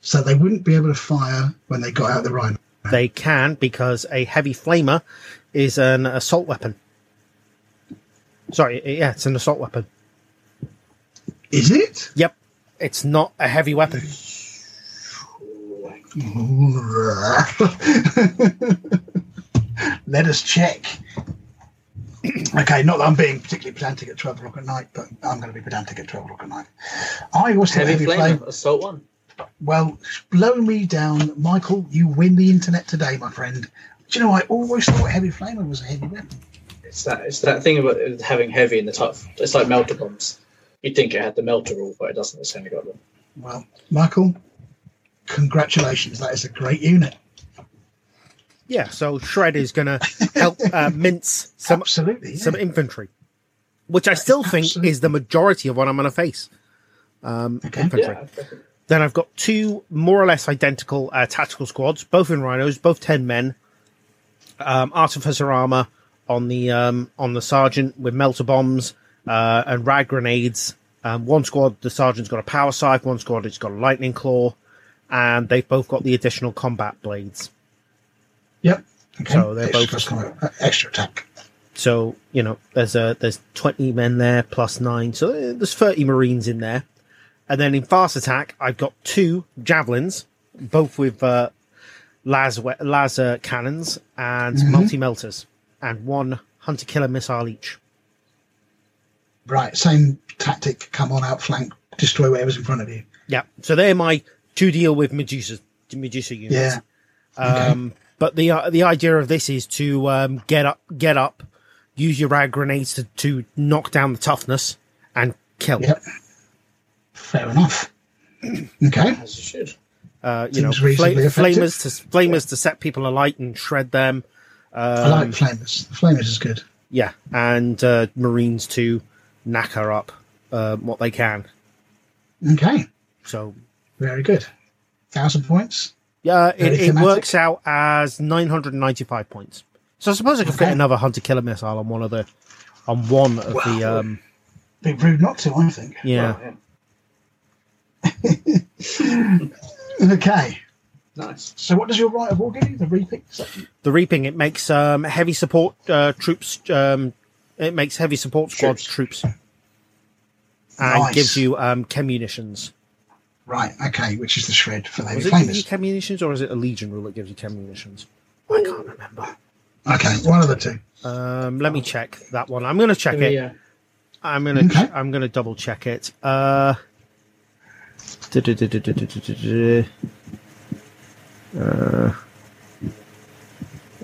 So they wouldn't be able to fire when they got out the rhino. they can because a heavy flamer is an assault weapon. Sorry, yeah, it's an assault weapon. Is it? Yep, it's not a heavy weapon. Let us check. okay, not that I'm being particularly pedantic at 12 o'clock at night, but I'm going to be pedantic at 12 o'clock at night. I also Heavy, heavy flame, flame. assault one. Well, blow me down, Michael. You win the internet today, my friend. Do you know, I always thought heavy flamer was a heavy weapon. It's that it's that thing about having heavy in the top. It's like melter bombs. You'd think it had the melter rule, but it doesn't. It's only got them. Well, Michael, congratulations. That is a great unit. Yeah, so Shred is going to help uh, mince some Absolutely. yeah. some infantry, which I still think Absolutely. is the majority of what I'm going to face. Um, Okay. infantry. Yeah, Then I've got two more or less identical uh, tactical squads, both in rhinos, both ten men. Um, artificer armor on the um, on the sergeant with melter bombs uh, and rad grenades. Um, one squad, the sergeant's got a power scythe. One squad, it's got a lightning claw, and they've both got the additional combat blades. Yep. Okay. So they're extra, both- uh, extra attack. So you know, there's a there's twenty men there plus nine, so uh, there's thirty marines in there. And then in fast attack, I've got two javelins both with uh, laser laser cannons and Mhm. multi melters, and one hunter killer missile each. Right, same tactic. Come on, outflank, destroy whatever's in front of you. Yeah, so they're my to deal with Medusa Medusa units. Yeah. Um, But the uh, the idea of this is to um, get up, get up, use your rad grenades to, to knock down the toughness and kill. Yep. Fair enough. Okay. As you should. Uh, you know, Seems reasonably fla- effective. flamers to flamers to set people alight and shred them. I like Um, flamers. Flamers is good. yeah, and uh, marines to knacker up uh, what they can. Okay. So Very good. Thousand points. Yeah, it, it works out as nine hundred and ninety five points. So I suppose I could fit another hunter killer missile on one of the on one of the Wow. um, Be rude not to, I think. yeah. Right, Okay. Nice. So what does your rite of war give you? The reaping? That- The reaping it makes um, heavy support uh, troops. Um, it makes heavy support squad troops, and Nice. gives you um, chem munitions. Right, okay, which is the shred for the Was it give you flamers. chem munitions, or is it a legion rule that gives you chem munitions? I can't remember. Okay, one of the two. Um, let me check that one. I'm going to check it. uh, I'm going to. Okay. I'm going to double check it. Uh. Uh,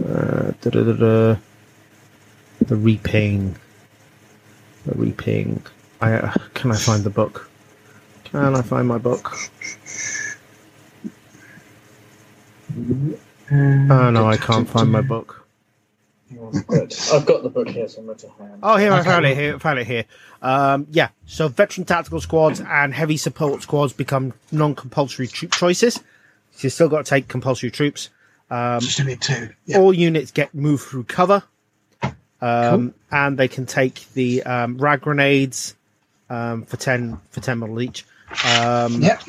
uh, du-du-du-du. the reaping. The reaping. I uh, can I find the book? Can I find my book? Oh no, I can't find my book. Good. I've got the book here somewhere to hand. Oh, here I Okay. found it. Here, found it here. Um, yeah. So, veteran tactical squads and heavy support squads become non-compulsory troop choices. So you still got to take compulsory troops. Um, Just need two. Yeah. all units get moved through cover, um, and they can take the um, rad grenades um, for ten for ten model each. Um, Yep.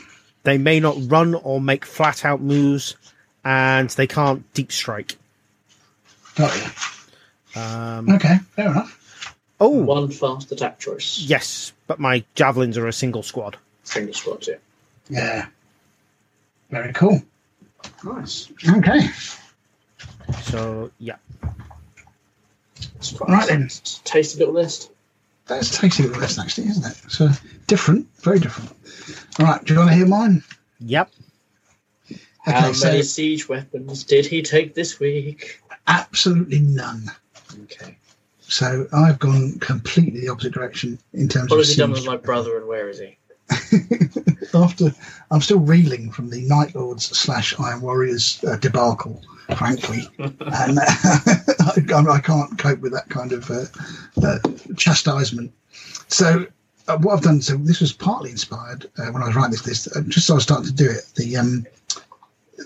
They may not run or make flat out moves, and they can't deep strike. Got you. Um, Okay, fair enough. oh, One fast attack choice. yes, but my javelins are a single squad. Single squad, yeah. Yeah. Very cool. Nice. Okay. So yeah, It's Right then. it's a tasty little list. That's tasty little list, actually, isn't it? So different, very different. All right, do you want to hear mine? yep. How Okay, so many siege weapons did he take this week? absolutely none. Okay. So I've gone completely the opposite direction in terms What of has he done with my brother and where is he? After I'm still reeling from the Night Lords slash Iron Warriors uh, debacle, frankly, and uh, I, can't cope with that kind of uh, uh, chastisement. So uh, what I've done, so this was partly inspired uh, when I was writing this list. Uh, just as I was starting to do it, the um,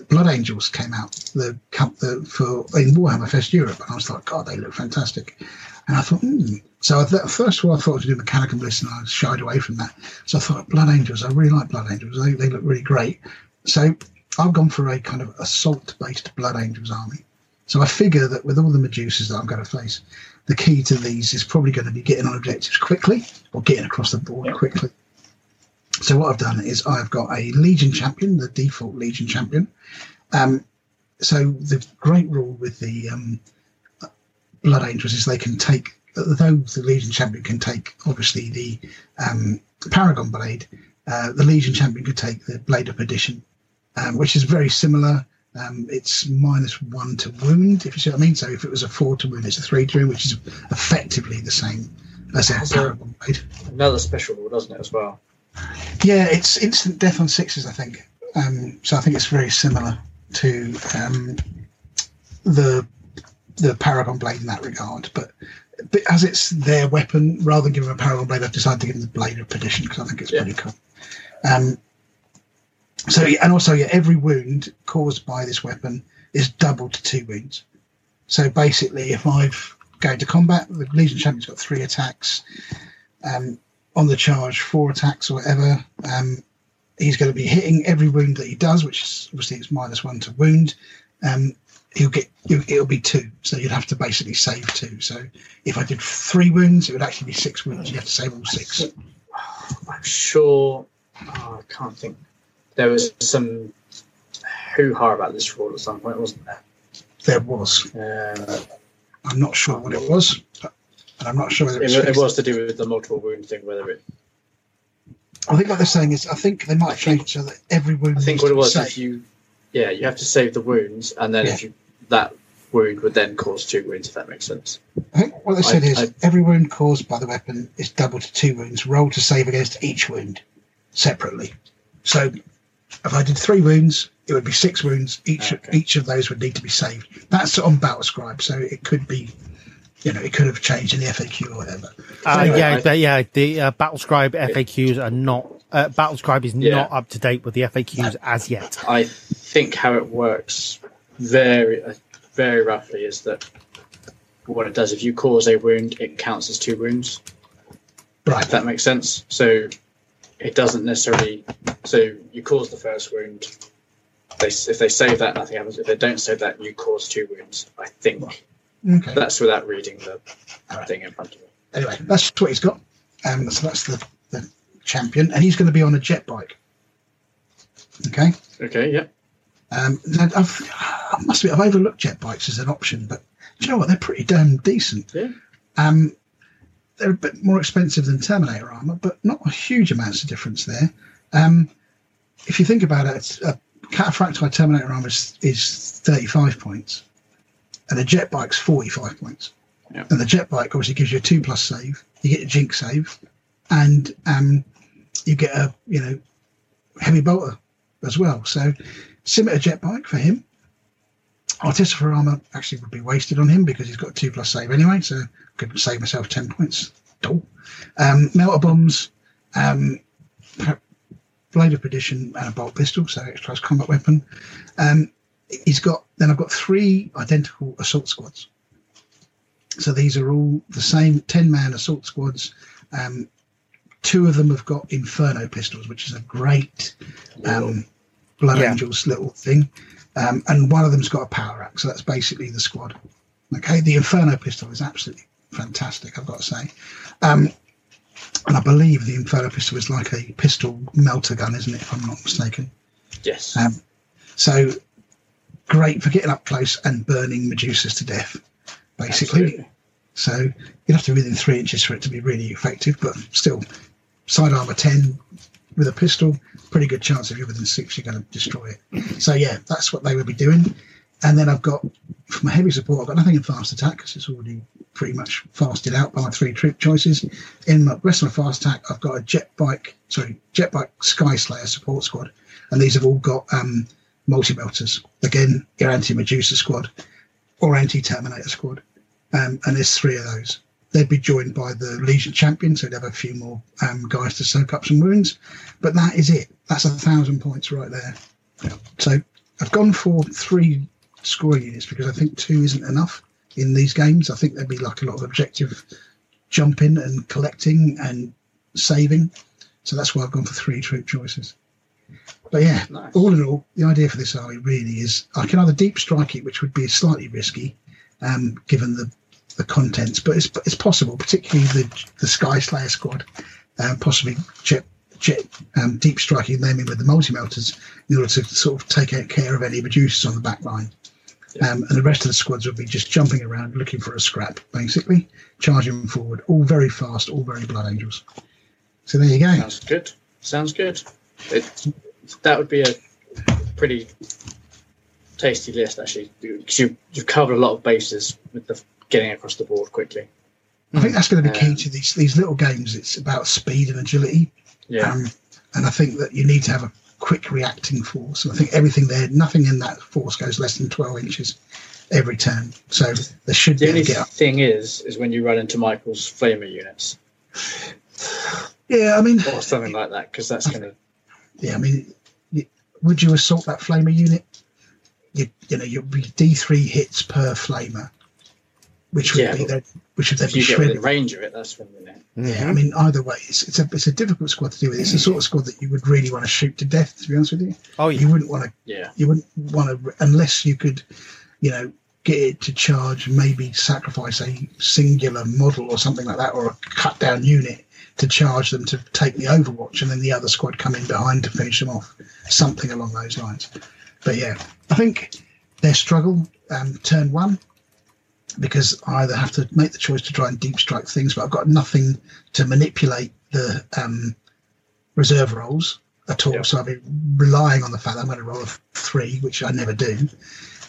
Blood Angels came out the, the for in Warhammer Fest Europe, and I was like, God, they look fantastic. And I thought, hmm. So I th- first of all, I thought to do Mechanical Bliss, and I shied away from that. So I thought, Blood Angels, I really like Blood Angels. They, they look really great. So I've gone for a kind of assault-based Blood Angels army. So I figure that with all the Medusas that I'm going to face, the key to these is probably going to be getting on objectives quickly or getting across the board Yeah. quickly. So what I've done is I've got a Legion champion, the default Legion champion. Um, so the great rule with the um, Blood Angels is they can take, though the Legion champion can take obviously the um, Paragon blade, uh, the Legion champion could take the Blade of Perdition, um, which is very similar. Um, it's minus one to wound, if you see what I mean. So if it was a four to wound, it's a three to wound, which is effectively the same as a Paragon blade. Another special rule, doesn't it, as well? Yeah, it's instant death on sixes, I think. Um, so I think it's very similar to um, the the Paragon blade in that regard. But, but as it's their weapon, rather than give them a Paragon blade, I've decided to give them the blade of perdition because I think it's Yeah. pretty cool. Um, so and also yeah, every wound caused by this weapon is doubled to two wounds. So basically, if I've go to combat, the Legion Champion's got three attacks. Um, on the charge, four attacks or whatever. Um, he's going to be hitting every wound that he does, which is obviously it's minus one to wound. Um, he'll get it'll be two, so you'd have to basically save two. So if I did three wounds, it would actually be six wounds. You have to save all six. I'm sure. Oh, I can't think. There was some hoo ha about this rule at some point, wasn't there? There was. Um, I'm not sure what it was, and I'm not sure whether it, it's it was to do with the multiple wound thing. Whether it, I think what they're saying is, I think they might it so that every wound. I think what it was saved. if you, yeah, you have to save the wounds, and then if you that wound would then cause two wounds. If that makes sense. I think what they said I- is I- every wound caused by the weapon is double to two wounds. Roll to save against each wound separately. So if I did three wounds, it would be six wounds. Each Okay. each of those would need to be saved. That's on Battle Scribe, so it could be, you know, it could have changed in the FAQ or whatever. Uh, Anyway, yeah, I- but yeah, the uh, Battlescribe FAQs are not. Uh, Battlescribe is Yeah. not up to date with the FAQs as yet. I think how it works very, uh, very roughly is that what it does if you cause a wound, it counts as two wounds. Right. If that makes sense. So it doesn't necessarily. So you cause the first wound. They, if they save that, nothing happens. If they don't save that, you cause two wounds. I think Okay. that's without reading the Alright. thing in front of me. Anyway, that's what he's got. Um, so that's the, the champion, and he's going to be on a jet bike. Okay. Okay. Yeah. Um, I've, I must admit, I've overlooked jet bikes as an option, but do you know what? They're pretty damn decent. Yeah. Um, they're a bit more expensive than Terminator armor, but not a huge amounts of difference there. Um, if you think about it, a cataphractii Terminator armor is, is 35 points, and a jet bike's 45 points. Yeah. And the jet bike obviously gives you a two plus save. You get a jink save, and um, you get a you know heavy bolter as well. So Scimitar jet bike for him. Artificer armor actually would be wasted on him because he's got two plus save anyway, so could save myself ten points. Dull. Um, melter bombs, um, blade of perdition, and a bolt pistol, so extra combat weapon. Um, he's got then I've got three identical assault squads. So these are all the same ten man assault squads. Um, two of them have got inferno pistols, which is a great um, Blood Yeah. Angels little thing. Um, and one of them's got a power axe, so that's basically the squad. Okay, the Inferno pistol is absolutely fantastic, I've got to say. Um, and I believe the Inferno pistol is like a pistol melter gun, isn't it, if I'm not mistaken? Yes. Um, so great for getting up close and burning Medusas to death, basically. Absolutely. So you'd have to be within three inches for it to be really effective, but still, side armor 10 with a pistol, pretty good chance if you're within six, you're going to destroy it. So yeah, that's what they would be doing. And then I've got, for my heavy support, I've got nothing in fast attack because it's already pretty much fasted out by my three troop choices. In my rest of my fast attack, I've got a jet bike, sorry, jet bike Sky Slayer support squad. And these have all got um, multi melters. Again, your anti Medusa squad or anti Terminator squad. Um, and there's three of those. They'd be joined by the Legion champion, so they'd have a few more um, guys to soak up some wounds. But that is it. That's a thousand points right there. So I've gone for three scoring units because I think two isn't enough in these games. I think there'd be like a lot of objective jumping and collecting and saving. So that's why I've gone for three troop choices. But yeah, Nice. all in all, the idea for this army really is I can either deep strike it, which would be slightly risky, um, given the, the contents, but it's it's possible, particularly the the Sky Slayer squad, um, possibly jet jet um, deep striking them in with the multi melters in order to sort of take out care of any Medusas on the back line. Um, and the rest of the squads would be just jumping around looking for a scrap, basically, charging forward, all very fast, all very blood angels. So there you go. Sounds good. Sounds good. It, that would be a pretty tasty list, actually, because you, you've covered a lot of bases with the getting across the board quickly. I think that's going to be key Um, to these these little games. It's about speed and agility. Yeah. Um, and I think that you need to have a quick reacting force. And I think everything there, nothing in that force goes less than 12 inches every turn. So there should the be only get up. thing is, is when you run into Michael's flamer units Yeah, I mean, or something like that, because that's going to. yeah, I mean, would you assault that flamer unit? You, you know, you'd be D3 hits per flamer, which would Yeah, be then, which would then If be you get shredded. range of it, that's when you know. Yeah, I mean, either way, it's, it's a it's a difficult squad to deal with. It's the sort of squad that you would really want to shoot to death. To be honest with you, Oh yeah. you wouldn't want to Yeah. you wouldn't want to unless you could, you know, get it to charge. Maybe sacrifice a singular model or something like that, or a cut down unit to charge them to take the Overwatch, and then the other squad come in behind to finish them off. Something along those lines. but yeah, I think their struggle um, turn one because I either have to make the choice to try and deep strike things, but I've got nothing to manipulate the um, reserve rolls at all. Yeah. So I'll be relying on the fact that I'm going to roll a three, which I never do.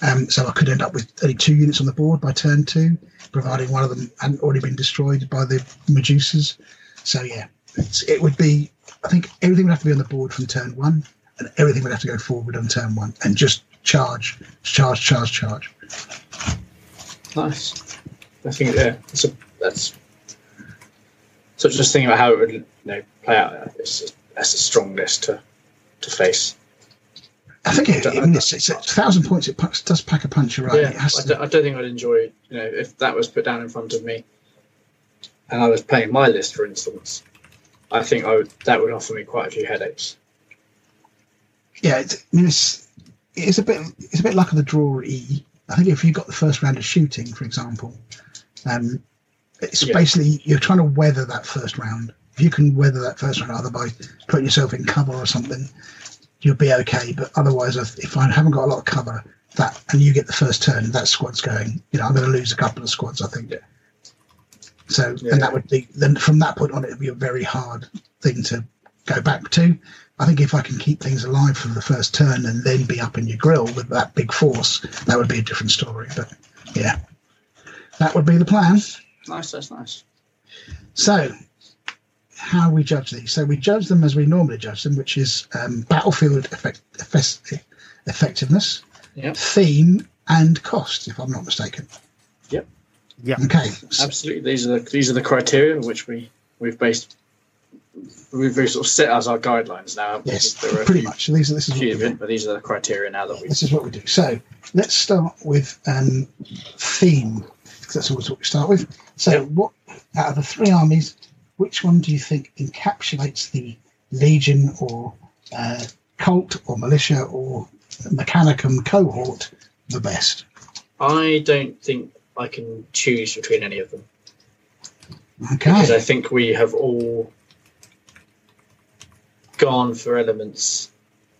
Um, so I could end up with only two units on the board by turn two, providing one of them hadn't already been destroyed by the Medusas. So yeah, it's, it would be. I think everything would have to be on the board from turn one, and everything would have to go forward on turn one, and just charge, charge, charge, charge. Nice. I think yeah, that's a, that's. So just thinking about how it would you know play out. It's that's a strong list to to face. I think it, I mean, it's, it's a thousand points. It pucks, does pack a punch, right? yeah, I, to, don't, I don't think I'd enjoy you know if that was put down in front of me, and I was playing my list, for instance. I think I would, that would offer me quite a few headaches. yeah, it's, I mean, it's it's a bit it's a bit like the draw E. I think if you got the first round of shooting, for example, um, it's Yeah. basically you're trying to weather that first round. If you can weather that first round, either by putting yourself in cover or something, you'll be okay. But otherwise, if I haven't got a lot of cover, that and you get the first turn, that squad's going. You know, I'm going to lose a couple of squads. I think. So, Yeah. and that would be then from that point on, it would be a very hard thing to go back to. I think if I can keep things alive for the first turn and then be up in your grill with that big force, that would be a different story. But yeah, that would be the plan. Nice, that's nice. So, how we judge these? So we judge them as we normally judge them, which is um, battlefield effect, effect, effectiveness, Yeah, theme, and cost, if I'm not mistaken. Yep. Yeah. Okay. Absolutely. These are the these are the criteria which we we've based we've sort of set as our guidelines now. yes, there are pretty much. These are this is what few we of do. it, but these are the criteria now that we This is what we do. So let's start with um, theme, because that's always what we start with. So, Yep. what out of the three armies, which one do you think encapsulates the legion or uh, cult or militia or mechanicum cohort the best? I don't think I can choose between any of them Okay. because I think we have all gone for elements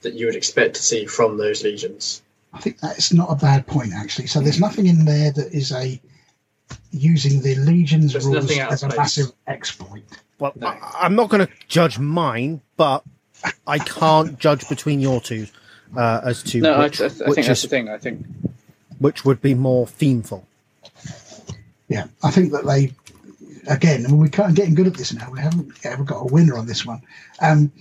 that you would expect to see from those legions. I think that's not a bad point actually. So there's nothing in there that is a using the legion's There's rules nothing out as a place. massive exploit. Well, No. I, I'm not going to judge mine, but I can't judge between your two uh, as to No, which, I, I, I which think that's the thing. I think which would be more themeful. Yeah, I think that they, again, I mean, we're kind of getting good at this now. We haven't ever got a winner on this one. Um,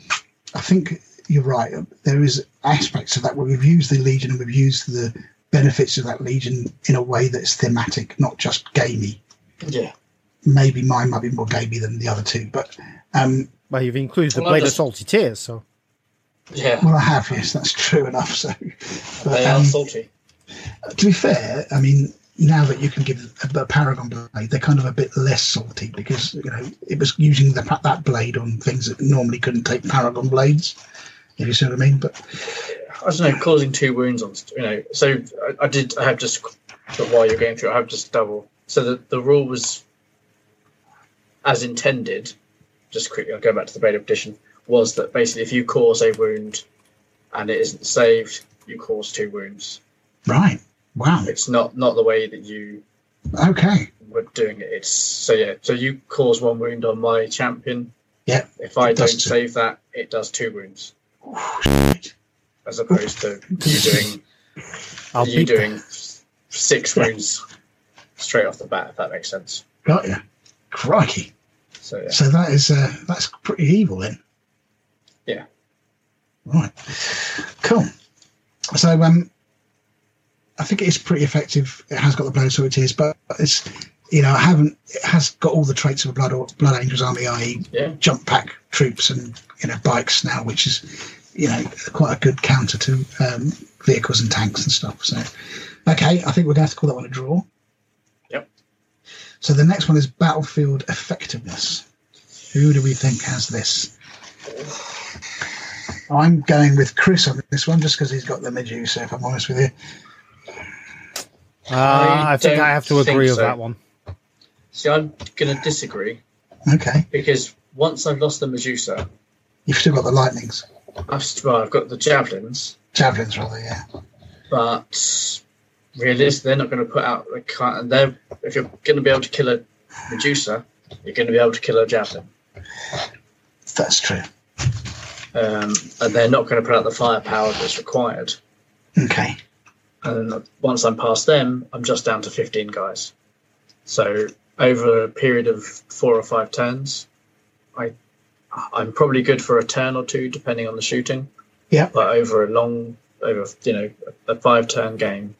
I think you're right. There is aspects of that where we've used the Legion and we've used the benefits of that Legion in a way that's thematic, not just gamey. yeah. Maybe mine might be more gamey than the other two, but um, Well, you've included the Well, Blade of just- Salty Tears, so Yeah, well, I have. Yes, that's true enough. So, but, they um, are salty. to be fair, I mean, now that you can give a, Paragon blade, they're kind of a bit less salty because you know it was using the, that blade on things that normally couldn't take Paragon blades. If you see what I mean, but I don't know, causing two wounds on, you know. So I, I did. I have just but while you're going through, I have just double. So the the rule was as intended. Just quickly, I'll go back to the Blade of Perdition. Was that basically if you cause a wound and it isn't saved, you cause two wounds. right, wow, It's not not the way that you okay, were doing it. It's so yeah. So you cause one wound on my champion. Yeah, If I don't save that, it does two wounds, Shit. as opposed to you doing I'll you doing six wounds straight off the bat. If that makes sense. got you, crikey. So yeah, So that is uh, that's pretty evil then. Yeah. Right. Cool. So um, I think it is pretty effective. It has got the blood so it is, but it's you know I haven't. It has got all the traits of a blood or blood angels army, i.e. yeah, jump pack troops and you know bikes now, which is you know quite a good counter to um, vehicles and tanks and stuff. So okay, I think we're going to have to call that one a draw. Yep. So the next one is battlefield effectiveness. Who do we think has this? I'm going with Chris on this one just because he's got the Medusa. If I'm honest with you, Uh, I, think I have to agree with so. that one. see, I'm going to disagree okay, because once I've lost the Medusa, you've still got the lightnings. I've, well, I've got the javelins, Javelins, rather, yeah. but realistically, they're not going to put out. the can't. They're if you're going to be able to kill a Medusa, you're going to be able to kill a javelin, That's true. um, and they're not going to put out the firepower that's required. Okay. And once I'm past them, I'm just down to 15 guys. So over a period of four or five turns, I I'm probably good for a turn or two, depending on the shooting. Yeah. But over a long, over you know, a five turn game,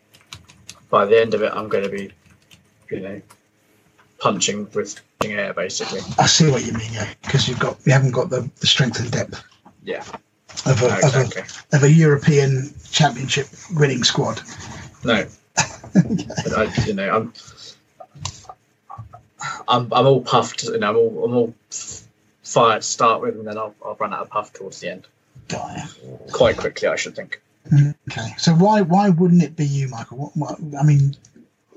by the end of it, I'm going to be, you know, punching with air basically. I see what you mean, yeah. Because you've got you haven't got the, the strength and depth Yeah, of a, no, of, a, of a European championship winning squad. No, but I, you know, I'm, I'm, I'm all puffed. You know, I'm all, I'm all fired to start with, and then I'll, I'll run out of puff towards the end Got quite quickly. I should think. Okay. So why why wouldn't it be you, Michael? What, what I mean,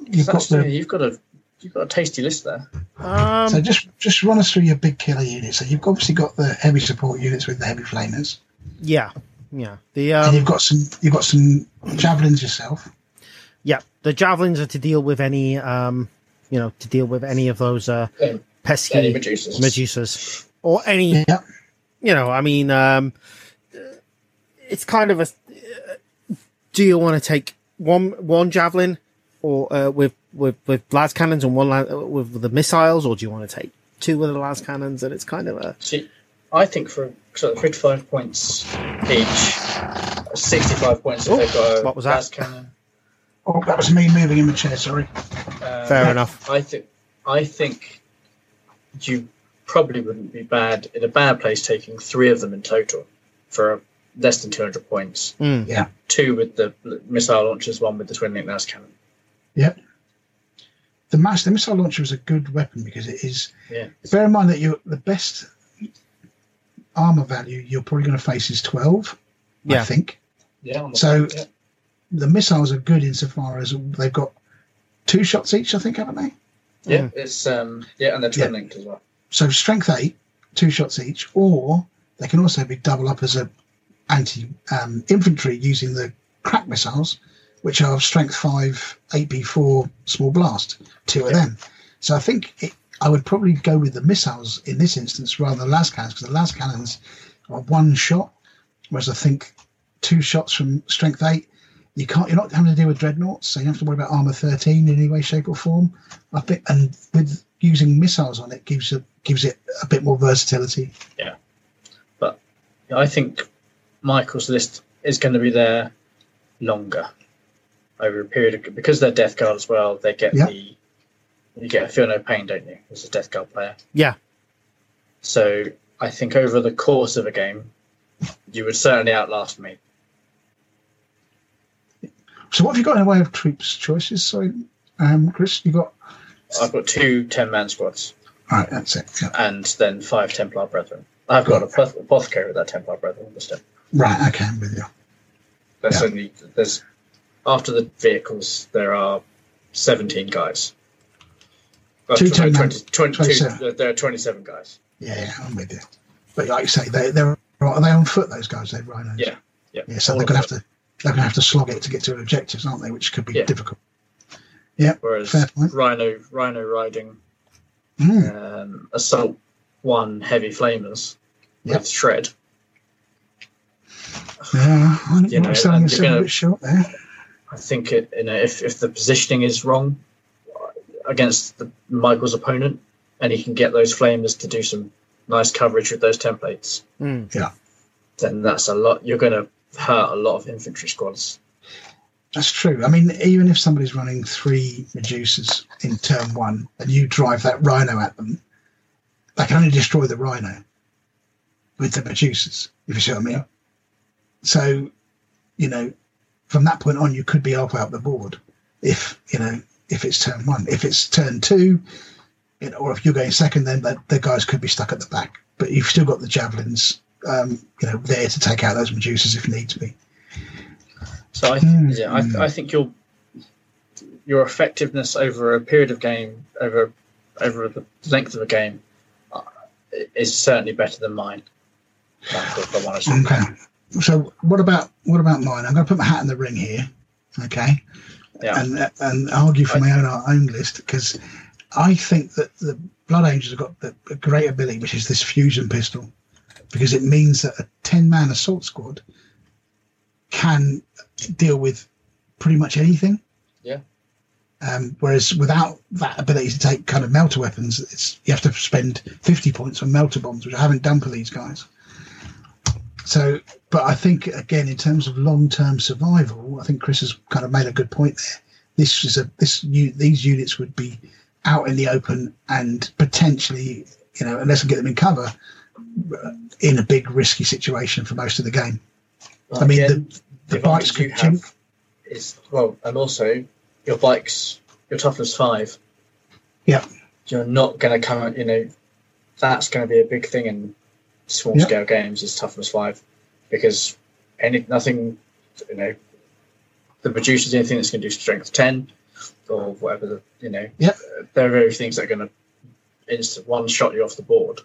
you've got the you've got a, you've got a tasty list there. Um, so just just run us through your big killer units. So you've obviously got the heavy support units with the heavy flamers, yeah, yeah. The and um, you've got some you've got some javelins yourself. yeah, the javelins are to deal with any um, you know, to deal with any of those uh Um, pesky Any Medusas. Medusas or any Yeah. you know, I mean, um, it's kind of a. Do you want to take one one javelin, or uh, with with with las cannons and one la- with the missiles, or do you want to take two with the las cannons? And it's kind of a See, I think for sort of 55 points each, 65 points if they've got a what was that? las cannon. Oh, that was me moving in the chair. Sorry. Uh, fair enough. I think I think you probably wouldn't be bad in a bad place taking three of them in total for less than 200 points. Mm. Yeah. Two with the missile launchers, one with the twin link las cannon. Yep. The mass the missile launcher is a good weapon because it is. Yeah. Bear in mind that you the best armor value you're probably going to face is twelve. I think Yeah. the So- front, yeah. the missiles are good insofar as they've got two shots each. I think haven't they? yeah, it's um yeah, and they're twin linked as well. So strength eight, two shots each, or they can also be double up as a anti um, infantry using the crack missiles, which are strength five, eight B four small blast, two of them. So I think it, I would probably go with the missiles in this instance rather than las cannons because the las cannons are one shot, whereas I think two shots from strength eight. You can't. You're not having to deal with dreadnoughts, so you don't have to worry about armor thirteen in any way, shape, or form. I think, and with using missiles on it gives it gives it a bit more versatility. Yeah, but I think Michael's list is going to be there longer over a period of because they're Death Guard as well. They get Yeah. the you get a feel no pain, don't you, as a Death Guard player? Yeah. So I think over the course of a game, you would certainly outlast me. So what have you got in the way of troops choices? So, um, Chris, you got. I've got two 10 man squads All right, that's it. Yeah. and then five Templar Brethren. I've got a apoth- apothecary with that Templar Brethren, but still. Right, okay, I'm with you. There's Yeah. only there's after the vehicles there are 17 guys. Two tw- 10 man- 20 20 27. two- there are 27 guys. Yeah, I'm with you. But like you say, they they're are they on foot? Those guys, they rhinos. Yeah, yeah. Yeah, so All they're going to them. have to they're going to have to slog it to get to objectives, aren't they? Which could be Yeah. difficult. Yeah, Whereas fair point. Rhino Rhino riding Mm, um, assault one heavy flamers Yep. with shred. yeah, I'm You know, you're gonna- a bit short there. I think it you know if, if the positioning is wrong against the, Michael's opponent and he can get those flamers to do some nice coverage with those templates, Mm. then that's a lot. You're going to hurt a lot of infantry squads. That's true. I mean, even if somebody's running three Medusas in turn one and you drive that Rhino at them, they can only destroy the Rhino with the Medusas, if you see what I mean. So, you know, from that point on, you could be halfway up the board if, you know, if it's turn one. If it's turn two, know, or if you're going second, then the, the guys could be stuck at the back. But you've still got the javelins, um, you know, there to take out those Medusas if need to be. So I, Mm. yeah, I, I think your your effectiveness over a period of game, over over the length of a game, uh, is certainly better than mine. if I'm honest. Okay. So what about what about mine? I'm going to put my hat in the ring here. Okay. Yeah. and and argue for my own own list because I think that the Blood Angels have got the, a great ability, which is this fusion pistol, because it means that a ten man assault squad can deal with pretty much anything. Yeah. Um, whereas without that ability to take kind of melter weapons, it's you have to spend fifty points on melter bombs, which I haven't done for these guys. So, but I think again, in terms of long-term survival, I think Chris has kind of made a good point there. This is a this these units would be out in the open and potentially, you know, unless we get them in cover, in a big risky situation for most of the game. But I mean, again, the, the advantage bikes could have is well, and also your bikes, your toughness five. Yeah. You're not going to come. You know, that's going to be a big thing in small scale games. Is toughness five because any nothing. You know, the producers anything that's going to do strength ten or whatever. The, you know, Yep. uh, there are very things that are going to instant one shot you off the board.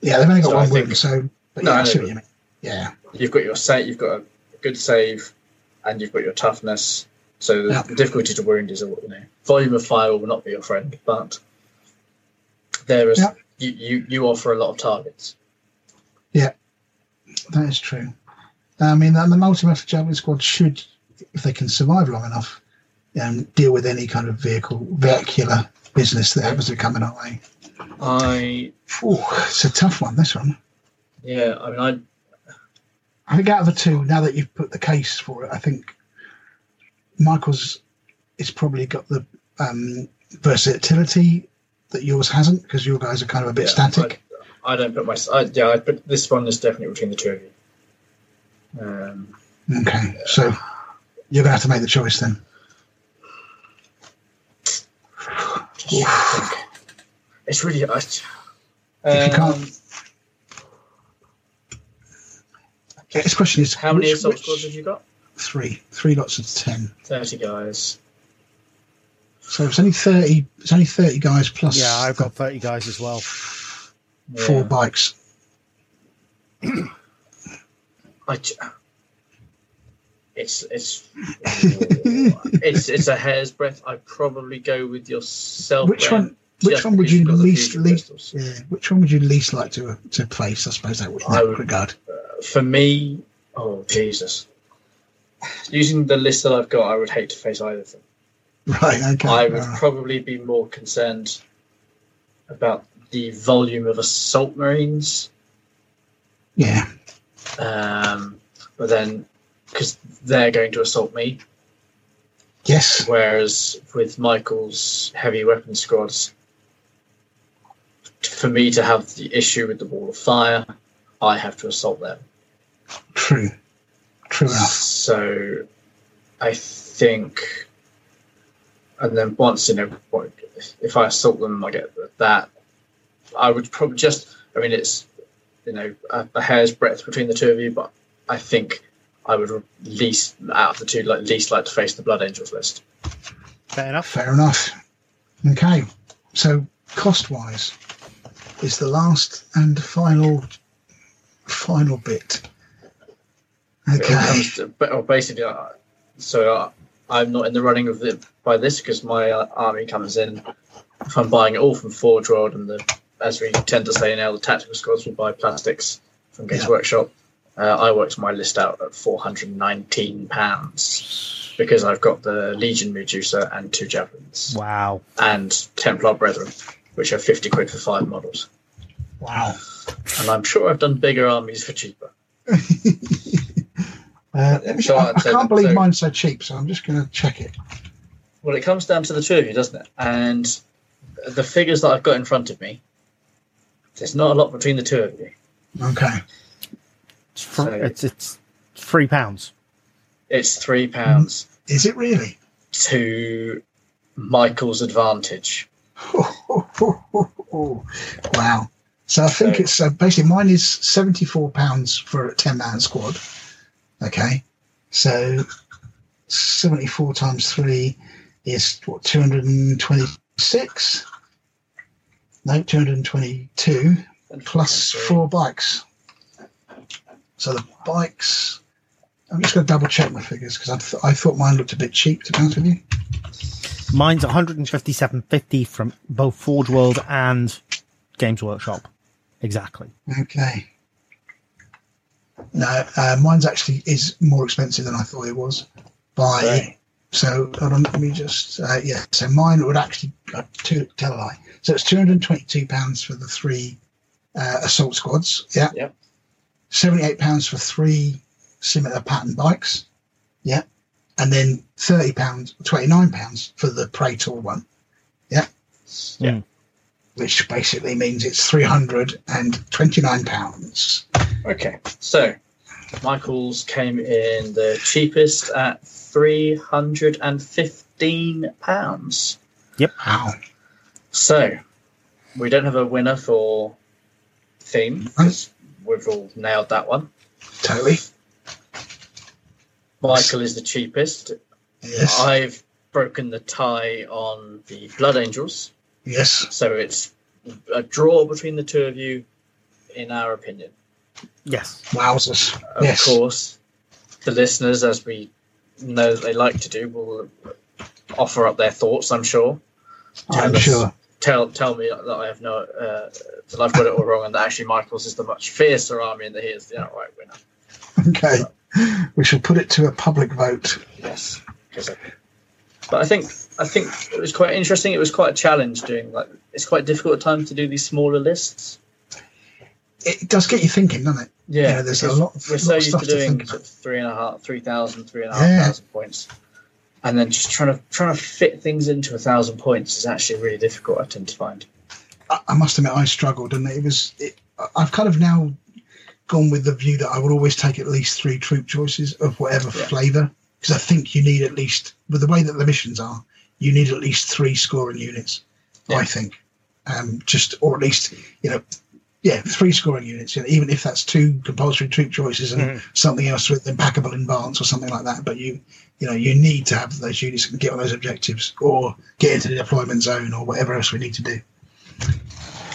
Yeah, they've only got So one think- wound, so but No, yeah, I I see what you mean. Yeah, you've got your set, you've got a good save, and you've got your toughness. So the difficulty to wound is, you know, volume of fire will not be your friend, but there is you, you you offer a lot of targets. That is true. I mean, the multi-melter javelin squad should, if they can survive long enough, um, deal with any kind of vehicle, vehicular business that happens to come in our way. I Ooh, it's a tough one. This one. yeah, I mean, I I think out of the two, now that you've put the case for it, I think Michael's it's probably got the um, versatility that yours hasn't because your guys are kind of a bit yeah, static. I, I don't put my I, yeah, I put this one is definitely between the two of you. Um, Okay, so you're going to have to make the choice then. just trying to think. It's really I, If you can't- um, This question is how many which- assault which- squads have you got? Three, three lots of ten. Thirty guys. So it's only thirty. It's only thirty guys plus Yeah, I've got 30 guys as well. Four bikes. I it's it's it's it's a hair's breadth. I'd probably go with yourself. Which one? Which one would you you've got the least least? Yeah, which one would you least like to to place? I suppose that would in that would- regard. Uh, for me, oh Jesus! Using the list that I've got, I would hate to face either of them. Right. Okay. I would probably be more concerned about the volume of assault marines, yeah. um, but then because they're going to assault me, Yes. Whereas with Michael's heavy weapon squads, for me to have the issue with the wall of fire, I have to assault them. True. True enough. So I think, and then once you know, what- if I assault them, I get that. I would probably just, I mean, it's you know a, a hair's breadth between the two of you, but I think I would least out of the two, like least like to face the Blood Angels list. Fair enough. Fair enough. Okay. So cost wise is the last and final final bit. It Okay. comes to- well, basically, uh, so uh, I'm not in the running of the by this because my uh, army comes in. If I'm buying it all from Forge World, and the as we tend to say now, the tactical squads will buy plastics from Games Yeah. Workshop. Uh, I worked my list out at 419 pounds because I've got the Legion Medusa and two javelins Wow. and Templar Brethren, which are 50 quid for five models. Wow. And I'm sure I've done bigger armies for cheaper. Uh, I, I can't believe so- mine's so cheap, so I'm just going to check it. Well, it comes down to the two of you, doesn't it? And the figures that I've got in front of me, there's not a lot between the two of you. Okay. It's, fr- So- it's, it's three pounds. It's three pounds Is it really? to Michael's advantage. wow. So I think So- it's uh, basically mine is seventy four pounds for a ten man squad. Okay, so seventy four times three is what two hundred and twenty six. No, two hundred and twenty two plus four bikes. So the bikes. I'm just going to double check my figures because I, th- I thought mine looked a bit cheap. To be honest with you. Mine's 157.50 from both Forge World and Games Workshop. Exactly. Okay. No, uh, mine's actually is more expensive than I thought it was. By Right. So hold on, let me just uh, yeah. So mine would actually uh, to tell a lie. So it's two hundred and twenty-two pounds for the three uh, assault squads. Yeah. Yep. Seventy-eight pounds for three similar pattern bikes. Yeah. And then thirty pounds, twenty-nine pounds for the Praetor one. Yeah. Yeah. Which basically means it's three hundred and twenty-nine pounds. Okay, so Michael's came in the cheapest at three hundred and fifteen pounds. Yep. Wow. So we don't have a winner for theme because we've all nailed that one. Totally. Michael is the cheapest. Yes. I've broken the tie on the Blood Angels, yes. so it's a draw between the two of you, in our opinion. Yes. Wowzers. Of yes. course, the listeners, as we know that they like to do, will offer up their thoughts. I'm sure. I'm Tell us- sure. Tell tell me that I have no uh, that I've got it all wrong, and that actually Michael's is the much fiercer army, and that he is the outright winner. Okay. We shall put it to a public vote. Yes, I- but I think I think it was quite interesting. It was quite a challenge doing like it's quite difficult at times to do these smaller lists. It does get you thinking, doesn't it? Yeah, there's a lot of- We're lot so of used to to doing about. sort of three and a half, three thousand, three and a half Yeah. thousand points, and then just trying to trying to fit things into a thousand points is actually really difficult. I tend to find. I, I must admit, I struggled, and it was. It, I've kind of now gone with the view that I would always take at least three troop choices of whatever Yeah. flavour, because I think you need at least, with the way that the missions are, you need at least three scoring units. Yeah. I think, um, just or at least you know. Yeah, three scoring units. You know, even if that's two compulsory troop choices and Mhm. something else with implacable advance or something like that. But you, you know, you need to have those units and get on those objectives or get into the deployment zone or whatever else we need to do.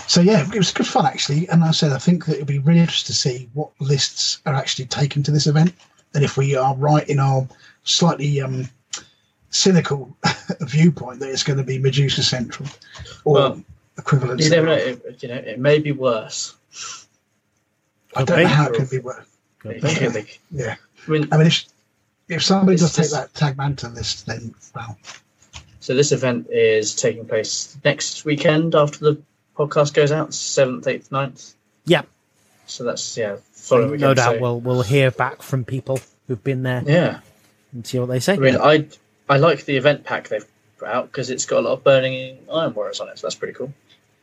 So yeah, it was good fun actually, and I said I think that it'll be really interesting to see what lists are actually taken to this event, and if we are right in our slightly um, cynical viewpoint that it's going to be Medusa Central or Well, equivalent. You never know. It, you know, it may be worse. I don't know how it could be worse. Good. I Yeah, mean, I mean if if somebody does take that tag manta list, then well, so this event is taking place next weekend after the podcast goes out, seventh, eighth, 9th. Yeah. So that's yeah, following weekend. No doubt so- we'll we'll hear back from people who've been there Yeah, and see what they say. I mean, I I like the event pack they've put out because it's got a lot of burning iron warriors on it. So that's pretty cool.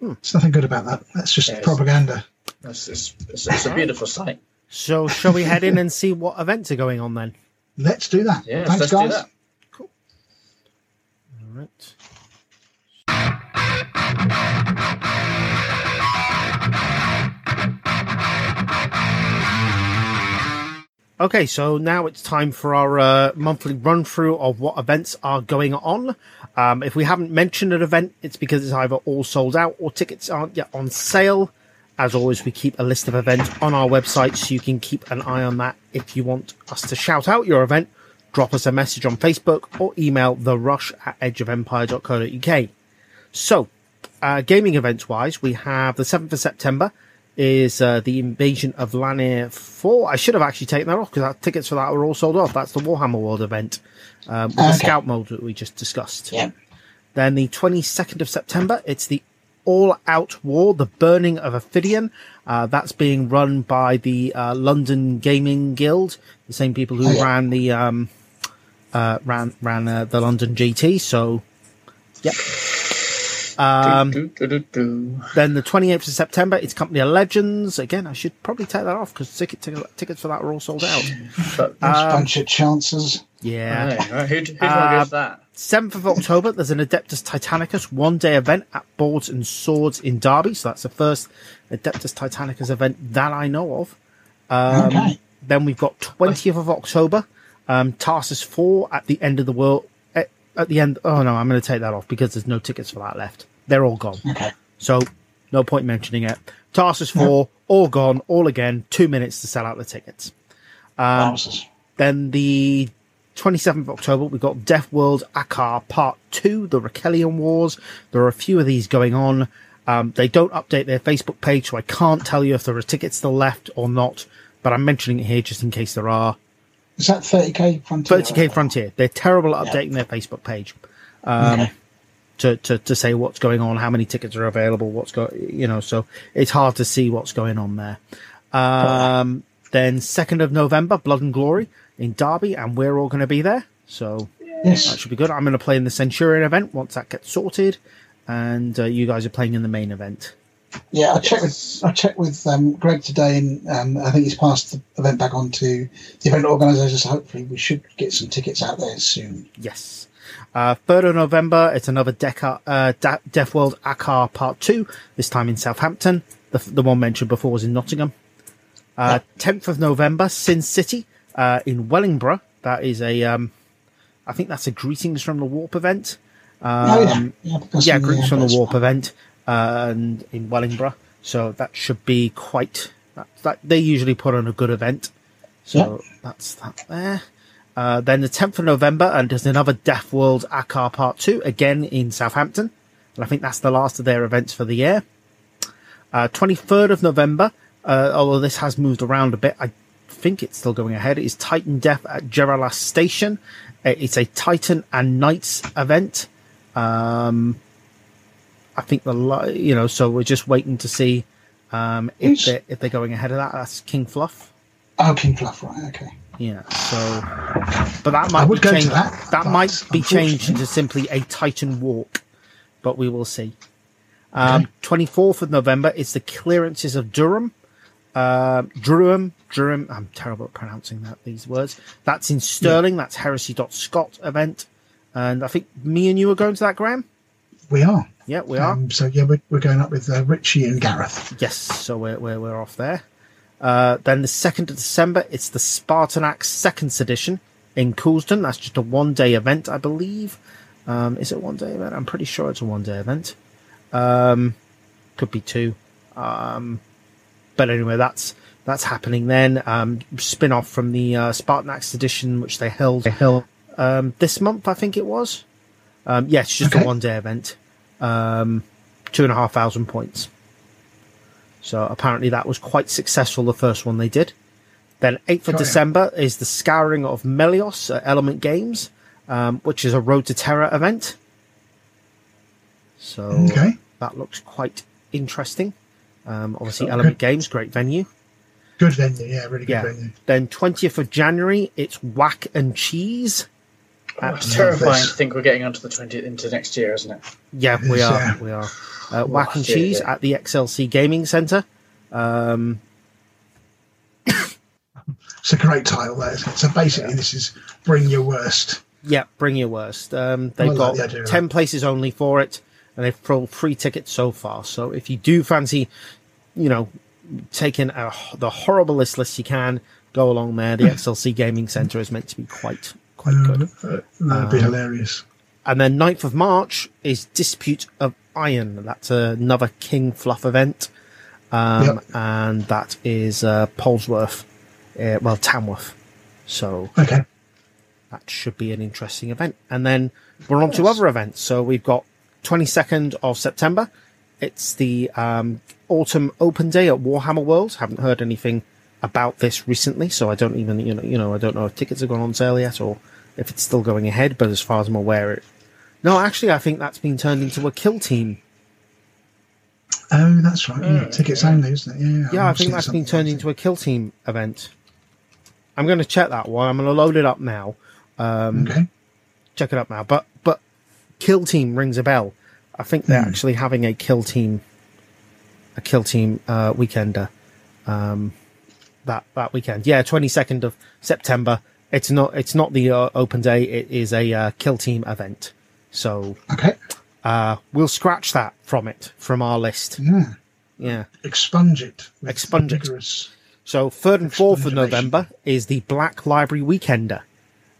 Hmm. there's nothing good about that. That's just Yes. propaganda. That's it's, it's, it's a beautiful sight. So shall we head in and see what events are going on then? Let's do that. Yeah, Thanks, let's guys. do that. All right. Okay, so now it's time for our uh, monthly run through of what events are going on. Um, if we haven't mentioned an event, it's because it's either all sold out or tickets aren't yet on sale. As always, we keep a list of events on our website so you can keep an eye on that. If you want us to shout out your event, drop us a message on Facebook or email the rush at edgeofempire.co.uk. So, uh, gaming events wise, we have the 7th of September is uh, the Invasion of Lanier 4. I should have actually taken that off because tickets for that were all sold off. That's the Warhammer World event um, with the Scout mode that we just discussed. Yeah. Then the 22nd of September, it's the All Out War, the Burning of Ophidian. Uh, that's being run by the uh, London Gaming Guild, the same people who Oh, yeah. ran the um, uh, ran ran uh, the London GT. So, yep. Um, do, do, do, do. then the 28th of September, it's Company of Legends. Again, I should probably take that off because ticket, ticket, tickets for that are all sold out. But, There's a Um, bunch of chances. Yeah. right, right, who'd, who'd want to Uh, that? 7th of October, there's an Adeptus Titanicus one day event at Boards and Swords in Derby. So that's the first Adeptus Titanicus event that I know of. Um, Okay. Then we've got 20th of October, um, Tarsus 4 at the end of the world. At, at the end, oh no, I'm going to take that off because there's no tickets for that left. They're all gone. Okay. So no point mentioning it. Tarsus 4, all gone, all again. Two minutes to sell out the tickets. Um, then the 27th of October, we've got Death World Akar Part 2, the Rakellian Wars. There are a few of these going on. Um, they don't update their Facebook page, so I can't tell you if there are tickets still left or not, but I'm mentioning it here just in case there are. Is that 30k frontier? 30k Frontier. They're terrible at updating their Facebook page. Um, Okay. To, to, to say what's going on, how many tickets are available, what's go, you know, so it's hard to see what's going on there. Um, then 2nd of November, Blood and Glory in Derby, and we're all going to be there. So that should be good. I'm going to play in the Centurion event once that gets sorted, and uh, you guys are playing in the main event. Yeah, I checked with I checked with um, Greg today, and um, I think he's passed the event back on to the event organisers. So hopefully, we should get some tickets out there soon. Yes. Uh, 3rd of November, it's another Deca, uh, Da- Death World Akar Part 2, this time in Southampton. The, the one mentioned before was in Nottingham. Uh, 10th of November, Sin City, uh, in Wellingborough. That is a, um, I think that's a Greetings from the Warp event. Um, oh yeah, yeah, yeah, Greetings from the Warp event, uh, and in Wellingborough. So that should be quite, that, that, they usually put on a good event. So that's that there. Uh, then the 10th of November, and there's another Death World Akar Part 2, again in Southampton. And I think that's the last of their events for the year. Uh, 23rd of November, uh, although this has moved around a bit, I think it's still going ahead, is Titandeath at Geralas Station. Uh, It's a Titan and Knights event. Um, I think the, you know, so we're just waiting to see, um, if they're, if they're going ahead of that. That's King Fluff. Oh, King Fluff, right? Okay. Yeah, so but that might would be changed. that, but might be changed into simply a Titan Walk, but we will see. Um, 24th of November is the clearances of Durham. Uh, Durham, Durham. I'm terrible at pronouncing that these words. That's in Stirling. That's Heresy.Scot event, and I think me and you are going to that, Graham. We are. Yeah, we are. Um, so yeah, we're, we're going up with uh, Richie and Gareth. Yes, so we're we're, we're off there. Uh, then the second of December, it's the Spartanax second edition in Coulsdon. That's just a one day event, I believe. Um, is it one day event? I'm pretty sure it's a one day event. Um, could be two. Um, but anyway, that's that's happening then. Um, spin off from the uh, Spartanax edition, which they held held um, this month, I think it was. Um, yeah, it's just a one day event. Um, two and a half thousand points. So apparently that was quite successful, the first one they did. Then 8th of Got ya. December is the Scouring of Melios at Element Games, um, which is a Road to Terra event. So Okay. that looks quite interesting. Um, obviously, Oh, Element good. Games, great venue. Good venue, yeah, really good Yeah. venue. Then 20th of January, it's Whack and Cheese. Oh, at- it's terrifying this. to think we're getting onto the 20th into next year, isn't it? yeah, we Yes, are. yeah. We are. Uh, Whack and Cheese at the XLC Gaming Centre. Um, It's a great title, that isn't? So basically, this is Bring Your Worst. Yeah, bring your worst. Um, they've like got the idea of 10 places only for it, and they've pulled free tickets so far. So if you do fancy, you know, taking a, the horriblest list you can, go along there. The XLC Gaming Centre is meant to be quite, quite good. Uh, that'd be hilarious. And then 9th of March is Dispute of Iron. That's another King Fluff event. Um, Yep. And that is uh, Polesworth, uh, well, Tamworth. So Okay. that should be an interesting event. And then we're on to other events. So we've got 22nd of September. It's the um, Autumn Open Day at Warhammer World. Haven't heard anything about this recently, so I don't even you know you know I don't know if tickets have gone on sale yet or if it's still going ahead. But as far as I'm aware, it no, actually I think that's been turned into a kill team. Oh, that's right. Yeah, tickets only, isn't it? Yeah, Yeah, I I've think that's been turned into a kill team event. I'm going to check that one. I'm going to load it up now. Um. Okay. check it up now. But but Kill Team rings a bell. I think they're Hmm. actually having a Kill Team, a Kill Team uh, weekender, um, that that weekend. Yeah, twenty second of September. It's not it's not the uh, open day. It is a uh, Kill Team event. So Okay. uh, we'll scratch that from it from our list. Yeah. Yeah. Expunge it. Expunge it. So third and fourth of November is the Black Library Weekender,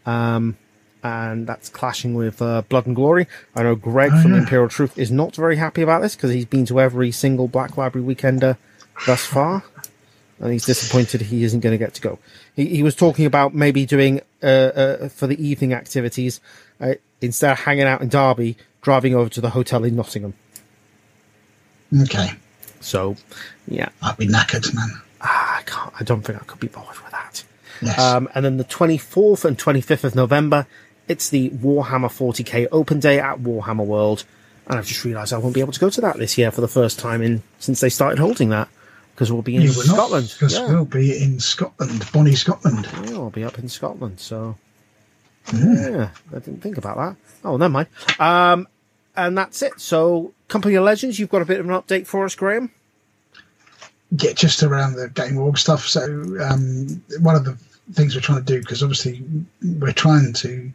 um, and that's clashing with uh, Blood and Glory. I know Greg Oh, from yeah. Imperial Truth is not very happy about this because he's been to every single Black Library Weekender thus far. and he's disappointed he isn't going to get to go. He, he was talking about maybe doing uh, uh, for the evening activities uh, instead of hanging out in Derby, driving over to the hotel in Nottingham. Okay. So, yeah, I'd be knackered, man. ah, I can't. I don't think I could be bothered with that. Yes. Um, and then the 24th and 25th of November, it's the Warhammer 40k Open Day at Warhammer World. And I've just realised I won't be able to go to that this year for the first time in since they started holding that because we'll be in Scotland. because Yeah. we'll be in Scotland, Bonnie, Scotland. Yeah, I'll be up in Scotland. So, yeah, I didn't think about that. Oh, never mind. Um, and that's it. So, Company of Legends, you've got a bit of an update for us, Graham. get just around the game org stuff. So um, one of the things we're trying to do because obviously we're trying to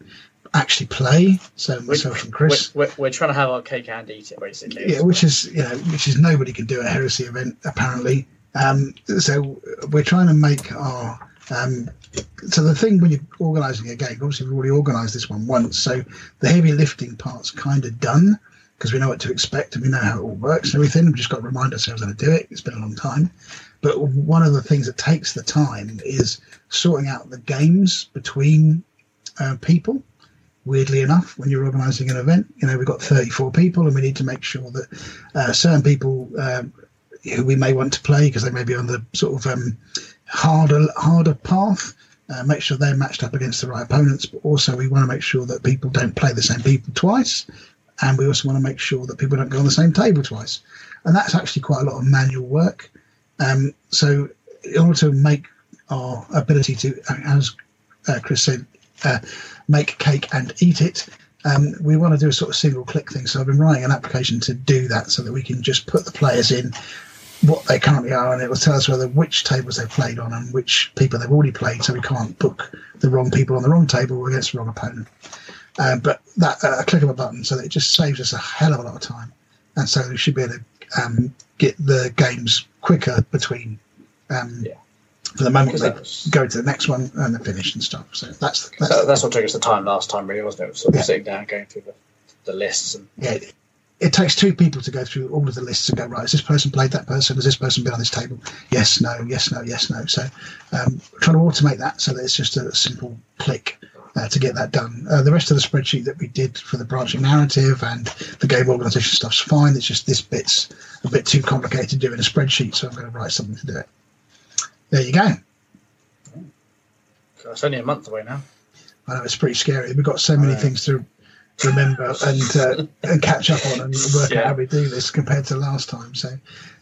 actually play. So myself and Chris, We're, we're, we're trying to have our cake and eat it, basically. yeah, which is you know which is nobody can do a heresy event apparently. Um, so we're trying to make our um, so the thing when you're organising a game, obviously we've already organised this one once, so the heavy lifting part's kind of done because we know what to expect and we know how it all works and everything. We've just got to remind ourselves how to do it. It's been a long time. But one of the things that takes the time is sorting out the games between uh, people. Weirdly enough, when you're organising an event, you know, we've got 34 people and we need to make sure that uh, certain people um, who we may want to play because they may be on the sort of um, harder harder path. Uh, make sure they're matched up against the right opponents, but also we want to make sure that people don't play the same people twice, and we also want to make sure that people don't go on the same table twice. And that's actually quite a lot of manual work. Um, so, in order to make our ability to, as uh, Chris said, uh, make cake and eat it, um, we want to do a sort of single click thing. So I've been writing an application to do that so that we can just put the players in what they currently are and it will tell us whether which tables they've played on and which people they've already played so we can't book the wrong people on the wrong table against the wrong opponent. Uh, but that uh, a click of a button so that it just saves us a hell of a lot of time. And so we should be able to um, get the games quicker between um, Yeah. for the moment they go to the next one and then finish and stuff. So that's that's So that's what took us the time last time, really, wasn't it? Sort of Yeah. sitting down, going through the, the lists and yeah, it, takes two people to go through all of the lists and go right. Has this person played that person? Has this person been on this table? Yes, no, yes, no, yes, no. So um, trying to automate that so that it's just a simple click uh, to get that done. Uh, the rest of the spreadsheet that we did for the branching narrative and the game organisation stuff's fine. It's just this bit's a bit too complicated to do in a spreadsheet, so I'm going to write something to do it. There you go. So it's only a month away now. I know it's pretty scary. We've got so many things to remember and uh, and catch up on and work Yeah. out how we do this compared to last time. So,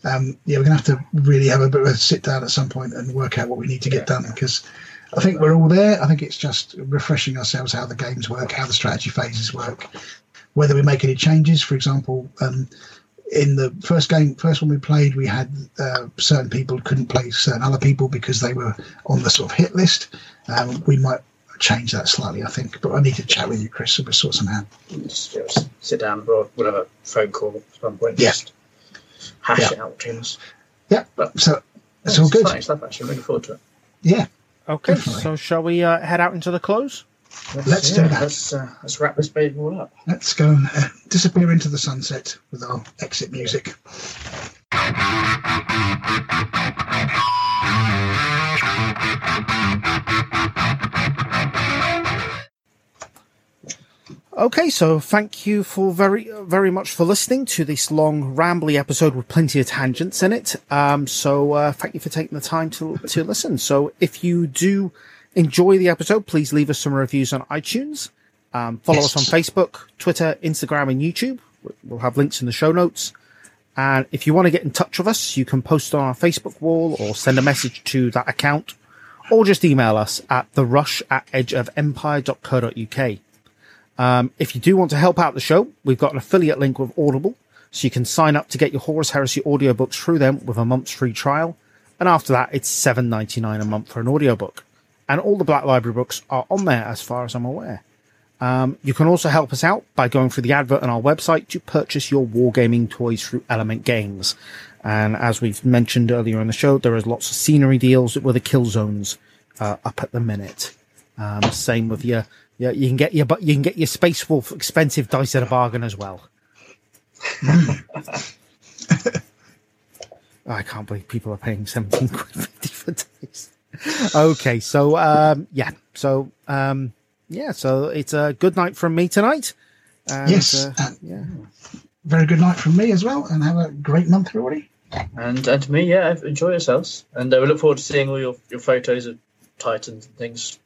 um, yeah, we're gonna have to really have a bit of a sit down at some point and work out what we need to get Yeah. done because I think we're all there. I think it's just refreshing ourselves how the games work, how the strategy phases work, whether we make any changes. For example, um, in the first game, first one we played, we had uh, certain people couldn't play certain other people because they were on the sort of hit list. Um, we might change that slightly, I think, but I need to chat with you, Chris, so we'll sort some out. Just you know, s- sit down or whatever phone call at some point. Yeah. Just hash Yeah. it out between us. Yeah, But- so it's all good. Exciting stuff, actually. I'm looking forward to it. Yeah, Okay, Definitely. so shall we uh, head out into the close? Let's do that. Let's, uh, let's wrap this baby all up. let's go and uh, disappear into the sunset with our exit music. Okay, so thank you for very, very much for listening to this long, rambly episode with plenty of tangents in it. Um, so uh, thank you for taking the time to to listen. So if you do enjoy the episode, please leave us some reviews on iTunes. Um, follow us on Facebook, Twitter, Instagram, and YouTube. We'll have links in the show notes. And if you want to get in touch with us, you can post on our Facebook wall or send a message to that account, or just email us at the rush at edgeofempire.co.uk. Um, if you do want to help out the show, we've got an affiliate link with Audible, so you can sign up to get your Horus Heresy audiobooks through them with a month's free trial. And after that, it's seven ninety nine a month for an audiobook. And all the Black Library books are on there as far as I'm aware. Um, you can also help us out by going through the advert on our website to purchase your wargaming toys through Element Games. And as we've mentioned earlier in the show, there is lots of scenery deals with the kill zones uh, up at the minute. Um, same with your, you can get your, but you can get your Space Wolf expensive dice at a bargain as well. I can't believe people are paying 17 quid 50 for dice. Okay, so um, yeah, so um, yeah, so it's a good night from me tonight. And, Yes, uh, yeah. Very good night from me as well, and have a great month, everybody. And and to me, yeah, enjoy yourselves, and uh, we look forward to seeing all your, your photos of Titans and things.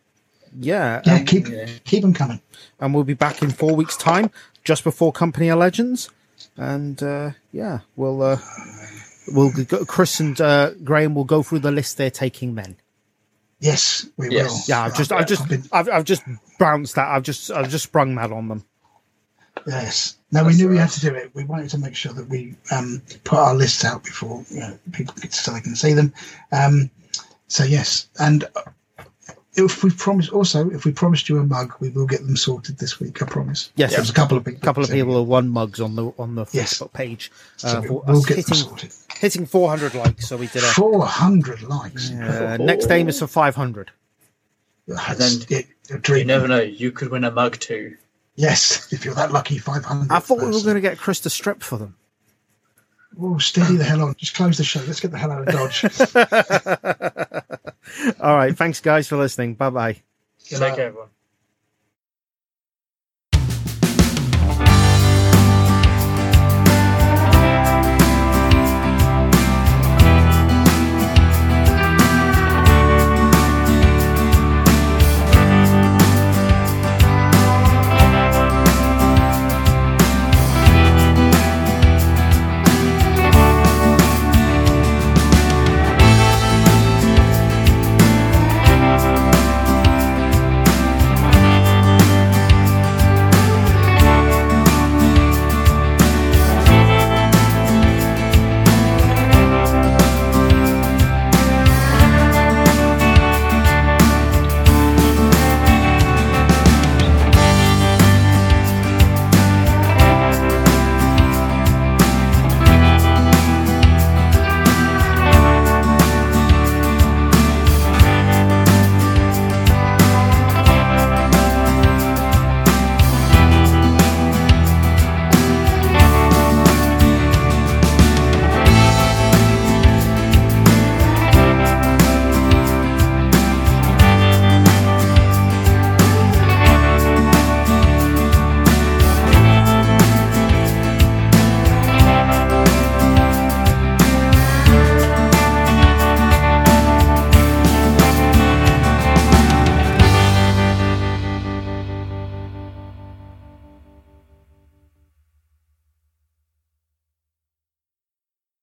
Yeah, Yeah, um, keep yeah. keep them coming. and we'll be back in four weeks' time, just before Company of Legends, and uh, yeah, we'll uh, we'll go, Chris and uh, Graham will go through the list they're taking then. Yes, we Yes. will. Yeah, I've just, I've just, I've been- I've, I've just bounced that. I've just, I've just sprung that on them. Yes. No, we That's knew we had to do it. We wanted to make sure that we um, put our lists out before you know, people get so they can see them. Um, so yes, and if we promise, also if we promised you a mug, we will get them sorted this week. I promise. Yes, There's a couple of people. a couple of people have won mugs on the on the Yes. Facebook page. so Uh, we- for we'll us get them hitting sorted. hitting 400 likes, so we did a. Four hundred likes. Uh, next aim is for 500. That's then it, a You dream. never know; you could win a mug too. Yes, if you're that lucky, five hundred. I thought we were going to get Chris to strip for them. Oh, steady the hell on. Just close the show. Let's get the hell out of Dodge. All right, thanks guys for listening. Bye bye. Take care, everyone.